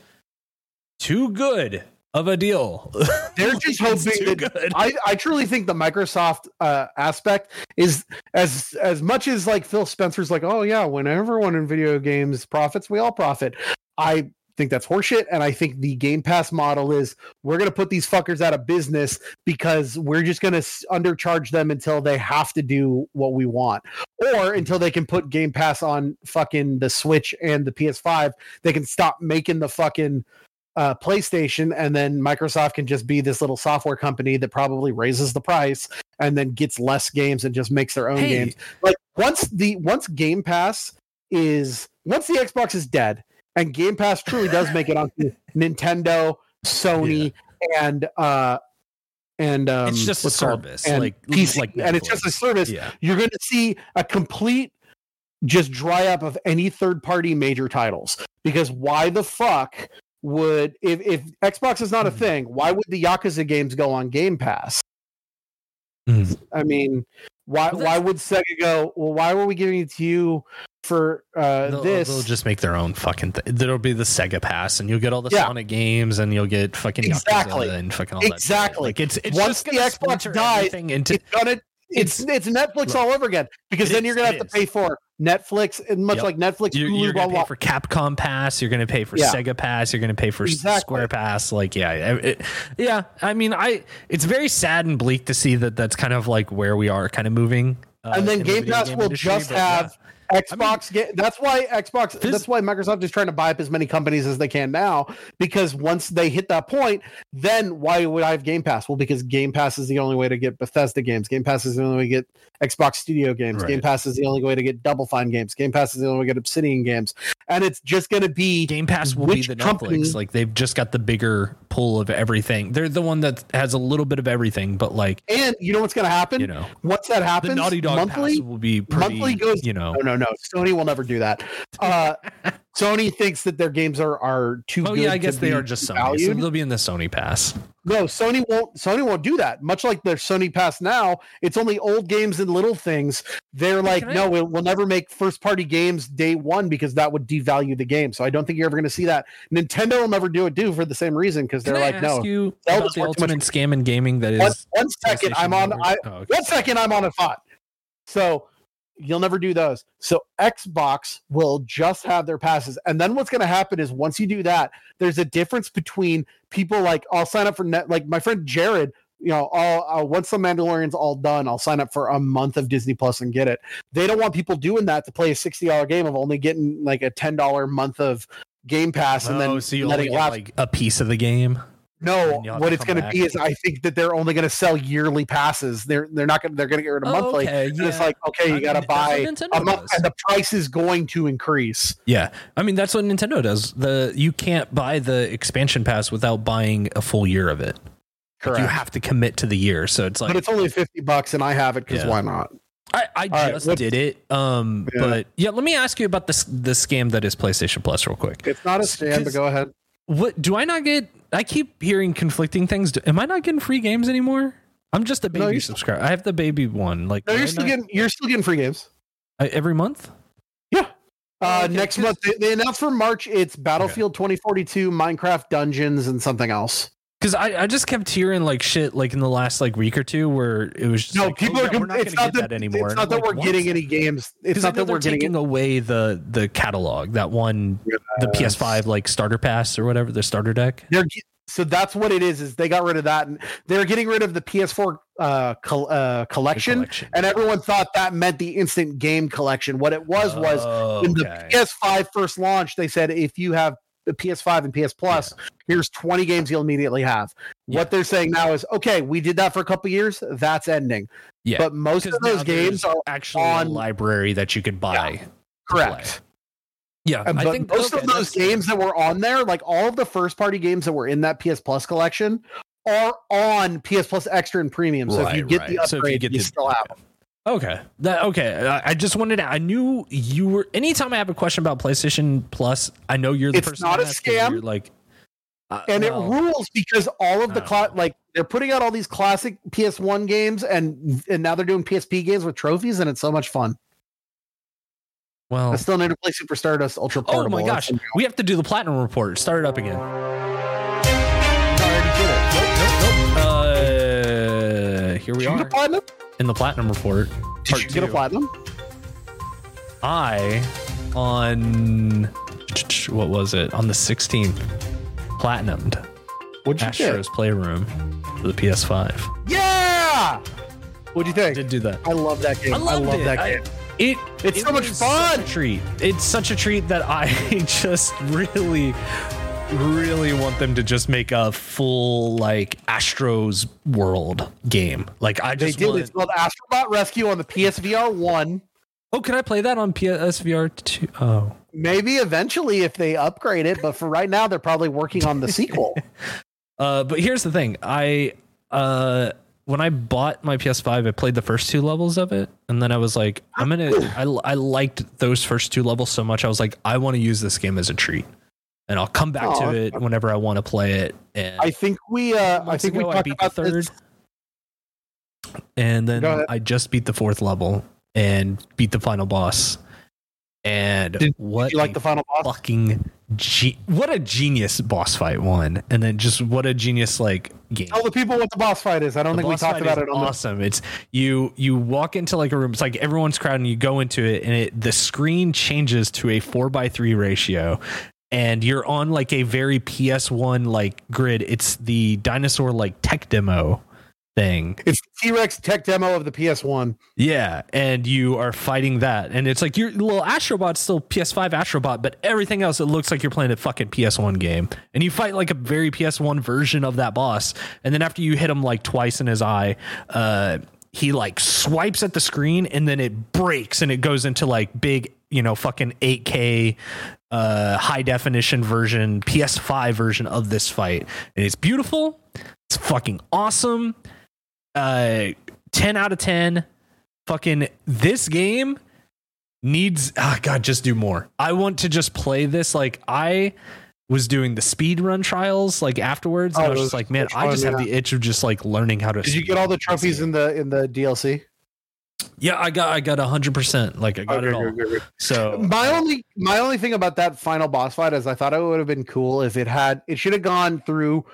too good of a deal. [LAUGHS] They're [LAUGHS] just hoping that. I, I truly think the Microsoft uh, aspect is as as much as like Phil Spencer's like, oh yeah, when everyone in video games profits, we all profit. I think that's horseshit, and I think the Game Pass model is we're gonna put these fuckers out of business because we're just gonna undercharge them until they have to do what we want, or until they can put Game Pass on fucking the Switch and the PS5. They can stop making the fucking uh, PlayStation, and then Microsoft can just be this little software company that probably raises the price and then gets less games and just makes their own Hey. games. Like once the once Game Pass is once the Xbox is dead and Game Pass truly does make it onto [LAUGHS] Nintendo, Sony, and uh and um, it's just a called? service, and like PC, like and it's just a service yeah. you're going to see a complete just dry up of any third party major titles because why the fuck would if if Xbox is not a Mhm. thing, why would the Yakuza games go on Game Pass? Mhm. I mean, why Well, why would Sega go? Well, why were we giving it to you for uh, They'll, this? they'll just make their own fucking thing. There'll be the Sega Pass, and you'll get all the Yeah. Sonic games, and you'll get fucking Yakuza Exactly. and fucking all that. shit. Exactly. Like it's it's Once the Xbox dies, into it's gonna it's it's Netflix all over again because It then is, you're gonna it have to is. pay for Netflix and much Yep. like Netflix, you're, Hulu, you're gonna pay for Capcom Pass. You're gonna pay for Yeah. Sega Pass. You're gonna pay for Exactly. Square Pass. Like, yeah, it- yeah. I mean, I. It's very sad and bleak to see that that's kind of like where we are, kind of moving. uh, and then Game Pass will just have. yeah. Xbox. get, that's why Xbox. Phys- that's why Microsoft is trying to buy up as many companies as they can now. Because once they hit that point, then why would I have Game Pass? Well, because Game Pass is the only way to get Bethesda games. Game Pass is the only way to get Xbox Studio games. Right. Game Pass is the only way to get Double Fine games. Game Pass is the only way to get Obsidian games. And it's just going to be Game Pass will be the company- Netflix. Like they've just got the bigger pull of everything. They're the one that has a little bit of everything, but like And you know what's going to happen? you know, Once that the Naughty Dog monthly, Pass will be pretty. monthly goes- you know. No, no, no. Sony will never do that. Uh, [LAUGHS] Sony thinks that their games are are too Oh good. yeah, I guess they are just Sony, so they'll be in the Sony Pass. No, Sony won't. Sony won't do that. Much like their Sony Pass now, it's only old games and little things. They're like, Can I- no, we'll, we'll never make first party games day one because that would devalue the game. So I don't think you're ever going to see that. Nintendo will never do it, do for the same reason because they're I like, ask no. you about the worth much- ultimate scam in gaming that is One, one second, I'm on. I, Oh, okay. One second, I'm on a thought. So you'll never do those. So Xbox will just have their passes. And then what's going to happen is once you do that, there's a difference between people like, I'll sign up for net, like my friend Jared. You know, all uh, once the Mandalorian's all done, I'll sign up for a month of Disney Plus and get it. They don't want people doing that to play a sixty dollar game of only getting like a ten dollar month of Game Pass and oh, then so you letting only get lapse. like a piece of the game. No, and you'll have what it's going to be is I think that they're only going to sell yearly passes. They're they're not going to they're going to get rid of monthly. Oh, okay, And it's like okay, you got to buy a month, does. and the price is going to increase. Yeah, I mean that's what Nintendo does. The you can't buy the expansion pass without buying a full year of it. Like, Correct. You have to commit to the year, so it's like but it's only fifty bucks, and I have it because Yeah. why not? I, I right, just what- did it. Um, Yeah. but yeah, let me ask you about this the scam that is PlayStation Plus real quick. It's not a scam, but 'cause- go ahead. What do I not get? I keep hearing conflicting things. Am I not getting free games anymore? I'm just a No, baby you're- subscriber. I have the baby one. Like No, you're still not- getting you're still getting free games. I- every month. Yeah. Oh, Uh, okay, next 'cause- month they, they announced for March it's Battlefield 2042, Minecraft Dungeons, and something else. Because I, I just kept hearing like shit like in the last like week or two where it was just No, like, people oh, are. yeah, we're not it's not get that, that anymore. It's not that like, we're what? getting any games. It's not that we're getting. taking away the the catalog that one the PS5 like starter pass or whatever the starter deck. They're so that's what it is. Is they got rid of that, and they're getting rid of the PS4 uh, col- uh, collection, collection. and everyone thought that meant the instant game collection. What it was was Oh, when the. PS5 first launched, they said if you have the PS5 and PS Plus, here's 20 games you'll immediately have. Yeah. What they're saying now is, okay, we did that for a couple years, that's ending. Yeah, But most of those games are actually on- library that you could buy. to correct. Yeah, And I think most okay, of those games that were on there, like all of the first party games that were in that PS Plus collection, are on PS Plus Extra and Premium. So if you Right, get the right. So if you upgrade, you, the- still have them. Okay. That, okay. I, I just wanted to, I knew you were, anytime I have a question about PlayStation Plus, I know you're the It's person. not to a scam. You're like, uh, And well, it rules because all of the Oh. cla- like they're putting out all these classic PS1 games and and now they're doing PSP games with trophies and it's so much fun. well, I still need to play Super Stardust Ultra oh Portable. my gosh. We have to do the platinum report. Start it up again. Uh, here we Did you get a are platinum? in the platinum report. Did Part you get a platinum? I on what was it on the 16th platinumed What'd you Astro's Playroom for the PS5. Yeah. What'd you think? I did do that. I love that game. I I, love it. that I- game. It It's it so much fun. such a treat. It's such a treat that I [LAUGHS] just really, really want them to just make a full like Astros World game. Like I just they did. want. It's called Astrobot Rescue on the PSVR one. Oh, can I play that on PSVR two? Oh, Maybe eventually if they upgrade it, but for right now they're probably working on the sequel. [LAUGHS] uh, but here's the thing. I uh, when I bought my PS5, I played the first two levels of it, and then I was like, I'm gonna. I I liked those first two levels so much. I was like, I want to use this game as a treat. and I'll come back Aw. to it whenever I want to play it. And I think we uh I think we ago, I talked beat the third, this. and then I just beat the fourth level and beat the final boss. And Did- what You like the final boss? fucking ge- what a genius boss fight one, and then just what a genius like game. Tell the people what the boss fight is. I don't The think we talked about it on the awesome. It's you you walk into like a room. It's like everyone's crowded, and you go into it, and it the screen changes to a four by three ratio, and you're on like a very PS1 like grid. It's the dinosaur like tech demo thing. It's T-Rex tech demo of the PS1. Yeah, and you are fighting that, and it's like your little Astrobot's still PS5 Astrobot, but everything else it looks like you're playing a fucking PS1 game, and you fight like a very PS1 version of that boss, and then after you hit him like twice in his eye, uh, he like swipes at the screen, and then it breaks, and it goes into like big, you know, fucking 8K uh high definition version PS5 version of this fight. And it's beautiful. It's fucking awesome uh 10 out of 10 fucking this game needs ah god just do more i want to just play this like i was doing the speed run trials like afterwards and Oh, i was those just like man i just have the itch of just like learning how to Did you get all the trophies in the in the DLC? yeah i got i got 100% like i got Okay, it all good, good, good. so My only my only thing about that final boss fight is I thought it would have been cool if it had it should have gone through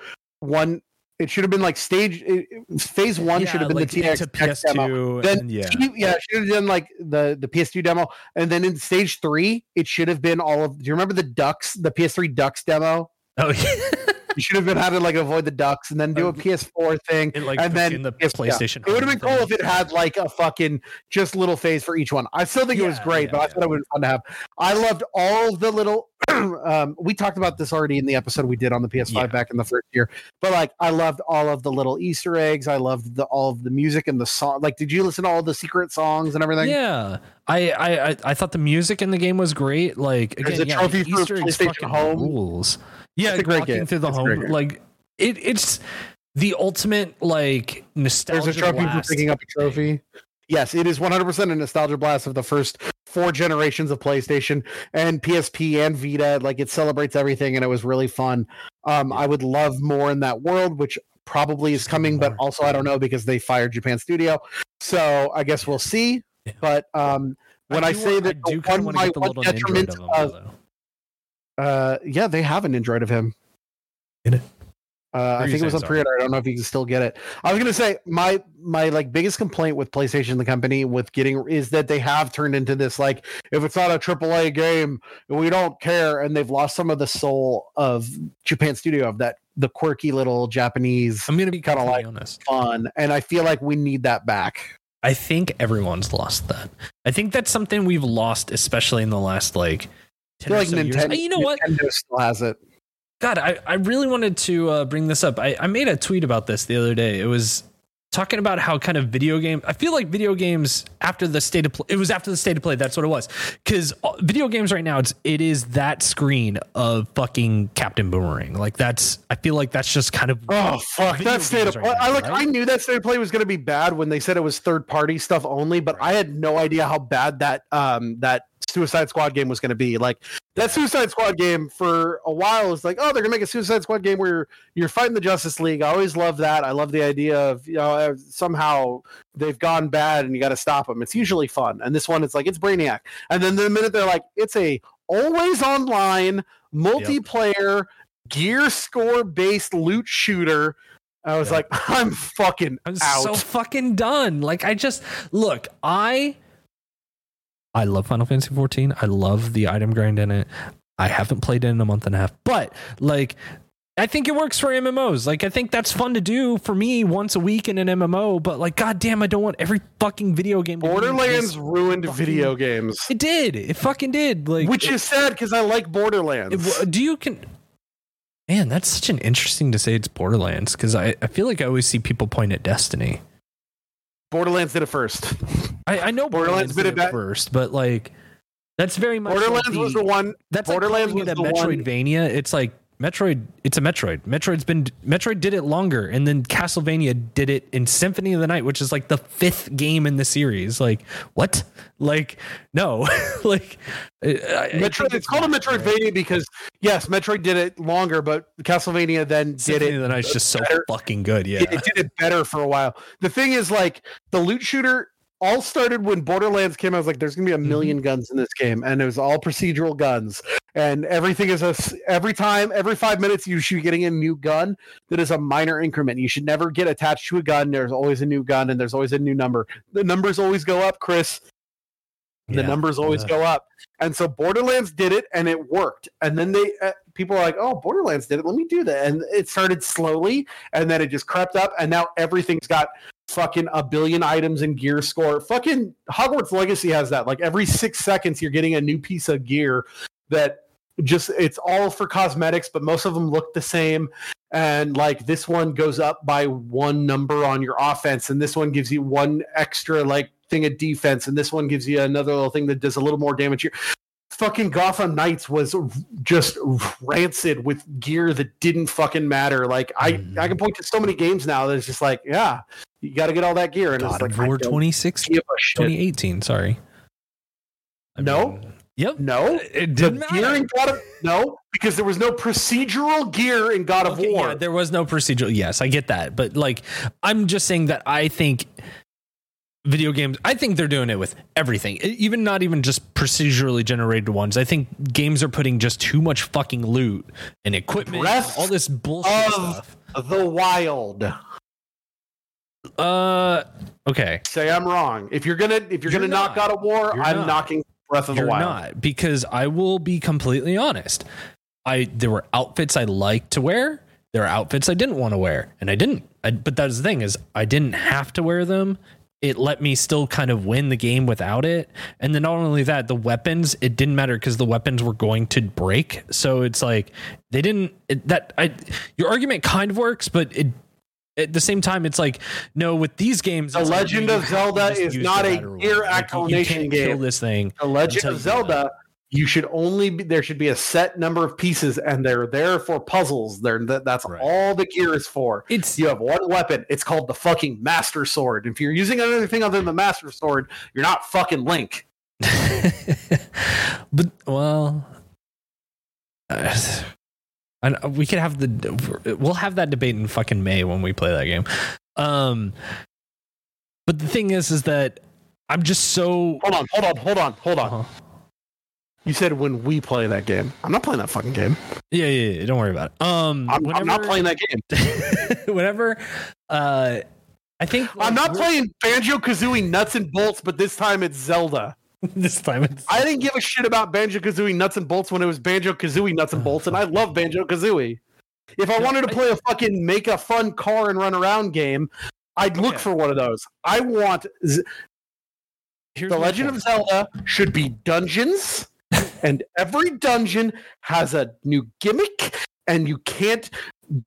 one. It should have been like stage it- phase one yeah, should have been like the TX into tech demo. ps2 Then yeah T- yeah, should have done like the the PS2 demo, and then in stage three, it should have been all of. Do you remember the ducks, the PS3 ducks demo? oh yeah [LAUGHS] You [LAUGHS] should have been had to like avoid the ducks, and then do a Uh, PS4 thing, it like and then the PS yeah. playstation It would have been cool if it had like a fucking just little phase for each one. I still think it was great, yeah, but I thought it would have been fun to have. I loved all the little. [CLEARS THROAT] um, we talked about this already in the episode we did on the PS5 Yeah. back in the first year, but like I loved all of the little Easter eggs. I loved the all of the music and the song. Like, did you listen to all the secret songs and everything? Yeah, I, I I- I thought the music in the game was great. Like There's again, a yeah, trophy for Easter eggs PlayStation fucking Home. rules. Yeah, It's a great walking game. through the It's a great home, game. like it, it's the ultimate like nostalgia. There's a trophy blast. for picking up a trophy. Yes, it is 100% a nostalgia blast of the first four generations of PlayStation and PSP and Vita. Like it celebrates everything, and it was really fun. Um, I would love more in that world, which probably is Just give me coming, but also I don't know because they fired Japan Studio. So I guess we'll see. But um, when I, do say want- that I do the kind of one want to by get the one little Nendoroid detriment of him, of though. Uh, yeah, they have a Nendoroid of him. In it? Uh, I think it was on sorry? pre-order. I don't know if you can still get it. I was gonna say my my like biggest complaint with PlayStation, the company, with getting is that they have turned into this like if it's not a AAA game, we don't care, and they've lost some of the soul of Japan Studio of that the quirky little Japanese I'm gonna be kinda kind of like- honest. fun, and I feel like we need that back. I think everyone's lost that. I think that's something we've lost, especially in the last like. I 10 feel or like so. Nintendo, Uh, You know what? Nintendo still has it. God, I, I really wanted to uh, bring this up. I, I made a tweet about this the other day. It was talking about how kind of video game. I feel like video games after the state of play. It was after the state of play. That's what it was. Because video games right now, it's it is that screen of fucking Captain Boomerang. Like that's. I feel like that's just kind of. Oh fuck! That state of games right play. I like. right? I knew that state of play was going to be bad when they said it was third party stuff only, but I had no idea how bad that um that Suicide Squad game was going to be. Like that Suicide Squad game for a while is like, oh, they're going to make a Suicide Squad game where you're, you're fighting the Justice League. I always love that. I love the idea of you know uh, somehow they've gone bad and you got to stop them. It's usually fun, and this one it's like it's Brainiac, and then the minute they're like, it's a always online multiplayer gear score based loot shooter. I was Yeah. like, [LAUGHS] I'm fucking I'm out. so fucking done. Like I just look. I. I love Final Fantasy 14. I love the item grind in it. I haven't played it in a month and a half, but like I think it works for MMOs. Like I think that's fun to do for me once a week in an MMO, but like goddamn I don't want every fucking video game Borderlands ruined fucking- video games, It did. It fucking did. Like which is sad because I like Borderlands. it- do you can Man, that's such an interesting to say it's Borderlands because I, I feel like I always see people point at Destiny. Borderlands did it first. I, I know Borderlands Borderlands did did it first, but like that's very much like Borderlands was the one. that's Borderlands like was the one- Metroidvania. It's like Metroid, it's a Metroid. Metroid's been Metroid did it longer, and then Castlevania did it in Symphony of the Night, which is like the fifth game in the series. Like what? Like no, [LAUGHS] like Metroid. It's called a Metroidvania because yes, Metroid did it longer, but Castlevania then did Symphony it. of the Night's just so better. fucking good. Yeah, It, it did it better for a while. The thing is, like the loot shooter all started when Borderlands came. I was like, "There's gonna be a 1000000 guns in this game," and it was all procedural guns, and everything is a every time, every five minutes, you should be getting a new gun that is a minor increment. You should never get attached to a gun. There's always a new gun, and there's always a new number. The numbers always go up, Chris. The Yeah. numbers always Uh, go up, and so Borderlands did it, and it worked. And then they uh, people are like, "Oh, Borderlands did it. Let me do that." And it started slowly, and then it just crept up, and now everything's got fucking a billion items and gear score. Fucking Hogwarts Legacy has that. Like every six seconds, you're getting a new piece of gear that just it's all for cosmetics, but most of them look the same. And like this one goes up by one number on your offense, and this one gives you one extra like thing of defense, and this one gives you another little thing that does a little more damage. Here. Fucking Gotham Knights was just rancid with gear that didn't fucking matter. Like I, Mhm. I can point to so many games now that it's just like, yeah, you got to get all that gear, and God it's like of War don't 26, give a shit. 2018. Sorry. I No? mean, yep. No, It didn't gear matter. in God of no, because there was no procedural gear in God of War. Yeah, there was no procedural. Yes, I get that, but like, I'm just saying that I think video games. I think they're doing it with everything, even not even just procedurally generated ones. I think games are putting just too much fucking loot and equipment, Breath all this bullshit of- stuff. the Wild. Uh, okay, Say I'm wrong. If you're gonna if you're, You're gonna knock out a War, You're I'm not. knocking Breath of you're the Wild. not because I will be completely honest. I there were outfits I liked to wear. There are outfits I didn't want to wear, and I didn't. I, but that's the thing is, I didn't have to wear them. It let me still kind of win the game without it. And then not only that, the weapons it didn't matter because the weapons were going to break. So it's like they didn't. It, that I your argument kind of works, but it. At the same time, it's like no. With these games, The like, Legend of Zelda is not a gear rule. Like, you- acclimation you Kill game. this thing. The Legend of Zelda, you should only be there should be a set number of pieces, and they're there for puzzles. They're that, that's Right. all the gear is for. It's You have one weapon. It's called the fucking Master Sword. If you're using anything other than the Master Sword, you're not fucking Link. [LAUGHS] but well, uh, [SIGHS] I, we could have the we'll have that debate in fucking May when we play that game. Um, but the thing is, is that I'm just so. Hold on, hold on, hold on, hold on. Uh-huh. You said when we play that game. I'm not playing that fucking game. Yeah, yeah, yeah, don't worry about it. Um, I'm, I'm not playing that game. [LAUGHS] whenever, uh, I think I'm not playing Banjo Kazooie Nuts and Bolts, but this time it's Zelda. [LAUGHS] this time. It's, I didn't give a shit about Banjo Kazooie Nuts and Bolts when it was Banjo Kazooie Nuts and Bolts, and I love Banjo Kazooie. If I wanted to play a fucking make a fun car and run around game, I'd look Okay. for one of those. I want Z- The Legend point. of Zelda should be dungeons, and every dungeon has a new gimmick, and you can't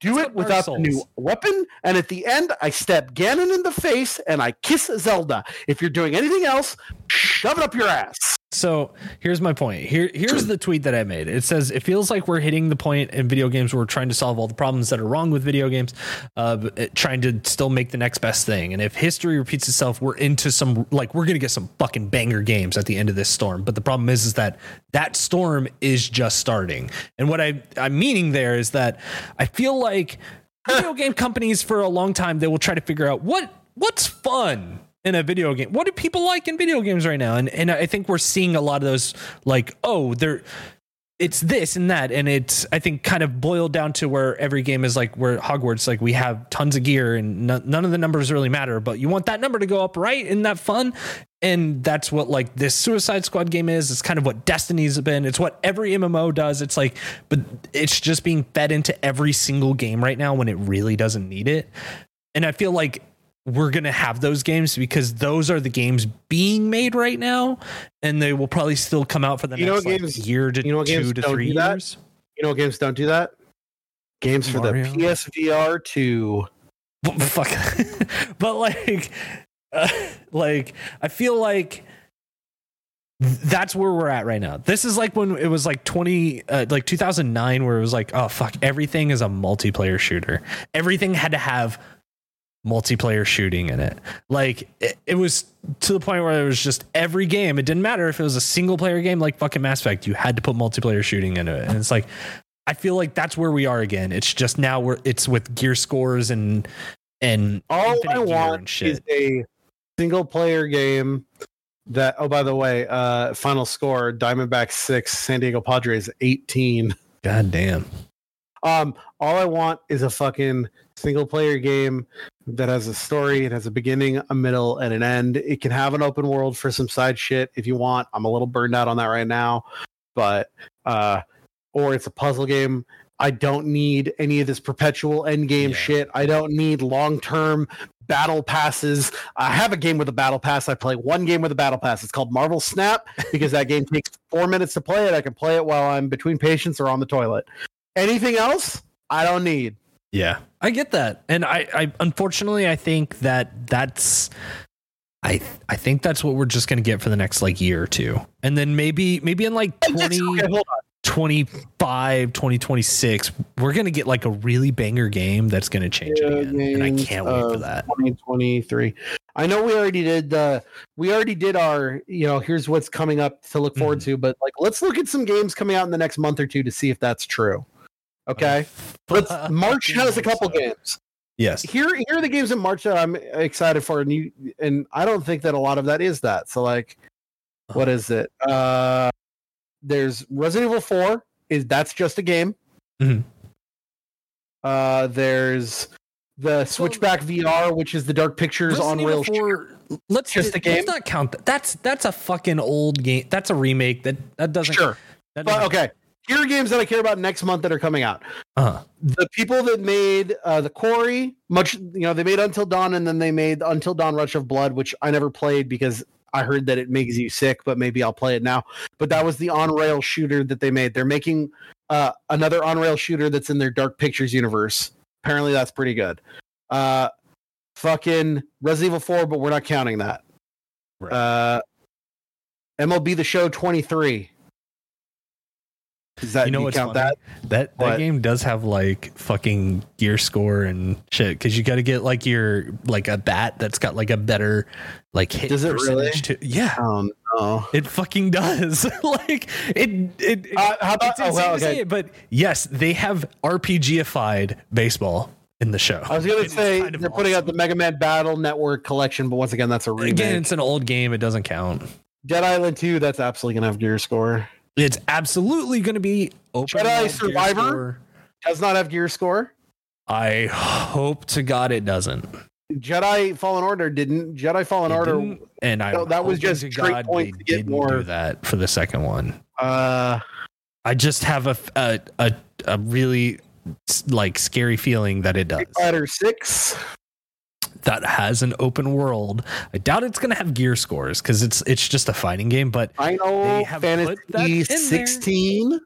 do It's it without the new weapon. And at the end, I stab Ganon in the face and I kiss Zelda. If you're doing anything else, shove it up your ass. So here's my point. Here, here's the tweet that I made. It says it feels like we're hitting the point in video games where we're trying to solve all the problems that are wrong with video games, uh, trying to still make the next best thing. And if history repeats itself, we're into some like we're gonna get some fucking banger games at the end of this storm. But the problem is, is that that storm is just starting. And what I I'm meaning there is that I feel like [LAUGHS] video game companies for a long time they will try to figure out what what's fun in a video game. What do people like in video games right now? And and I think we're seeing a lot of those like, oh, they're it's this and that. And it's i think kind of boiled down to where every game is like where hogwarts like we have tons of gear and no, none of the numbers really matter but you want that number to go up right? Isn't that fun? And that's what like this suicide squad game is. It's kind of what destiny's been. It's what every mmo does. It's like but it's just being fed into every single game right now when it really doesn't need it. And i feel like we're going to have those games because those are the games being made right now and they will probably still come out for the You next like, games- year to you know two to three years You know what games don't do that? Games for Mario? the PSVR 2. But- [LAUGHS] but fuck but like [LAUGHS] uh, like i feel like that's where we're at right now. This is like when it was like 20 uh, like 2009 where it was like oh fuck everything is a multiplayer shooter. Everything had to have multiplayer shooting in it. Like it, it was to the point where it was just every game. It didn't matter if it was a single player game like fucking Mass Effect. You had to put multiplayer shooting into it. And it's like I feel like that's where we are again. It's just now we're it's with gear scores and and All I want is a single player game that oh by the way, uh final score Diamondback 6, San Diego Padres 18. God damn. Um all I want is a fucking single player game that has a story, it has a beginning, a middle, and an end. It can have an open world for some side shit if you want. I'm a little burned out on that right now, but uh or it's a puzzle game. I don't need any of this perpetual end game Yeah. shit. I don't need long term battle passes. I have a game with a battle pass. I play one game with a battle pass. It's called Marvel Snap [LAUGHS] because that game takes four minutes to play it. I can play it while I'm between patients or on the toilet. Anything else? I don't need. Yeah, I get that, and I, I unfortunately I think that that's. I I think that's what we're just gonna get for the next like year or two, and then maybe maybe in like 20, Okay, 25, 2026, we're gonna get like a really banger game that's gonna change it Yeah, again, and I can't wait for that. 2023. I know we already did the we already did our, you know, here's what's coming up to look forward Mm-hmm. to, but like let's look at some games coming out in the next month or two to see if that's true. Okay. [LAUGHS] Let's March has a couple so. games. Yes, Here here are the games in March that I'm excited for and you and I don't think that a lot of that is that. So like what is it? Uh there's Resident Evil 4 is that's just a game. Mhm. Uh there's the Switchback VR, which is the Dark Pictures Resident on rails. 4, let's Just a let's game? not count that. That's that's a fucking old game. That's a remake. That that doesn't. Sure, that but doesn't- okay. Here are games that I care about next month that are coming out. Uh-huh. The people that made uh, the Quarry, much you know, they made Until Dawn, and then they made Until Dawn: Rush of Blood, which I never played because I heard that it makes you sick. But maybe I'll play it now. But that was the on-rail shooter that they made. They're making uh, another on-rail shooter that's in their Dark Pictures universe. Apparently, that's pretty good. Uh, fucking Resident Evil 4, but we're not counting that. Right. Uh, MLB The Show 23. Is that you know you what's count funny? that? That that What? game does have like fucking gear score and shit because you got to get like your like a bat that's got like a better like hit Does it really? percentage to yeah. Oh no. It fucking does. [LAUGHS] like it. It. Uh, how about it's oh, well, okay. it, but yes, they have RPGified baseball in the show. I was gonna It say kind of they're putting out the. Mega Man Battle Network collection, but once again, that's a remake. Again, it's an old game. It doesn't count. Dead Island 2, that's absolutely gonna have gear score. It's absolutely going to be open. Jedi Survivor? Does not have gear score. I hope to God it doesn't. Jedi Fallen Order didn't. Jedi Fallen It Order. didn't, and I No, that was just straight points to get more- do that for the second one. Uh, I just have a a a, a really like scary feeling that it does. Fighter Six. That has an open world. I doubt it's going to have gear scores because it's it's just a fighting game. But Final They have put that in Fantasy. 16.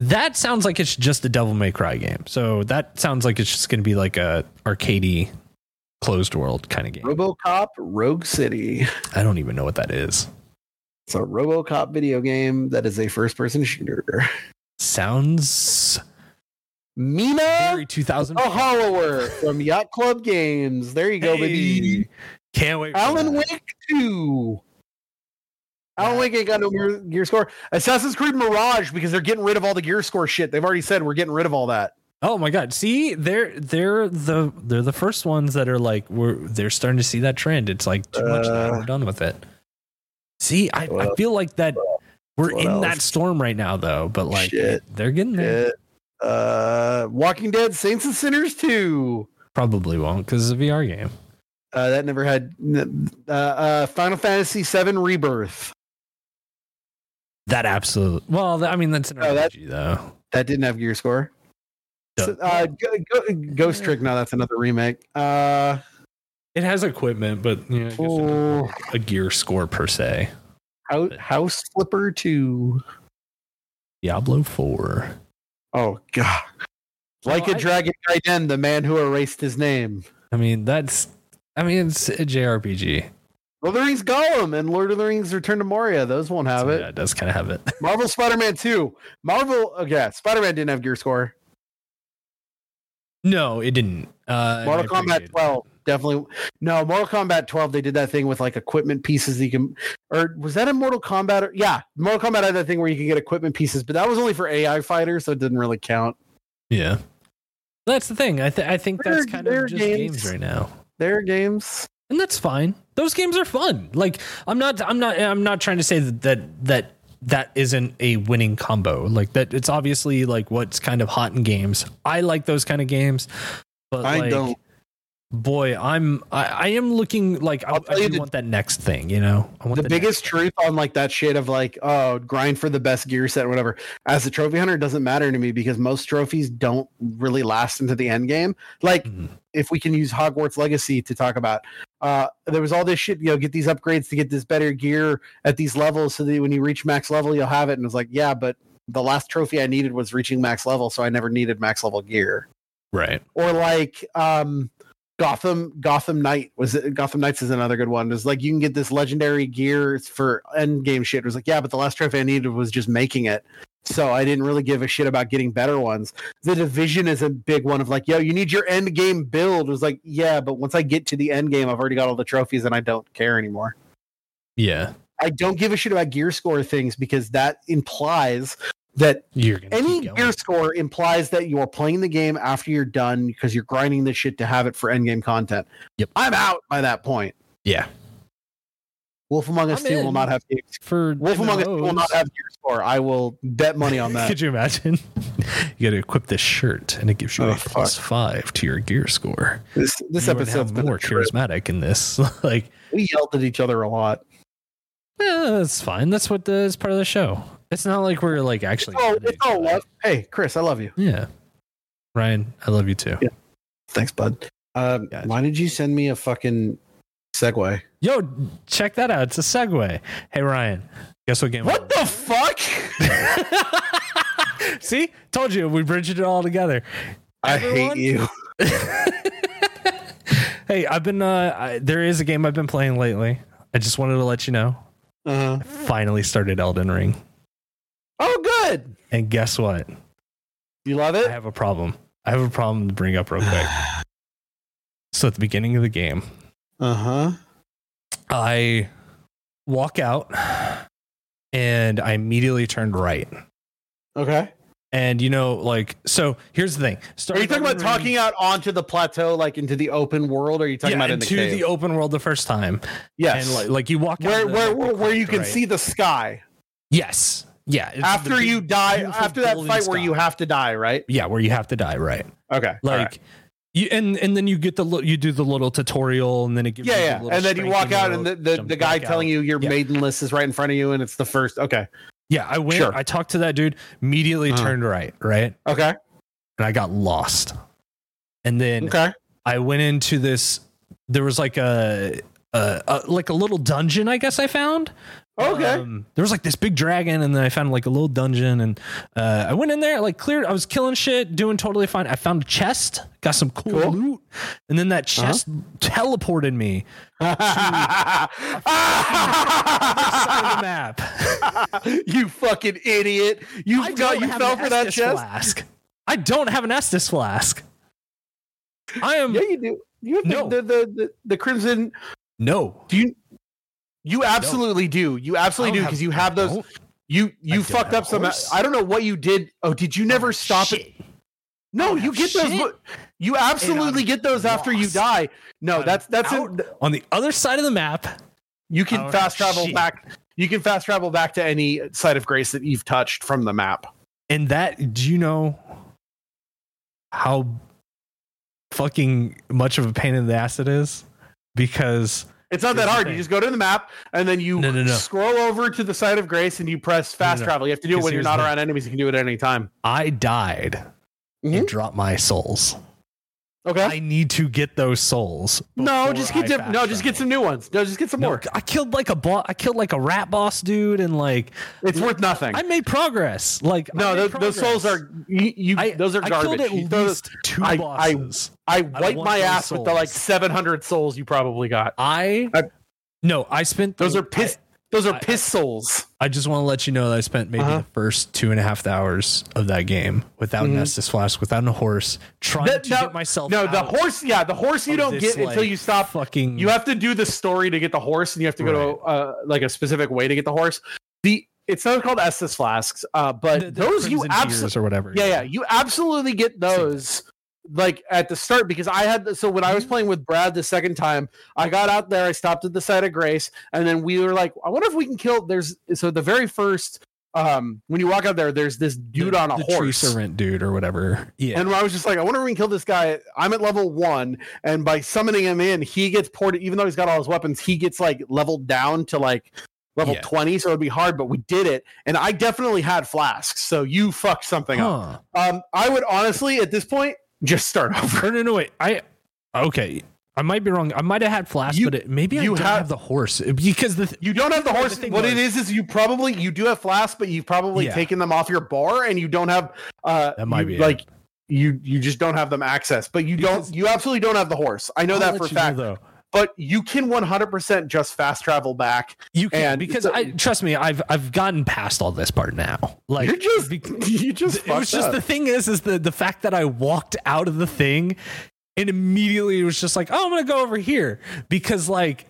that sounds like it's just a Devil May Cry game. So that sounds like it's just going to be like a arcadey closed world kind of game. RoboCop Rogue City. I don't even know what that is. It's a RoboCop video game that is a first-person shooter. Sounds Mina 2000. a Hollower from Yacht Club Games. There you go, baby. Can't wait. for Alan that. Wake 2. Alan Wake ain't got no gear, gear score. Assassin's Creed Mirage because they're getting rid of all the gear score shit. They've already said we're getting rid of all that. Oh my god! See, they're they're the they're the first ones that are like we're they're starting to see that trend. It's like too much now. Uh, We're done with it. See, I, I feel like that we're in that storm right now, though. But like Shit. they're getting there. Shit. Uh, Walking Dead Saints and Sinners 2. Probably won't because it's a VR game. Uh, that never had uh, uh, Final Fantasy 7 Rebirth. That absolutely. Well, I mean that's an Oh, that- though. That didn't have gear score. So, uh, Ghost Trick. No, that's another remake. Uh, It has equipment, but you know, oh, a gear score per se. House, House Flipper 2. Diablo Four. Oh god. Like Well, a I- Dragon Gaiden, the man who erased his name. I mean that's. I mean it's a JRPG. Lord of the Rings Gollum and Lord of the Rings Return to Moria. Those won't have Yeah, it. it does kind of have it. [LAUGHS] Marvel Spider-Man 2. Marvel okay, Spider-Man didn't have gear score. No, it didn't. Uh, Mortal Kombat 12 definitely no Mortal Kombat 12 they did that thing with like equipment pieces that you can or was that in Mortal Kombat or, yeah Mortal Kombat had that thing where you can get equipment pieces but that was only for AI fighters so it didn't really count Yeah, that's the thing. I th- I think that's They're- kind of just games. games right now. their games and that's fine. Those games are fun. Like I'm not I'm not I'm not trying to say that that that, that isn't a winning combo. Like that it's obviously like what's kind of hot in games. I like those kind of games. But I like, don't. Boy, I'm I, I am looking like I, I'll I you the- want that next thing, you know. I want the next- biggest truth on like that shit of like oh grind for the best gear set or whatever as a trophy hunter it doesn't matter to me because most trophies don't really last into the end game like Mhm. if we can use hogwarts legacy to talk about uh there was all this shit you know get these upgrades to get this better gear at these levels so that when you reach max level you'll have it and it's like yeah but the last trophy i needed was reaching max level so i never needed max level gear right. or like um Gotham Gotham Knight was it Gotham Knights is another good one. It's like you can get this legendary gear for end game shit. It was like, yeah, but the last trophy I needed was just making it. So I didn't really give a shit about getting better ones. The division is a big one of like, yo, you need your end game build. It was like, yeah, but once I get to the end game, I've already got all the trophies and I don't care anymore. Yeah. I don't give a shit about gear score things because that implies that any gear score implies that you're playing the game after you're done because you're grinding this shit to have it for end game content. Yep. I'm out by that point. Yeah. Wolf Among Us I'm 2 will not have gear For Wolf Among Us will not have gear score. I will bet money on that. [LAUGHS] Could you imagine? you got to equip this shirt, and it gives you Oh, a plus five to your gear score. this this You episode's more charismatic in this. [LAUGHS] like, We yelled at each other a lot. yeah, that's fine. That's what the, is part of the show. It's not like we're like actually. Oh, mad it's all love. Hey, Chris, I love you. Yeah, Ryan, I love you too. Yeah. Thanks, bud. Um, Gotcha. why did you send me a fucking segue? Yo, check that out. It's a segue. Hey, Ryan, guess what game? What the fuck? [LAUGHS] See, told you we bridged it all together. I Everyone? hate you. [LAUGHS] Hey, I've been. Uh, I, there is a game I've been playing lately. I just wanted to let you know. Uh-huh. Finally started Elden Ring, Oh, good. and guess what? You love it? I have a problem. I have a problem to bring up real quick. [SIGHS] So at the beginning of the game, Uh huh. I walk out and I immediately turned right. Okay. And you know, like, so here's the thing. Are you talking about Elden Ring- talking out onto the plateau, like into the open world? Or are you talking yeah, about in the into the open world the first time? yes. And like, like you walk where the- where where, where you can right? see the sky Yes. Yeah. after big, you die. After that fight where you have to die, right? Yeah, where you have to die, right? Okay. Like alright. you and and then you get the you do the little tutorial and then it gives you yeah, the yeah, and then you walk out, and the the, the guy telling out. you your Yeah. maidenless is right in front of you, and it's the first. Okay. Yeah, I went. Sure. I talked to that dude. Immediately Uh-huh. turned right, right, Okay. and I got lost. And then Okay. I went into this. There was like a, a, a like a little dungeon. I guess I found. Okay. Um, there was like this big dragon, and then I found like a little dungeon, and uh, I went in there, like cleared. I was killing shit, doing totally fine. I found a chest, got some cool, Cool. loot, and then that Uh-huh. chest teleported me side of the map. you fucking idiot! You I got you fell for that chest. flask. I don't have an Estus flask. I am Yeah, you do. You have No. the, the, the the the crimson. no. Do you? You absolutely do. You absolutely do because you have those. don't. You you fucked up some. horse. I don't know what you did. Oh, did you never Oh, stop it? No, oh, you get those. shit. but You absolutely get those after you die. No, I'm that's that's out it. on the other side of the map. You can oh, fast travel shit. back. You can fast travel back to any site of grace that you've touched from the map. And that, do you know how fucking much of a pain in the ass it is? Because It's not Here's that hard. You just go to the map and then you No, no, no. scroll over to the site of grace and you press fast travel. You have to do it when you're not around enemies. You can do it at any time. I died Mhm. and dropped my souls. Okay. I need to get those souls. no, just get some, no, just get some new ones. No, just get some No, more. I killed like a boss. I killed like a rat boss dude, and like It's worth nothing. I made progress. Like no, those, those souls are you. you I, those are garbage. I killed at those- least two I- I- bosses. I wiped my those ass with the like 700 souls you probably got. I, I- No, I spent Those the- are piss. Those are I- I- pistols. I just want to let you know that I spent maybe Uh-huh. the first two and a half hours of that game without an Estus flask, without a horse, trying The- to no, get myself. no, the horse. Yeah, the horse you don't this, get until you stop. Fucking. You have to do the story to get the horse, and you have to go to uh, like a specific way to get the horse. The it's not called Estus flasks, uh, but the- the those you absolutely or whatever. yeah, yeah, you absolutely get those like at the start because I had so when I Mm-hmm. was playing with Brad the second time, I got out there, I stopped at the site of Grace, and then we were like, I wonder if we can kill. There's so the very first um when you walk out there, there's this dude The- on a the Tree horse. servant dude or whatever. Yeah. And I was just like, I wonder if we can kill this guy. I'm at level one, and by summoning him in, he gets ported. Even though he's got all his weapons, he gets like leveled down to like level Yeah. 20. So it'd be hard, but we did it. And I definitely had flasks. So you fucked something up. Um, I would honestly, at this point, just start [LAUGHS] over. Or no, no, wait. I okay. I might be wrong. I might have had flash, You- but it, maybe I you don't have- have, the horse because the th- You don't have the The horse. thing what it was- is is you probably you do have flasks, but you've probably Yeah. taken them off your bar, and you don't have uh That might you- be it. like you you just don't have them access. But you Because- don't you absolutely don't have the horse. I know I'll that for a you know, fact. though. But you can 100% just fast travel back. You can And because I trust me. I've I've gotten past all this part now. Like You're just [LAUGHS] you just it was just up. the thing is is the the fact that I walked out of the thing and immediately it was just like oh I'm gonna go over here because like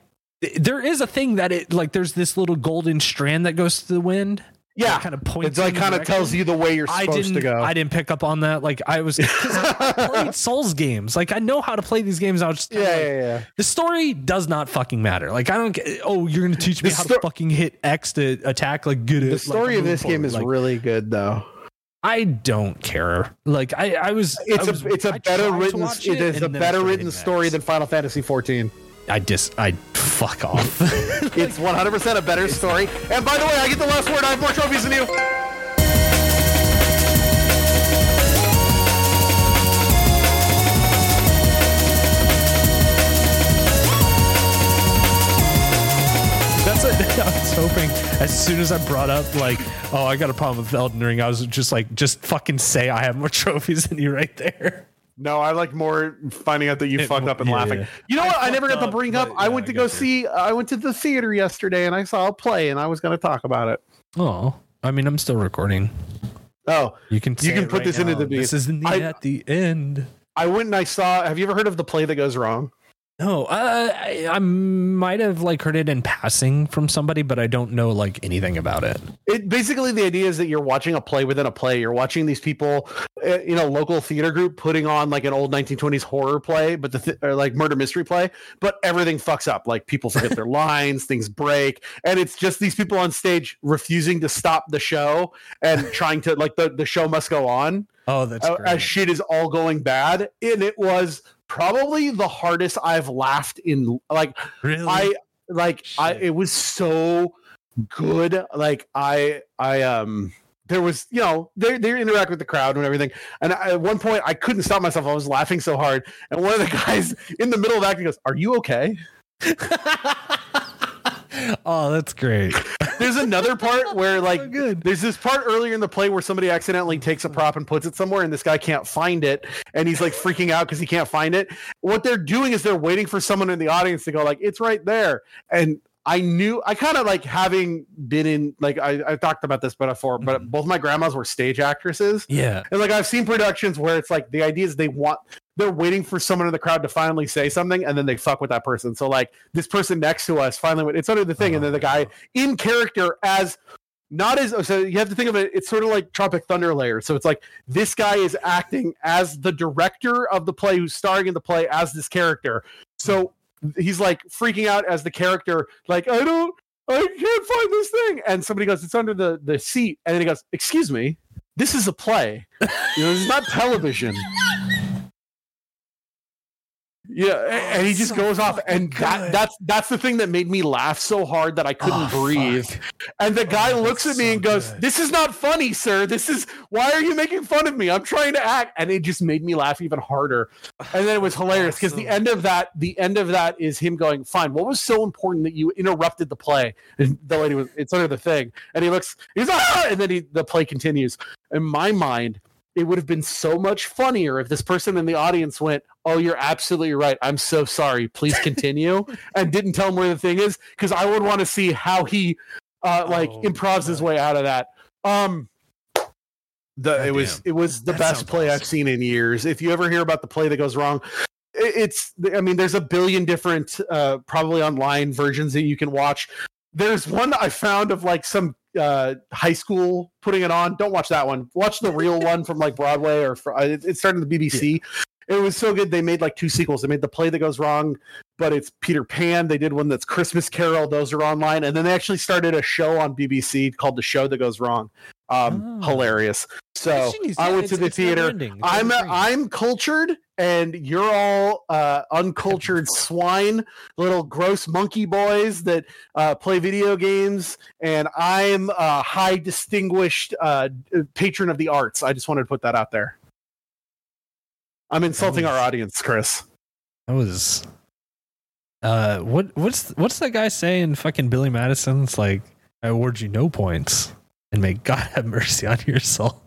there is a thing that it like there's this little golden strand that goes to the wind. Yeah. kind of points. It's like kind of tells you the way you're supposed to go. I didn't pick up on that. Like I was I played [LAUGHS] Souls games. Like I know how to play these games. I was just yeah, like, yeah, yeah. the story does not fucking matter. Like I don't. Oh, you're gonna teach me The how sto- to fucking hit X to attack. Like good. The story of this game is like, really good though. I don't care. Like I, I was. It's I was- a it's a I better written it is a and then I better written story than Final Fantasy 14. I just I fuck off. [LAUGHS] It's 100% a better story. And by the way, I get the last word. I have more trophies than you. That's what [LAUGHS] I was hoping. As soon as I brought up like, oh, I got a problem with Elden Ring, I was just like, just fucking say I have more [LAUGHS] trophies than you right there. No, I like more finding out that you It- fucked up and yeah, laughing. yeah. You know I what? I, never got to bring up. but, I yeah, went I to go you. see. I went to the theater yesterday and I saw a play and I was going to talk about it. Oh, I mean, I'm still recording. Oh, You can You can put right this into the beat. This is the I- at the end. I went and I saw. Have you ever heard of the play that goes wrong? No, uh, I, I might have like heard it in passing from somebody, but I don't know like anything about it. It basically the idea is that you're watching a play within a play. You're watching these people uh, in a local theater group putting on like an old 1920s horror play, but the th- or like murder mystery play, but everything fucks up. Like people forget their [LAUGHS] lines, things break, and it's just these people on stage refusing to stop the show and [LAUGHS] trying to like the the show must go on Oh, that's uh, great. as shit is all going bad. And it was probably the hardest I've laughed in like really? I like I it was so good. Like I I um there was you know they they interact with the crowd and everything. And I, at one point I couldn't stop myself. I was laughing so hard. And one of the [LAUGHS] guys in the middle of acting goes, "Are you okay?" [LAUGHS] oh, that's great. [LAUGHS] There's another part where like So good. there's this part earlier in the play where somebody accidentally takes a prop and puts it somewhere and this guy can't find it and he's like freaking out because he can't find it. What they're doing is they're waiting for someone in the audience to go like it's right there. And I knew I kind of like having been in like I, I talked about this before, but mm-hmm. both my grandmas were stage actresses. Yeah. And like I've seen productions where it's like the idea is they want they're waiting for someone in the crowd to finally say something and then they fuck with that person. So like this person next to us finally went, it's under the thing, and then the guy oh. in character as not as so you have to think of it, it's sort of like Tropic Thunder layer. So it's like this guy is acting as the director of the play who's starring in the play as this character. So he's like freaking out as the character, like, I don't I can't find this thing. And somebody goes, It's under the, the seat. And then he goes, Excuse me, this is a play. You know, this is not television. [LAUGHS] Yeah, a- and he just so goes off, and that good. that's that's the thing that made me laugh so hard that I couldn't Oh, breathe. fuck. And the guy Oh, looks at me so and goes, good. "This is not funny, sir. This is why are you making fun of me? I'm trying to act." And it just made me laugh even harder. And then it was [SIGHS] hilarious because the end of that, the end of that is him going, "Fine, what was so important that you interrupted the play?" And the lady was, "It's under the thing." And he looks, he's ah! and then he, the play continues. In my mind, it would have been so much funnier if this person in the audience went, "Oh, you're absolutely right. I'm so sorry. Please continue," [LAUGHS] and didn't tell him where the thing is because I would want to see how he uh, like Oh, improvs his way out of that. Um, the it was Goddamn. it was the That best sounds play I've seen in years. If you ever hear about the play that goes wrong, it- it's I mean, there's a billion different uh, probably online versions that you can watch. There's one I found of like some uh, high school putting it on. Don't watch that one. Watch the real [LAUGHS] one from like Broadway or fr- uh, it, it started the BBC. It was so good. They made like two sequels. They made the play that goes wrong, but it's Peter Pan. They did one that's Christmas Carol. Those are online, and then they actually started a show on BBC called The Show That Goes Wrong. Um, Oh. hilarious. So Jeez, I yeah, went to the theater. I'm never ending. I'm cultured, and you're all uh, uncultured swine, little gross monkey boys that uh, play video games. And I'm a high distinguished uh, patron of the arts. I just wanted to put that out there. I'm insulting our audience, Chris. That was uh what what's what's that guy saying fucking Billy Madison's like I award you no points and may God have mercy on your soul.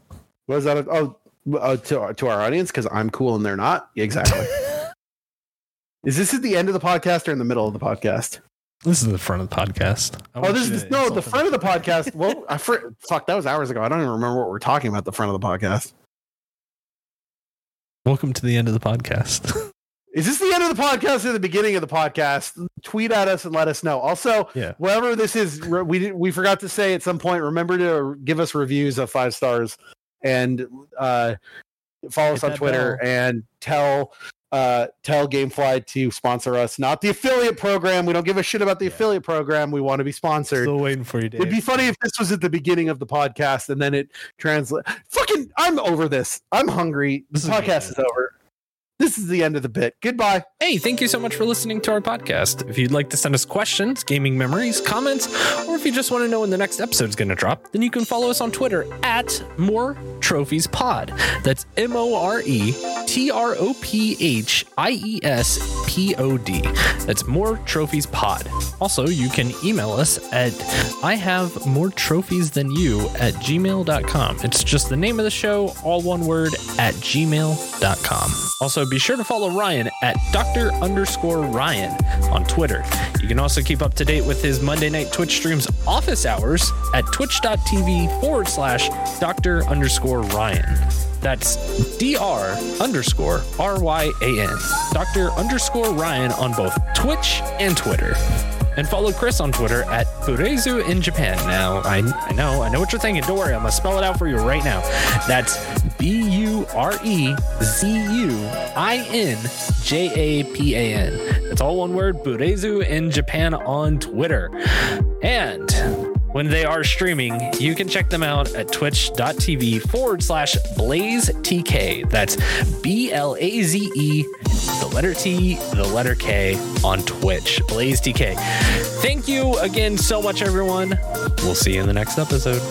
Was that? A, oh, uh, to our, to our audience because I'm cool and they're not. Exactly. [LAUGHS] Is this at the end of the podcast or in the middle of the podcast? This is the front of the podcast. I Oh, this is no the front of the podcast. Well, [LAUGHS] I fr- fuck that was hours ago. I don't even remember what we're talking about. The front of the podcast. Welcome to the end of the podcast. [LAUGHS] Is this the end of the podcast or the beginning of the podcast? Tweet at us and let us know. Also, Yeah. wherever this is, we we forgot to say at some point. Remember to give us reviews of five stars and uh, follow us on Twitter bell. and tell uh, tell GameFly to sponsor us. Not the affiliate program. We don't give a shit about the Yeah. affiliate program. We want to be sponsored. Still waiting for you, Dave. It'd be funny if this was at the beginning of the podcast and then it translate. Fucking, I'm over this. I'm hungry. This is podcast is over. This is the end of the bit. Goodbye. Hey, thank you so much for listening to our podcast. If you'd like to send us questions, gaming memories, comments, or if you just want to know when the next episode's going to drop, then you can follow us on Twitter at More Trophies Pod. That's M O R E T R O P H I E S P O D. That's More Trophies Pod. Also, you can email us at I have more trophies than you at gmail.com. It's just the name of the show, all one word, at gmail.com. Also, be sure to follow Ryan at Dr. underscore Ryan on Twitter. You can also keep up to date with his Monday night Twitch streams office hours at twitch.tv forward slash Dr. underscore Ryan. That's dr underscore R Y A N. Dr. underscore Ryan on both Twitch and Twitter. And follow Chris on Twitter at Burezu in Japan. Now, I, I know, I know what you're thinking. Don't worry, I'm to spell it out for you right now. That's B U R E Z U I N J A P A N. That's all one word, Burezu in Japan on Twitter. And when they are streaming, you can check them out at twitch.tv forward slash blaze TK. That's B L A Z E, the letter T, the letter K on Twitch. Blaze TK. Thank you again so much, everyone. We'll see you in the next episode.